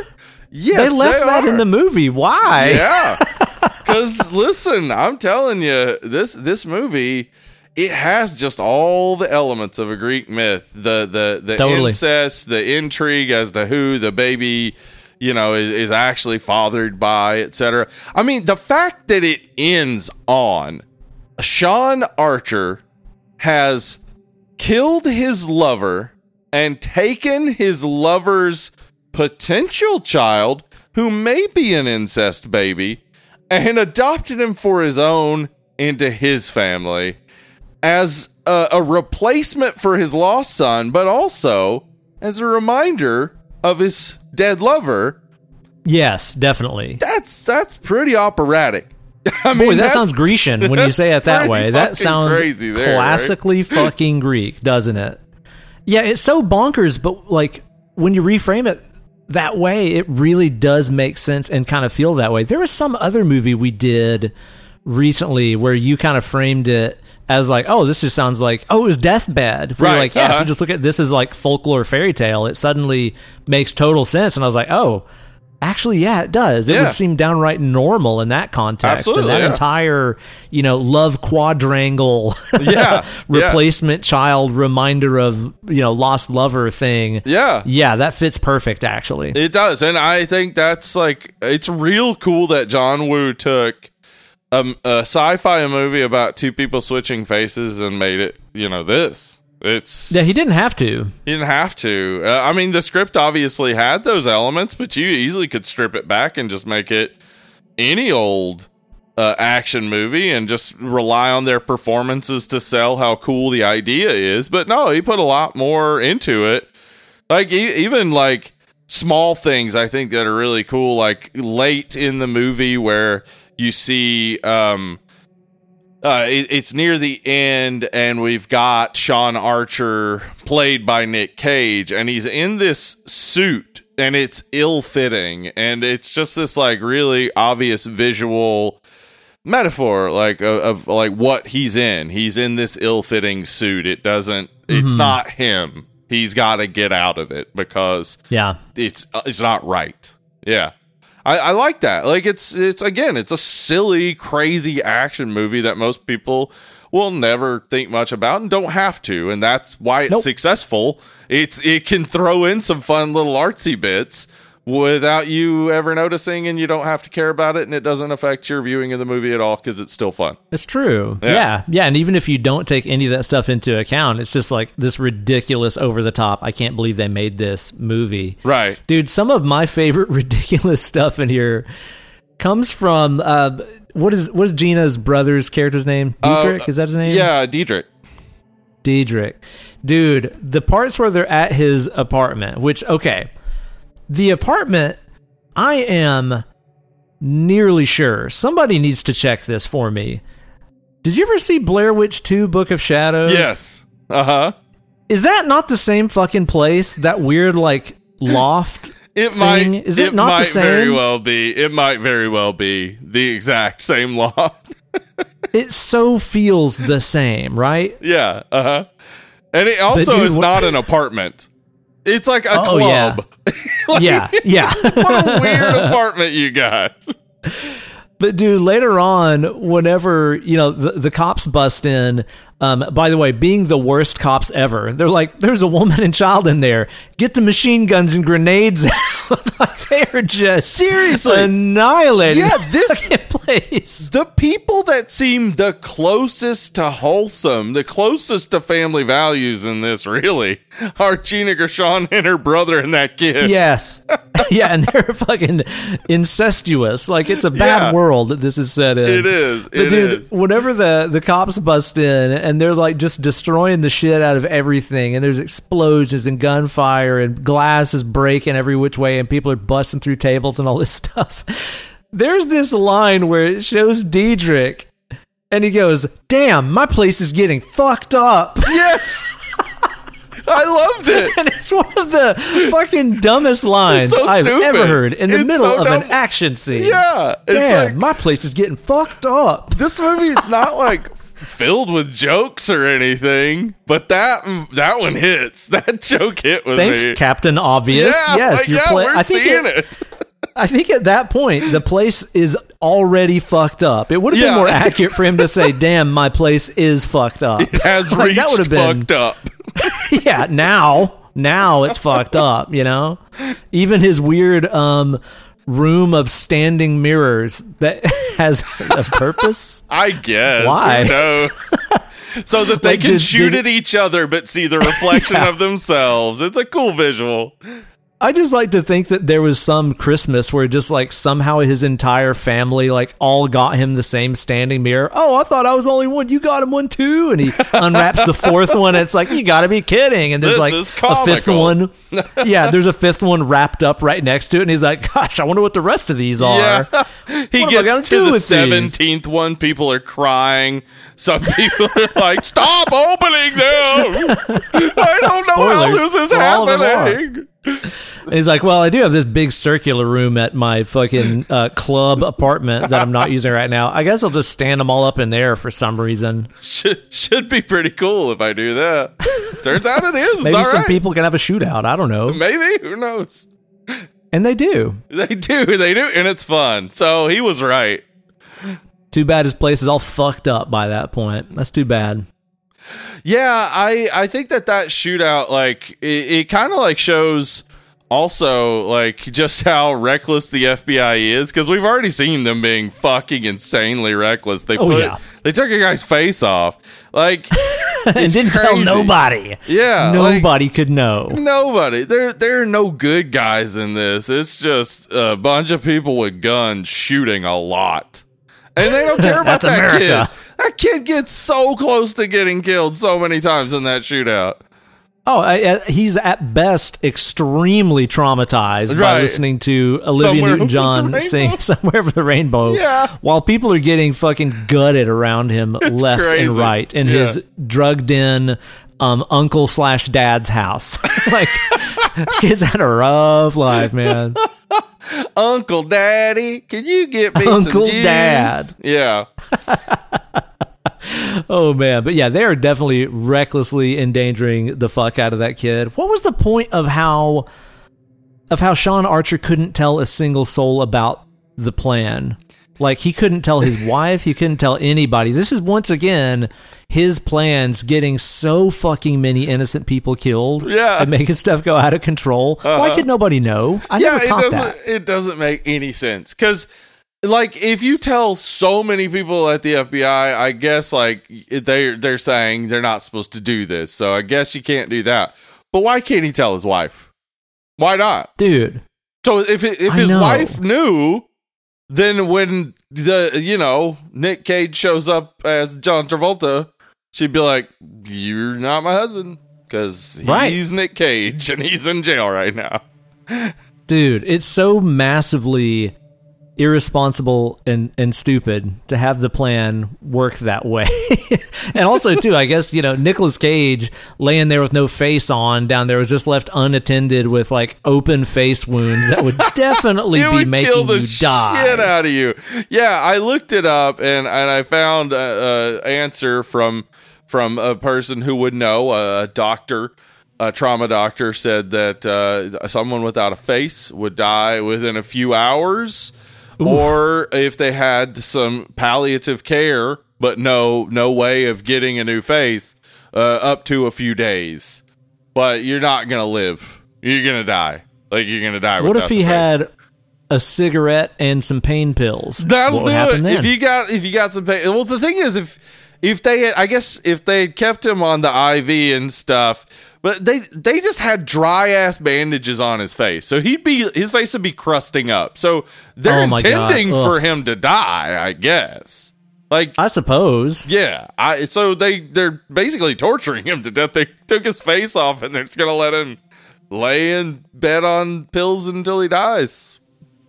Yes,
they left that in the movie. Why?
Yeah, because listen, I'm telling you, this this movie. It has just all the elements of a Greek myth. The the the
Totally.
incest, the intrigue as to who the baby, you know, is, is actually fathered by, etc. I mean, the fact that it ends on Sean Archer has killed his lover and taken his lover's potential child, who may be an incest baby, and adopted him for his own into his family as a, a replacement for his lost son, but also as a reminder of his dead lover.
Yes, definitely.
That's that's pretty operatic. I mean,
Boy, that sounds Grecian when you say it that way. That sounds
crazy there, right?
classically fucking Greek, doesn't it? Yeah, it's so bonkers, but like when you reframe it that way, it really does make sense and kind of feel that way. There was some other movie we did recently where you kind of framed it as like, oh, this just sounds like, oh, it was Deathbed. Where
Right,
like, yeah, if
uh-huh.
you just look at this as like folklore fairy tale, it suddenly makes total sense. And I was like, oh, actually, yeah, it does. It
Yeah.
would seem downright normal in that context.
Absolutely,
and that
yeah.
entire, you know, love quadrangle
Yeah, yeah.
replacement child reminder of, you know, lost lover thing.
Yeah.
Yeah, that fits perfect actually.
It does, and I think that's like it's real cool that John Woo took um, a sci-fi movie about two people switching faces and made it, you know, this. It's
yeah, he didn't have to.
He didn't have to. Uh, I mean, the script obviously had those elements, but you easily could strip it back and just make it any old uh, action movie and just rely on their performances to sell how cool the idea is. But no, he put a lot more into it. Like e- even like small things I think that are really cool. Like late in the movie where you see um uh, it, it's near the end, and we've got Sean Archer, played by Nick Cage, and he's in this suit, and it's ill fitting, and it's just this like really obvious visual metaphor, like of, of like what he's in. He's in this ill fitting suit. It doesn't. It's not him. He's got to get out of it because
Yeah.
it's uh, it's not right. Yeah. I, I like that. Like it's it's again, it's a silly, crazy action movie that most people will never think much about and don't have to, and that's why it's
Nope.
successful. It's it can throw in some fun little artsy bits without you ever noticing, and you don't have to care about it, and it doesn't affect your viewing of the movie at all because it's still fun.
It's true.
Yeah.
Yeah. yeah. And even if you don't take any of that stuff into account, it's just like this ridiculous over the top. I can't believe they made this movie.
Right.
Dude, some of my favorite ridiculous stuff in here comes from uh what is what is Gina's brother's character's name? Dietrich?
Uh,
is that his name?
Yeah, Dietrich.
Dietrich. Dude, the parts where they're at his apartment, which okay. The apartment I am nearly sure somebody needs to check this for me. Did you ever see Blair Witch 2 Book of Shadows?
Yes. Uh huh.
Is that not the same fucking place? That weird like loft
It
thing?
might.
Is it, not
might
the same?
very well be. It might very well be the exact same loft.
It so feels the same, right?
yeah. Uh huh. And it also
dude,
is
what-
not an apartment. It's like a
Oh, yeah.
club. Like,
Yeah, yeah.
what a weird apartment you got.
But dude, later on, whenever you know the, the cops bust in, um, by the way, being the worst cops ever, they're like, "There's a woman and child in there. Get the machine guns and grenades." out." They are just
Seriously.
annihilating.
Yeah, this-
place.
The people that seem the closest to wholesome, the closest to family values in this, really, are Gina Gershon and her brother and that kid.
Yes, yeah, and they're fucking incestuous. Like it's a bad
Yeah.
world that this is set in.
It is.
But
It
dude,
is.
whenever the the cops bust in and they're like just destroying the shit out of everything, and there's explosions and gunfire and glass is breaking every which way, and people are busting through tables and all this stuff. There's this line where it shows Dietrich, and he goes, "Damn, my place is getting fucked up."
Yes. I loved it.
And it's one of the fucking dumbest lines
so
I've ever heard in the
It's
middle
so
of an action scene.
Yeah. It's
Damn,
like
my place is getting fucked up.
this movie is not like filled with jokes or anything, but that that one hits. That joke hit with
Thanks,
me.
Captain Obvious.
Yeah,
yes,
like,
you're
yeah,
play-
we're
I think
seeing
it,
it.
I think at that point the place is already fucked up. It would have
Yeah.
been more accurate for him to say, "Damn, my place is fucked up."
It has
Like,
reached
that would have been
fucked up.
yeah. Now, now it's fucked up. You know, even his weird um room of standing mirrors that has a purpose.
I guess.
Why?
Who knows? so that they
Like,
can
did-
shoot
did-
at each other but see the reflection
Yeah.
of themselves. It's a cool visual.
I just like to think that there was some Christmas where just like somehow his entire family like all got him the same standing mirror. Oh, I thought I was only one. You got him one too. And he unwraps the fourth one. And it's like you got to be kidding. And there's
This
like a fifth one. yeah, there's a fifth one wrapped up right next to it. And he's like, "Gosh, I wonder what the rest of these are."
Yeah. He
What am I gonna
gets to the seventeenth one. People are crying. Some people are like, "Stop opening them! I don't know how this is
for all of them are.
happening."
And he's like, "Well, I do have this big circular room at my fucking uh, club apartment that I'm not using right now. I guess I'll just stand them all up in there for some reason.
Should should be pretty cool if I do that. Turns out it is.
Maybe some
right.
people can have a shootout. I don't know."
Maybe who knows?
And they do.
They do. They do, and it's fun. So he was right.
Too bad his place is all fucked up by that point. That's too bad.
Yeah, I I think that that shootout like it, it kind of like shows also like just how reckless the FBI is because we've already seen them being fucking insanely reckless. They
Oh,
put
yeah.
they took a guy's face off like
and didn't tell nobody.
yeah like,
Nobody could know.
Nobody. There there are no good guys in this. It's just a bunch of people with guns shooting a lot. And they don't care about that
America.
kid. That kid gets so close to getting killed so many times in that shootout.
Oh, I, he's at best extremely traumatized by listening to Olivia Newton-John
the
sing "Somewhere Over the Rainbow,"
Yeah.
while people are getting fucking gutted around him left
crazy.
and right in
Yeah.
his drugged-in um, uncle slash dad's house. like this kid's had a rough life, man.
Uncle Daddy, can you get me
Uncle
some juice?
Dad.
Yeah.
Oh man, but yeah, they are definitely recklessly endangering the fuck out of that kid. What was the point of how of how Sean Archer couldn't tell a single soul about the plan? Like he couldn't tell his wife, he couldn't tell anybody. This is once again his plans getting so fucking many innocent people killed
Yeah.
and making stuff go out of control. Why
Uh-huh.
could nobody know? I
yeah,
never
it doesn't
that.
it doesn't make any sense cuz like if you tell so many people at the FBI, I guess like they they're saying they're not supposed to do this. So I guess you can't do that. But why can't he tell his wife? Why not?
Dude.
So if it, if
I
his
know.
wife knew, then when the you know Nick Cage shows up as John Travolta, she'd be like, "You're not my husband because he's
Right.
Nick Cage and he's in jail right now."
Dude, it's so massively irresponsible and, and stupid to have the plan work that way. and also too, I guess, you know, Nicolas Cage laying there with no face on down there was just left unattended with like open face wounds that would definitely be
would
making you die.
shit out of you. Yeah, I looked it up and and I found a, a answer from from a person who would know, a, doctor, a trauma doctor said that uh, someone without a face would die within a few hours, or if they had some palliative care but no no way of getting a new face, uh, up to a few days. But you're not gonna live. You're gonna die. Like you're gonna die.
what if he had a cigarette and some pain pills?
That'll
what
do it.
then?
If you got if you got some pain. Well, the thing is, if if they had, I guess if they had kept him on the IV and stuff, but they they just had dry ass bandages on his face, so he'd be his face would be crusting up. So they're
Oh
intending for him to die, I guess. Like
I suppose.
yeah, I so they they're basically torturing him to death. They took his face off and they're just gonna let him lay in bed on pills until he dies.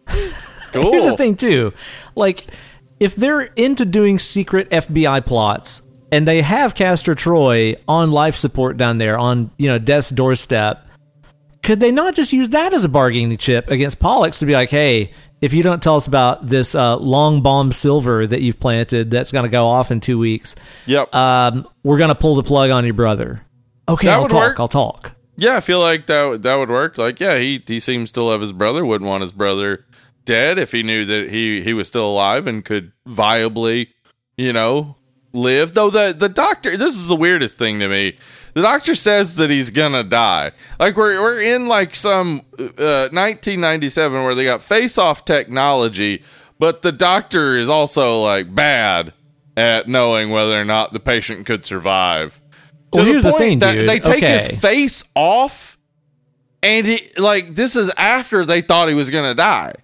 Cool.
Here's the thing too, like if they're into doing secret FBI plots and they have Castor Troy on life support down there on you know death's doorstep, could they not just use that as a bargaining chip against Pollux to be like, hey, if you don't tell us about this uh, long bomb silver that you've planted that's going to go off in two weeks,
Yep.
um, we're going to pull the plug on your brother. Okay,
That
I'll talk.
work.
I'll talk.
Yeah, I feel like that would- that would work. Like, yeah, he he seems to love his brother. Wouldn't want his brother dead if he knew that he he was still alive and could viably, you know, live. Though the the doctor, this is the weirdest thing to me. The doctor says that he's gonna die. Like we're we're in like some uh, 1997 where they got face off technology, but the doctor is also like bad at knowing whether or not the patient could survive. To
here's the
point
thing,
that
dude.
They take
Okay.
his face off and he like this is after they thought he was gonna die,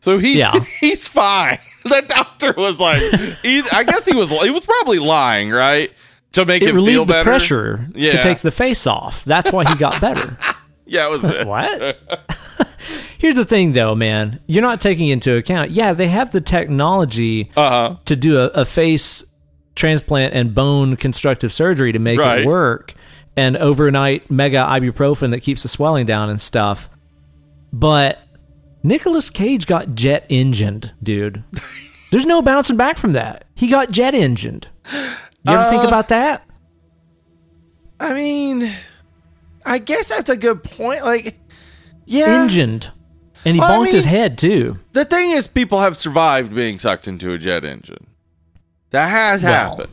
so he's
Yeah.
he's fine. The doctor was like, he, I guess he was he was probably lying, right, to make
It
him feel
relieved the
better.
pressure
Yeah.
to take the face off. That's why he got better.
Yeah, it was it.
what? Here's the thing, though, man. You're not taking into account. Yeah, they have the technology
Uh huh.
to do a, a face transplant and bone constructive surgery to make
Right.
it work, and overnight mega ibuprofen that keeps the swelling down and stuff. But Nicolas Cage got jet engined, dude. There's no bouncing back from that. He got jet engined. You ever think
Uh,
about that?
I mean, I guess that's a good point. Like, yeah,
Engined. And he
Well, I
bonked his head too.
The thing is, people have survived being sucked into a jet engine. That has
Well,
happened.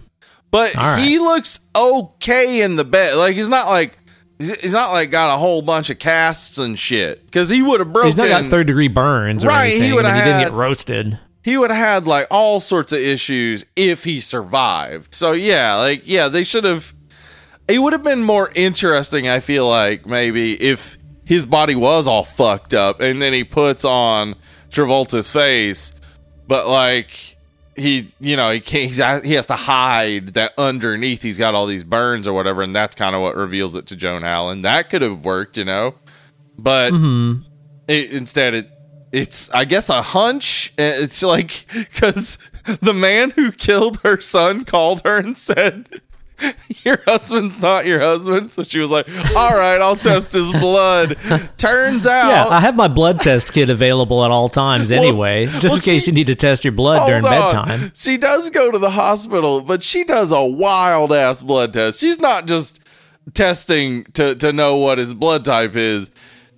But
right.
he looks okay in the bed. Like he's not like he's not like got a whole bunch of casts and shit. Because he would have broken.
He's not got third degree burns or
Right, he would've
he didn't get roasted.
he would have had like all sorts of issues if he survived. So yeah, like yeah, they should have. It would have been more interesting. I feel like maybe if his body was all fucked up and then he puts on Travolta's face, but like he, you know, he can't. He's, he has to hide that underneath he's got all these burns or whatever, and that's kind of what reveals it to Joan Allen. That could have worked, you know, but mm-hmm. it, instead it it's i guess a hunch it's like because the man who killed her son called her and said your husband's not your husband so she was like all right i'll test his blood turns out
Yeah, I have my blood test kit available at all times anyway, just
well,
in case
she-
you need to test your blood during
on.
bedtime.
She does go to the hospital, but she does a wild ass blood test. She's not just testing to, to know what his blood type is.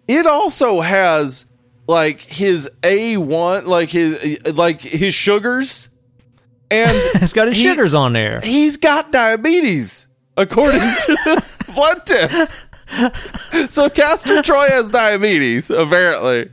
It also has like his A1, like his like his sugars. And
It's got his
he-
sugars on there.
he's got diabetes according to the blood test. So Castor Troy has diabetes, apparently.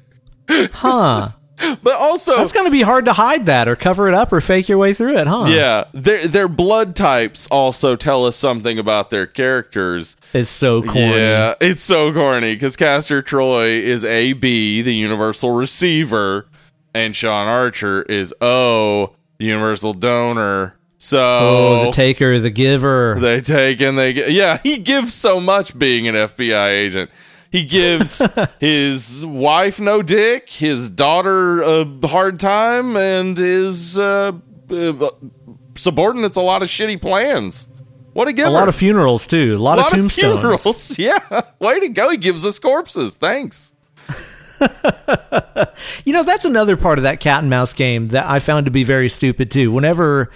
Huh.
But also
That's going to be hard to hide that or cover it up or fake your way through it, huh?
Yeah, their their blood types also tell us something about their characters.
It's so corny.
Yeah, it's so corny because Castor Troy is AB, the universal receiver, and Sean Archer is O, universal donor. So
Oh, the taker, the giver.
they take and they gi- yeah he gives so much being an fbi agent he gives his wife no dick his daughter a hard time and his uh, uh, subordinates a lot of shitty plans what a giver
a lot of funerals, too. A lot,
A
of
lot
tombstones.
funerals yeah way to go he gives us corpses thanks
You know, that's another part of that cat and mouse game that I found to be very stupid too. Whenever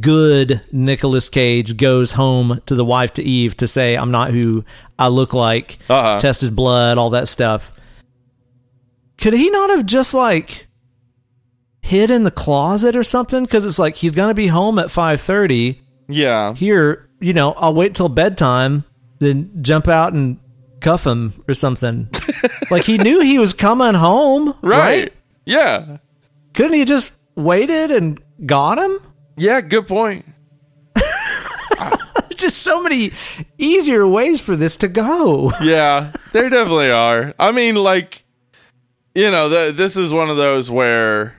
good Nicolas Cage goes home to the wife to Eve to say, I'm not who I look like,
Uh-huh.
test his blood, all that stuff. Could he not have just like hid in the closet or something? Because it's like he's gonna be home at five thirty.
yeah
Here, you know, I'll wait till bedtime, then jump out and cuff him or something. like he knew he was coming home,
right,
right?
yeah
Couldn't he just waited and got him?
yeah good point
just so many easier ways for this to go.
yeah, there definitely are. I mean, like, you know, the, this is one of those where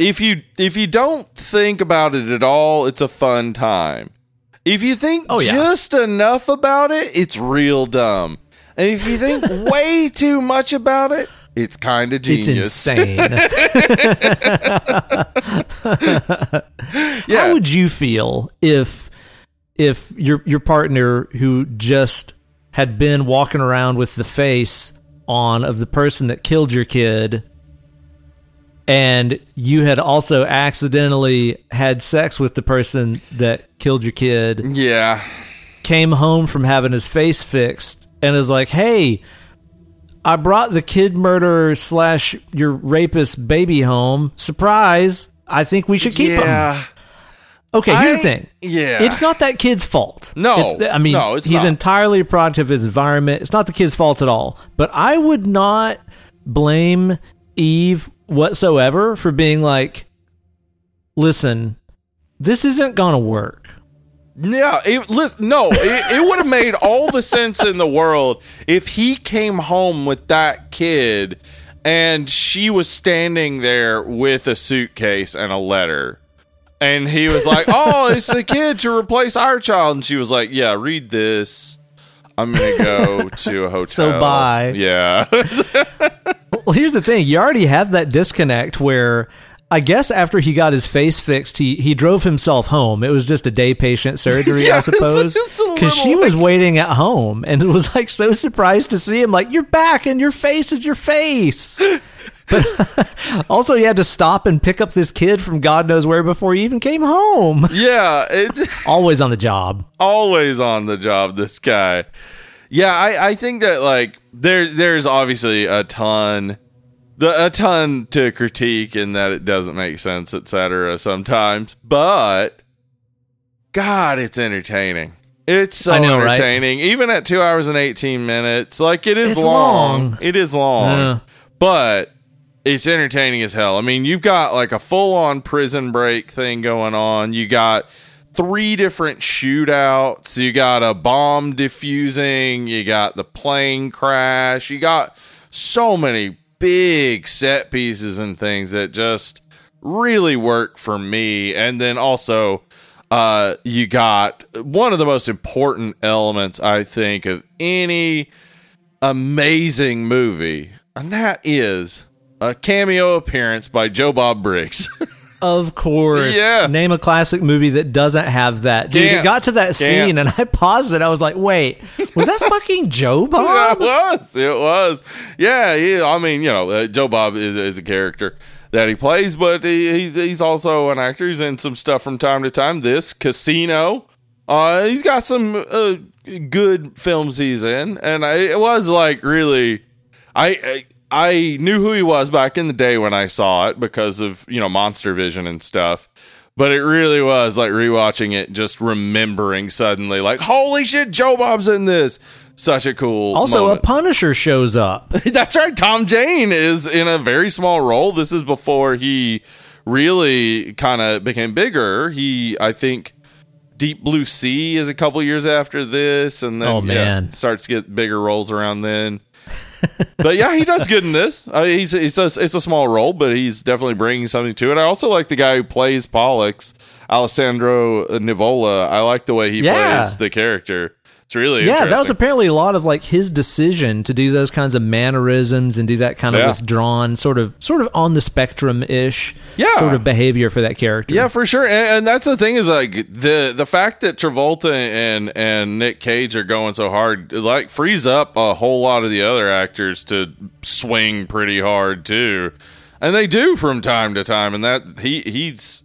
if you if you don't think about it at all, it's a fun time. If you think
Oh, yeah.
just enough about it, it's real dumb. And if you think way too much about it, it's kind of genius.
It's insane.
Yeah.
How would you feel if if your your partner who just had been walking around with the face on of the person that killed your kid and you had also accidentally had sex with the person that killed your kid
yeah.
came home from having his face fixed and is like, "Hey, I brought the kid murderer slash your rapist baby home. Surprise! I think we should keep him." Okay, here's the thing.
yeah.
It's not that kid's fault.
No.
It's- I mean,
No, it's
he's
not.
entirely a product of his environment. It's not the kid's fault at all. But I would not blame Eve whatsoever for being like, listen, this isn't going to work.
Yeah, it, listen, no, it, it would have made all the sense in the world if he came home with that kid and she was standing there with a suitcase and a letter. And he was like, "Oh, it's a kid to replace our child." And she was like, "Yeah, read this. I'm gonna go to a hotel.
So bye.
Yeah,
Well, here's the thing: you already have that disconnect where. I guess after he got his face fixed, he, he drove himself home. It was just a day patient surgery, I suppose. Because she
little
was waiting at home and was like so surprised to see him, like, you're back and your face is your face. But also, he had to stop and pick up this kid from God knows where before he even came home.
yeah. It's
Always on the job.
always on the job. This guy. Yeah, I, I think that like there there's obviously a ton the a ton to critique in that it doesn't make sense, etc. Sometimes, but God, it's entertaining. It's so
know, right?
entertaining, even at two hours and eighteen minutes. Like it is long.
long.
It is long,
Yeah.
but it's entertaining as hell. I mean, you've got like a full on prison break thing going on. You got three different shootouts. You got a bomb diffusing. You got the plane crash. You got so many big set pieces and things that just really work for me. And then also, uh, you got one of the most important elements, I think, of any amazing movie, and that is a cameo appearance by Joe Bob Briggs.
Of course.
Yes.
Name a classic movie that doesn't have that. Dude,
Can't.
it got to that scene and I paused it. I was like, wait, was that fucking Joe Bob?"
it was. It was. Yeah. He, I mean, you know, uh, Joe Bob is, is a character that he plays, but he, he's he's also an actor. He's in some stuff from time to time. This Casino. Uh, he's got some uh, good films he's in, and I, it was like really, I, I I knew who he was back in the day when I saw it because of you know Monster Vision and stuff. But it really was like rewatching it, just remembering suddenly, like, holy shit, Joe Bob's in this. Such a cool.
Also,
moment.
a Punisher shows up.
That's right. Tom Jane is in a very small role. This is before he really kind of became bigger. He, I think, Deep Blue Sea is a couple years after this, and then
Oh,
yeah,
man.
starts to get bigger roles around then. but yeah, he does good in this. I mean, he's he's a, it's a small role, but he's definitely bringing something to it. I also like the guy who plays Pollux, Alessandro Nivola. I like the way he
Yeah.
plays the character. It's really
Yeah, that was apparently a lot of like his decision to do those kinds of mannerisms and do that kind of
Yeah.
withdrawn, sort of, sort of on the spectrum ish,
Yeah.
sort of behavior for that character.
Yeah, for sure. And, and that's the thing is like the the fact that Travolta and and Nick Cage are going so hard like frees up a whole lot of the other actors to swing pretty hard too. And they do from time to time and that he he's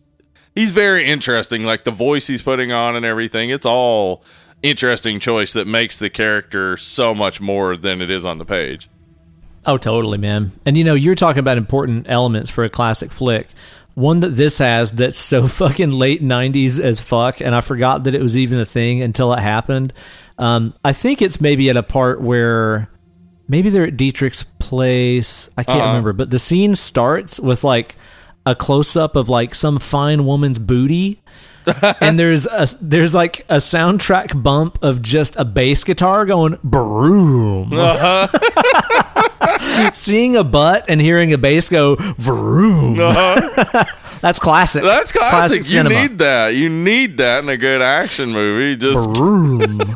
he's very interesting like the voice he's putting on and everything. It's all interesting choice that makes the character so much more than it is on the page.
Oh, totally, man. And you know, you're talking about important elements for a classic flick. One that this has that's so fucking late 90s as fuck, and I forgot that it was even a thing until it happened. Um, I think it's maybe at a part where maybe they're at Dietrich's place. I can't
Uh-huh.
remember, but the scene starts with like a close up of like some fine woman's booty. and there's a there's like a soundtrack bump of just a bass guitar going broom. Uh-huh. Seeing a butt and hearing a bass go vroom. Uh-huh. That's classic.
That's classic. you
cinema.
need that. You need that in a good action movie. Just
Vroom.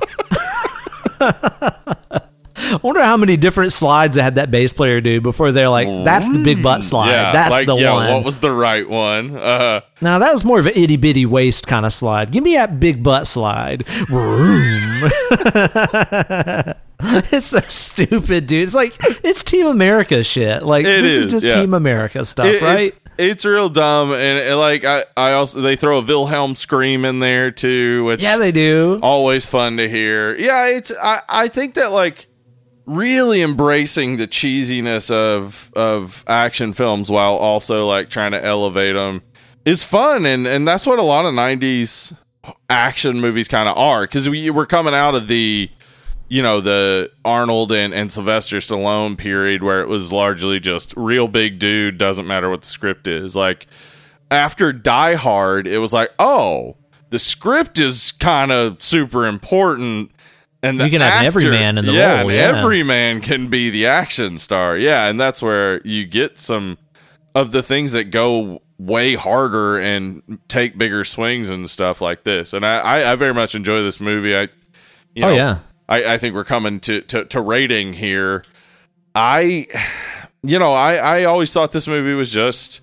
I wonder how many different slides they had that bass player do before they're like, "That's the big butt slide.
Yeah,
That's
like,
the
yeah,
one."
What was the right one? Uh,
now that was more of an itty bitty waist kind of slide. Give me that big butt slide. It's so stupid, dude. It's like it's Team America shit. Like
It
this is,
is,
just
yeah.
Team America stuff,
it-
right?
It's, it's real dumb, and it, like I, I also they throw a Wilhelm scream in there too, which
yeah, they do.
always fun to hear. Yeah, it's I, I think that like really embracing the cheesiness of of action films while also like trying to elevate them is fun, and and that's what a lot of '90s action movies kind of are because we we're coming out of the you know the Arnold and, and Sylvester Stallone period where it was largely just real big dude doesn't matter what the script is like after Die Hard it was like oh the script is kind of super important. And
You can have
actor,
every man in the
yeah,
role,
and
yeah.
every man can be the action star. Yeah, and that's where you get some of the things that go way harder and take bigger swings and stuff like this. And I, I, I very much enjoy this movie. I, you
Oh, yeah.
I, I think we're coming to, to, to rating here. I, you know, I, I always thought this movie was just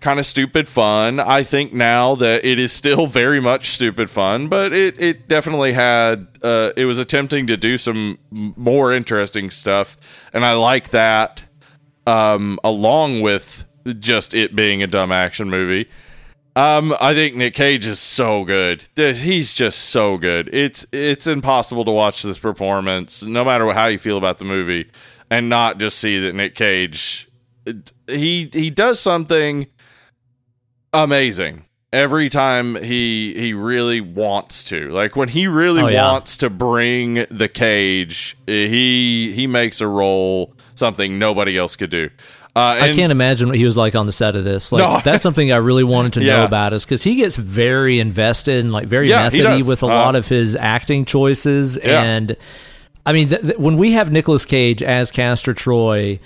kind of stupid fun. I think now that it is still very much stupid fun, but it, it definitely had, uh, it was attempting to do some more interesting stuff. And I like that, um, along with just it being a dumb action movie. Um, I think Nick Cage is so good. He's just so good. It's it's impossible to watch this performance, no matter how you feel about the movie, and not just see that Nick Cage he he does something amazing every time he he really wants to. Like when he really
Oh, yeah.
wants to bring the cage, he he makes a role something nobody else could do. Uh,
I can't imagine what he was like on the set of this. Like
No.
that's something I really wanted to
Yeah.
know about is because he gets very invested and like very
Yeah,
methody with a
Uh,
lot of his acting choices.
Yeah.
And I mean, th- th- when we have Nicolas Cage as Castor Troy,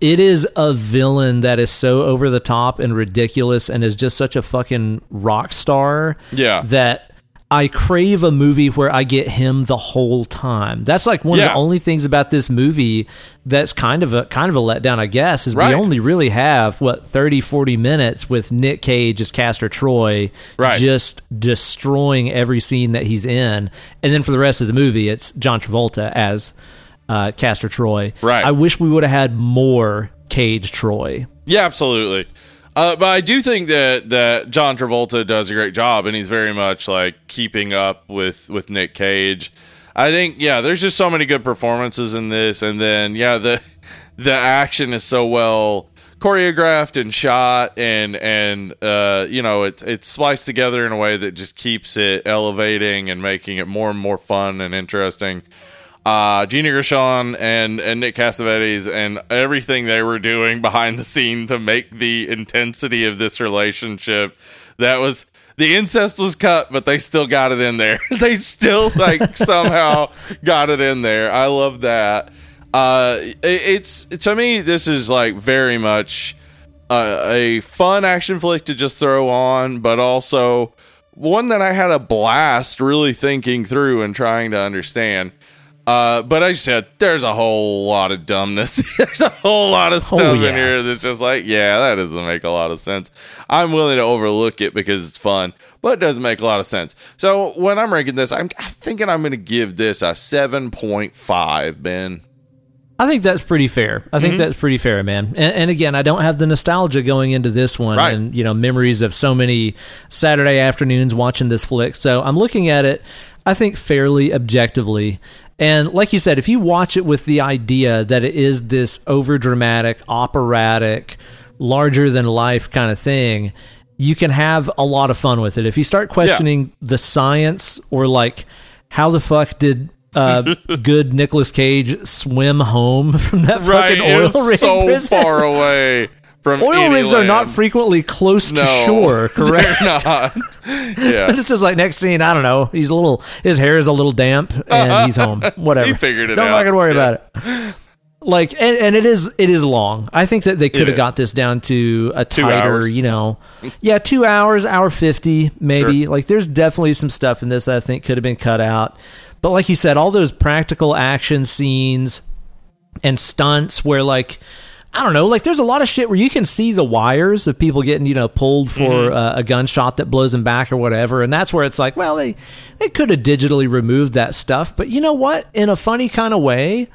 it is a villain that is so over the top and ridiculous and is just such a fucking rock star.
Yeah.
That I crave a movie where I get him the whole time. That's like one of the only things about this movie that's kind of a kind of a letdown, I guess, is
Right.
we only really have what 30 40 minutes with Nick Cage as Castor Troy
Right.
just destroying every scene that he's in. And then for the rest of the movie it's John Travolta as uh, Castor Troy.
Right.
I wish we would have had more Cage Troy.
Yeah, absolutely. Uh, but I do think that that John Travolta does a great job, and he's very much like keeping up with with Nick Cage. I think yeah, there's just so many good performances in this, and then yeah, the the action is so well choreographed and shot, and and uh, you know it's it's spliced together in a way that just keeps it elevating and making it more and more fun and interesting uh, Gina Gershon and, and Nick Cassavetes and everything they were doing behind the scene to make the intensity of this relationship. That was the incest was cut, but they still got it in there. they still like somehow got it in there. I love that. Uh, it, it's to me, this is like very much uh, a fun action flick to just throw on, but also one that I had a blast really thinking through and trying to understand. Uh, but I said, there's a whole lot of dumbness. there's a whole lot of stuff
yeah.
in here that's just like, yeah, that doesn't make a lot of sense. I'm willing to overlook it because it's fun, but it doesn't make a lot of sense. So when I'm ranking this, I'm, I'm thinking I'm going to give this a 7.5, Ben.
I think that's pretty fair. I
Mm-hmm.
think that's pretty fair, man. And, and again, I don't have the nostalgia going into this one,
Right.
and you know, memories of so many Saturday afternoons watching this flick. So I'm looking at it, I think, fairly objectively. And like you said, if you watch it with the idea that it is this over dramatic, operatic, larger than life kind of thing, you can have a lot of fun with it. If you start questioning the science or like how the fuck did uh, good Nicolas Cage swim home from that
Right,
fucking oil rig
so
prison?
far away from
Oil rigs are not frequently close to shore, correct?
Not. yeah.
it's just like next scene, I don't know. He's a little, his hair is a little damp, and he's home. Whatever.
He figured it
don't
out.
fucking worry
Yeah.
about it. Like, and, and it is, it is long. I think that they could have got this down to a tighter, you know, yeah, two hours, hour fifty, maybe.
Sure.
Like, there's definitely some stuff in this that I think could have been cut out. But like you said, all those practical action scenes and stunts where like I don't know, like there's a lot of shit where you can see the wires of people getting you know pulled for
Mm-hmm.
uh, a gunshot that blows them back or whatever, and that's where it's like, well, they they could have digitally removed that stuff, but you know what? In a funny kind of way,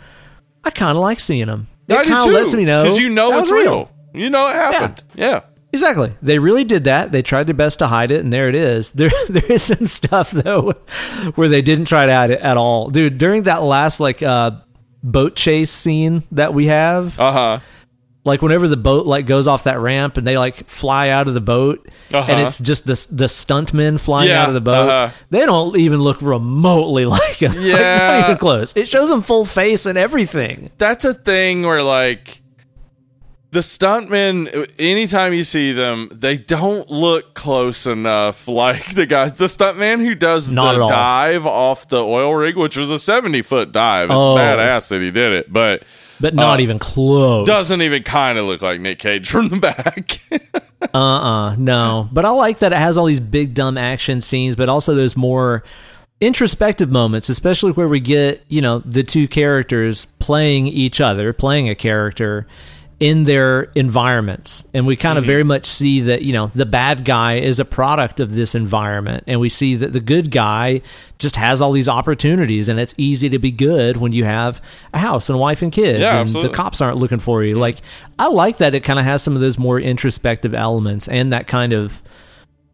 I kind of like seeing them. It kind of lets me know
because you know it's
was
real. You know it happened. Yeah.
Exactly. They really did that. They tried their best to hide it, and there it is. There, there is some stuff though where they didn't try to hide it at all, dude. During that last like uh, boat chase scene that we have,
Uh huh.
Like whenever the boat like goes off that ramp and they like fly out of the boat,
Uh-huh.
and it's just the the stuntmen flying
Yeah,
out of the boat.
uh-huh.
They don't even look remotely like. Like,
Yeah.
not even close. It shows them full face and everything.
That's a thing where like the stuntmen anytime you see them they don't look close enough like the guys the stuntman who does
Not
the dive off the oil rig which was a 70 foot dive it's
Oh.
badass that he did it but
but not
Uh,
even close.
doesn't even kind of look like nick cage from the back
Uh uh no. But I like that it has all these big dumb action scenes, but also those more introspective moments, especially where we get, you know, the two characters playing each other, playing a character in their environments. And we kind of mm-hmm. very much see that, you know, the bad guy is a product of this environment. And we see that the good guy just has all these opportunities and it's easy to be good when you have a house and a wife and kids
Yeah,
and
absolutely.
the cops aren't looking for you. Mm-hmm. Like I like that it kind of has some of those more introspective elements and that kind of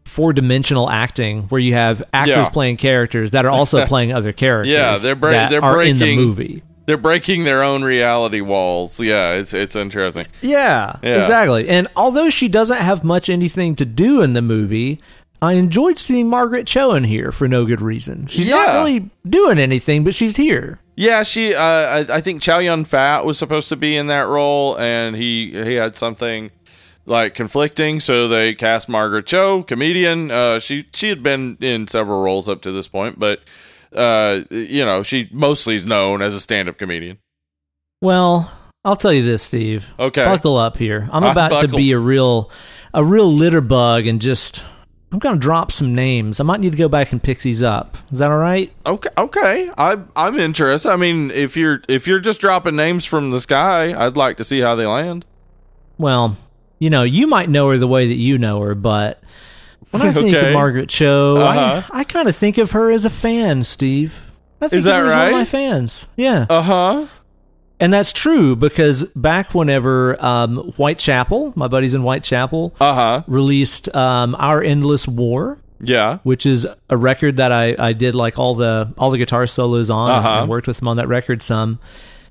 four dimensional acting where you have actors
Yeah.
playing characters that are also playing other characters.
Yeah, they're bra-
that
they're
are in the movie.
They're breaking their own reality walls yeah it's it's interesting
Yeah,
Yeah.
exactly. And although she doesn't have much anything to do in the movie, I enjoyed seeing Margaret Cho in here for no good reason. She's not really doing anything, but she's here.
Yeah, she. Uh, I, I think Chow Yun Fat was supposed to be in that role, and he he had something like conflicting, so they cast Margaret Cho, comedian. Uh, she she had been in several roles up to this point, but uh, you know, she mostly is known as a stand-up comedian.
Well, I'll tell you this, Steve.
Okay.
Buckle up here. I'm
I
about to be a real a real litter bug and just I'm going to drop some names. I might need to go back and pick these up. Is that all right?
Okay, okay, I I'm interested. I mean, if you're if you're just dropping names from the sky, I'd like to see how they land.
Well, you know, you might know her the way that you know her, but when I think
Okay.
of Margaret Cho,
Uh-huh.
I, I kind of think of her as a fan, Steve. I think
Is that
as one of
right?
my fans. Yeah.
Uh huh.
and that's true because back whenever um, Whitechapel, my buddies in Whitechapel,
Uh huh.
released um, Our Endless War,
Yeah.
which is a record that I, I did like all the all the guitar solos on
Uh-huh.
and worked with them on that record some.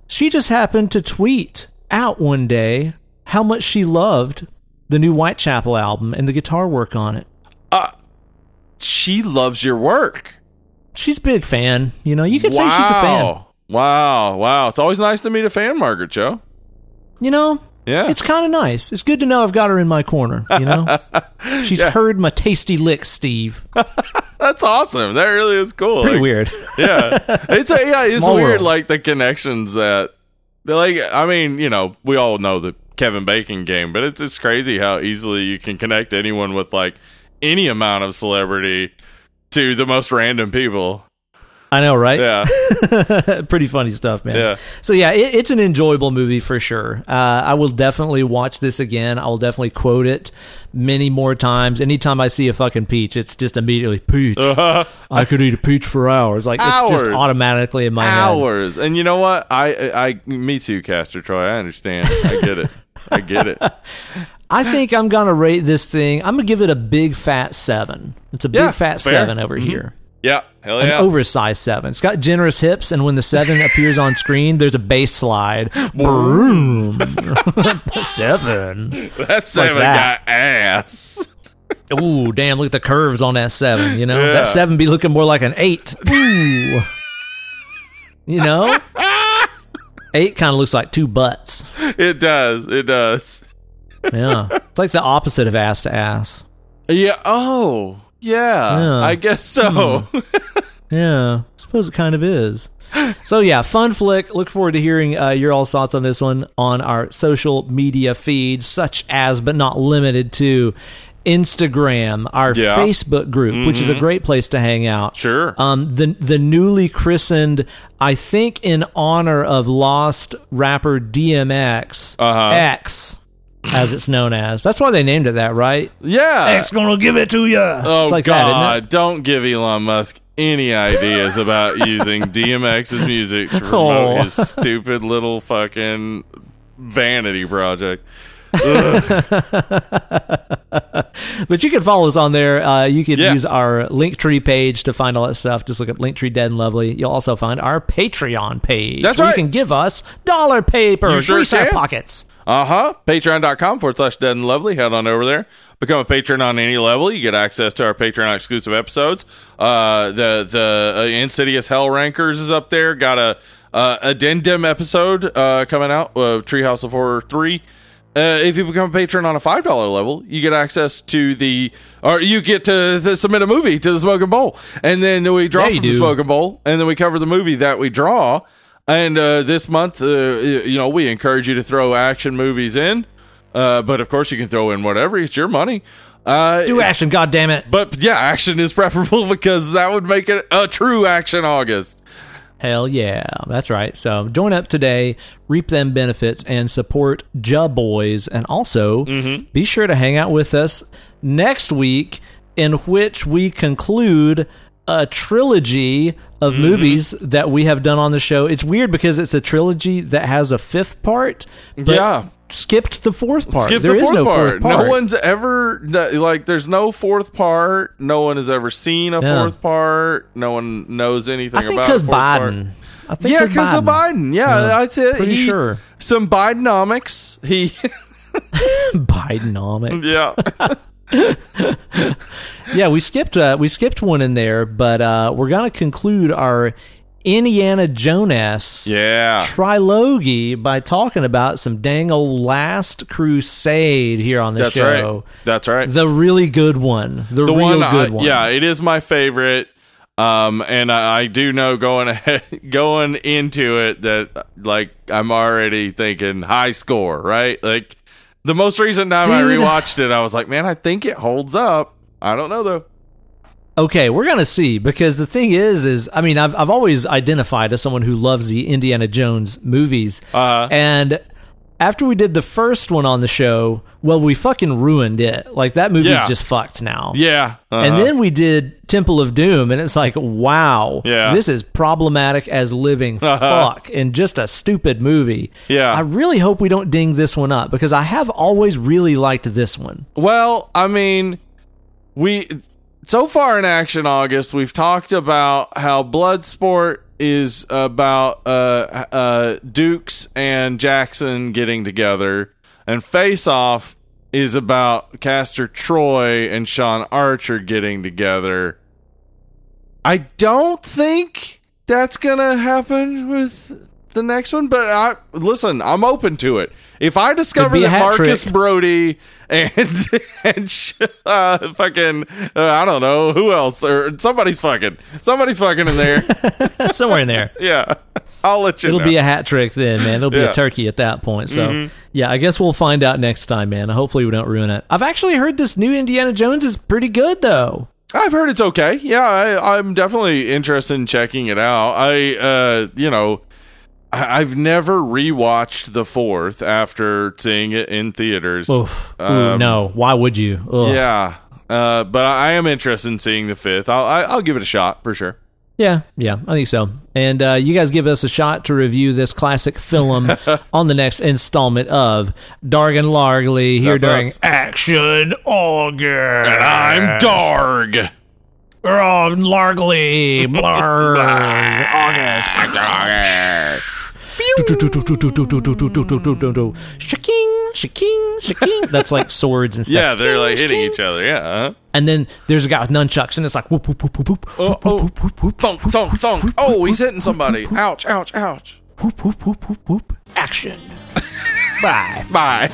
She just happened to tweet out one day how much she loved the new Whitechapel album and the guitar work on it.
Uh, she loves your work.
She's a big fan. You know, you could say she's a fan.
Wow. Wow. Wow. It's always nice to meet a fan, Margaret Cho.
You know,
Yeah.
it's kind of nice. It's good to know I've got her in my corner. You know, she's
Yeah.
heard my tasty licks, Steve.
That's awesome. That really is cool.
Pretty
Like,
weird.
Yeah. It's a, yeah, it's
Small
weird
world.
like the connections that they're like I mean, you know, we all know the Kevin Bacon game, but it's just crazy how easily you can connect anyone with like any amount of celebrity to the most random people.
I know, right?
Yeah.
Pretty funny stuff, man.
Yeah.
So yeah, it, it's an enjoyable movie for sure. Uh, I will definitely watch this again. I will definitely quote it many more times. Anytime I see a fucking peach, it's just immediately peach.
Uh,
I could eat a peach for hours. Like it's just automatically in my head.
hours. And you know what? I, I I me too, Castor Troy. I understand. I get it. I get it.
I think I'm gonna rate this thing. I'm gonna give it a big fat seven. It's a big
Yeah,
fat
fair.
seven over
Mhm.
here.
Yeah. Hell yeah.
An oversized seven. It's got generous hips, and when the seven appears on screen, there's a bass slide. Boom. seven.
that seven
that.
got ass.
Ooh, damn! Look at the curves on that seven. You know
Yeah.
that seven be looking more like an eight. Ooh. You know, eight kind of looks like two butts.
It does. It does.
Yeah, it's like the opposite of ass to ass.
Yeah. Oh. Yeah.
Yeah.
I guess so.
Yeah, I suppose it kind of is. So yeah, fun flick. Look forward to hearing uh, your all thoughts on this one on our social media feeds, such as but not limited to Instagram, our
Yeah. Mm-hmm.
Facebook group, which is a great place to hang out.
Sure.
Um, the the newly christened, I think, in honor of lost rapper DMX
Uh-huh.
X, as it's known as. That's why they named it that, right?
yeah.
X gonna give it to you.
oh
it's like
God!
that, isn't it?
Don't give Elon Musk any ideas about using DMX's music to promote
Oh.
his stupid little fucking vanity project.
But you can follow us on there. Uh, you can
Yeah.
use our Linktree page to find all that stuff. Just look up Linktree Dead and Lovely. You'll also find our Patreon page.
That's
where
right.
You can give us dollar paper.
You sure
Grease our pockets.
Uh huh. Patreon.com forward slash dead and lovely. Head on over there. Become a patron on any level. You get access to our Patreon exclusive episodes. Uh, the the uh, Insidious Hell Rankers is up there. Got a uh, addendum episode uh, coming out of Treehouse of Horror 3. uh, if you become a patron on a five dollar level, you get access to the, or you get to, to submit a movie to the Smoking Bowl, and then we draw
Yeah,
from the. Smoking Bowl, and then we cover the movie that we draw. And uh, this month, uh, you know, we encourage you to throw action movies in, uh, but of course you can throw in whatever. It's your money. Uh,
Do action, God damn it!
but yeah, action is preferable because that would make it a true action August.
Hell yeah, that's right. So join up today, reap them benefits, and support Ja Boys. And also be sure to hang out with us next week, in which we conclude a trilogy of mm-hmm. movies that we have done on the show. It's weird because it's a trilogy that has a fifth part, but
Yeah.
skipped the fourth part.
Skip
There
the
is
fourth,
no
part.
fourth part.
No one's ever no- like. There's no fourth part. No one has ever seen a fourth part. No one knows anything
I think because
fourth part.
Biden. I think
Yeah, because of Biden. Yeah,
Yeah,
that's it.
pretty
He-
sure.
Some Bidenomics. He.
Bidenomics.
yeah.
Yeah, we skipped uh, we skipped one in there, but uh, we're gonna conclude our Indiana Jones
Yeah.
trilogy by talking about some dang old Last Crusade here on the
That's
show.
right. That's right.
The really good one, the,
the
real
one, I-
good one.
yeah, it is my favorite. Um, and I, I do know going ahead, going into it that like I'm already thinking high score, right? Like the most recent time I rewatched it, I was like, man, I think it holds up. I don't know though.
Okay, we're gonna see because the thing is, is I mean, I've I've always identified as someone who loves the Indiana Jones movies,
Uh,
and after we did the first one on the show, well, we fucking ruined it. Like that movie's
Yeah.
just fucked now.
yeah,
And
uh-huh.
then we did Temple of Doom, and it's like, wow,
Yeah.
this is problematic as living
Uh-huh.
fuck and just a stupid movie.
Yeah.
I really hope we don't ding this one up because I have always really liked this one.
Well, I mean, we so far in Action August, we've talked about how Bloodsport is about uh, uh, Dux and Jackson getting together, and Face Off is about Castor Troy and Sean Archer getting together. I don't think that's gonna happen with the next one, but I listen. I'm open to it. If I discover that Marcus
trick.
Brody and and uh, fucking uh, I don't know who else or somebody's fucking somebody's fucking in there.
Somewhere in there.
yeah, I'll let you.
It'll
know.
be a hat trick then, man. It'll be
Yeah. Mm-hmm.
a turkey at that point. So, yeah, I guess we'll find out next time, man. Hopefully, we don't ruin it. I've actually heard this new Indiana Jones is pretty good, though.
I've heard it's okay. Yeah, I, I'm definitely interested in checking it out. I, uh, you know, I've never rewatched the fourth after seeing it in theaters.
Oof. Ooh,
Um,
no, why would you? Ugh.
Yeah, uh, but I am interested in seeing the fifth. I'll, I, I'll give it a shot for sure.
Yeah, yeah, I think so. And uh, you guys give us a shot to review this classic film on the next installment of Dargan Largley here
That's
during
us.
Action August.
And I'm Darg.
Oh, Largley. Blarg. August. Shaking, shaking, shaking. That's like swords and stuff.
Yeah, they're like hitting each other. Yeah. Uh-huh.
And then there's a guy with nunchucks, and it's like whoop, whoop, whoop, whoop, whoop,
Oh,
whoop,
oh.
whoop, whoop, whoop,
Thunk, thunk, thunk. Oh, he's hitting somebody. Ouch, ouch, ouch.
whoop, whoop, whoop, whoop, whoop. Action. Bye.
Bye.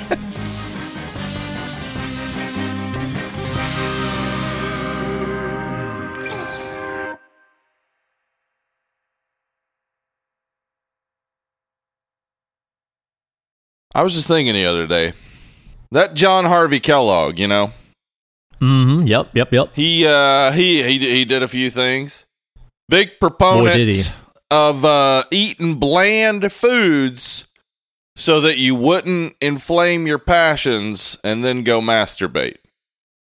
I was just thinking the other day that John Harvey Kellogg, you know,
Mm-hmm. Yep, yep, yep.
he uh he he he did a few things. Big proponent of uh eating bland foods so that you wouldn't inflame your passions and then go masturbate.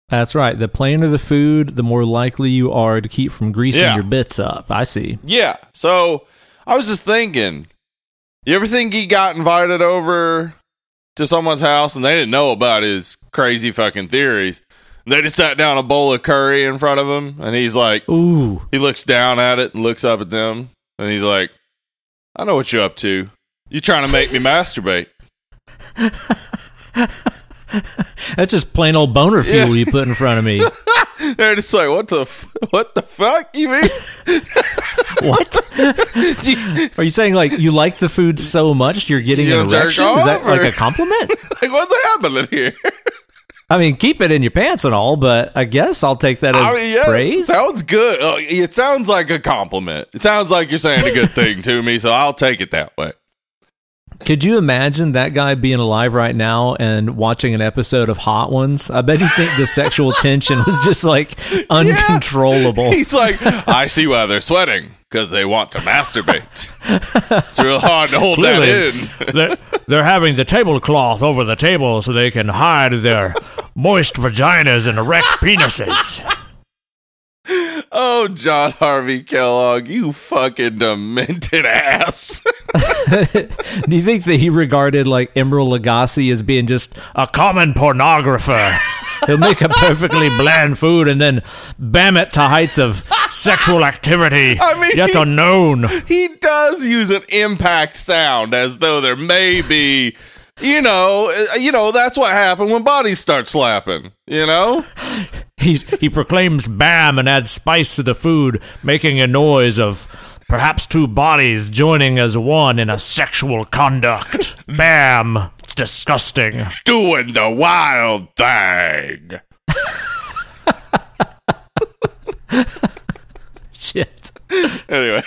That's right. The plainer the food, the more likely you are to keep from greasing
Yeah.
your bits up. I see.
Yeah. So I was just thinking, you ever think he got invited over to someone's house and they didn't know about his crazy fucking theories? They just sat down a bowl of curry in front of him and he's like,
Ooh.
he looks down at it and looks up at them and he's like, I know what you're up to. You're trying to make me masturbate.
That's just plain old boner fuel you put in front of me.
They're just like, what the f- what the fuck you mean?
What?
You-
Are you saying like you like the food so much you're getting
You
an erection? Is that
off,
like a compliment?
like, what's happening here?
I mean, keep it in your pants and all, but I guess I'll take that as
I mean, yeah,
praise.
sounds good. Uh, it sounds like a compliment. It sounds like you're saying a good thing to me, so I'll take it that way.
Could you imagine that guy being alive right now and watching an episode of Hot Ones? I bet you think the sexual tension was just like uncontrollable.
He's like, I see why they're sweating because they want to masturbate. it's real hard to hold
Clearly.
that in.
they're, they're having the tablecloth over the table so they can hide their moist vaginas and erect penises.
Oh, John Harvey Kellogg, you fucking demented ass.
Do you think that he regarded like Emeril Lagasse as being just a common pornographer? He'll make a perfectly bland food and then bam it to heights of sexual activity
I mean,
yet
he-
unknown.
he does use an impact sound as though there may be, you know, uh, you know, that's what happened when bodies start slapping, you know?
He he proclaims bam and adds spice to the food, making a noise of perhaps two bodies joining as one in a sexual conduct. Bam! It's disgusting.
Doing the wild thing.
Shit.
Anyway,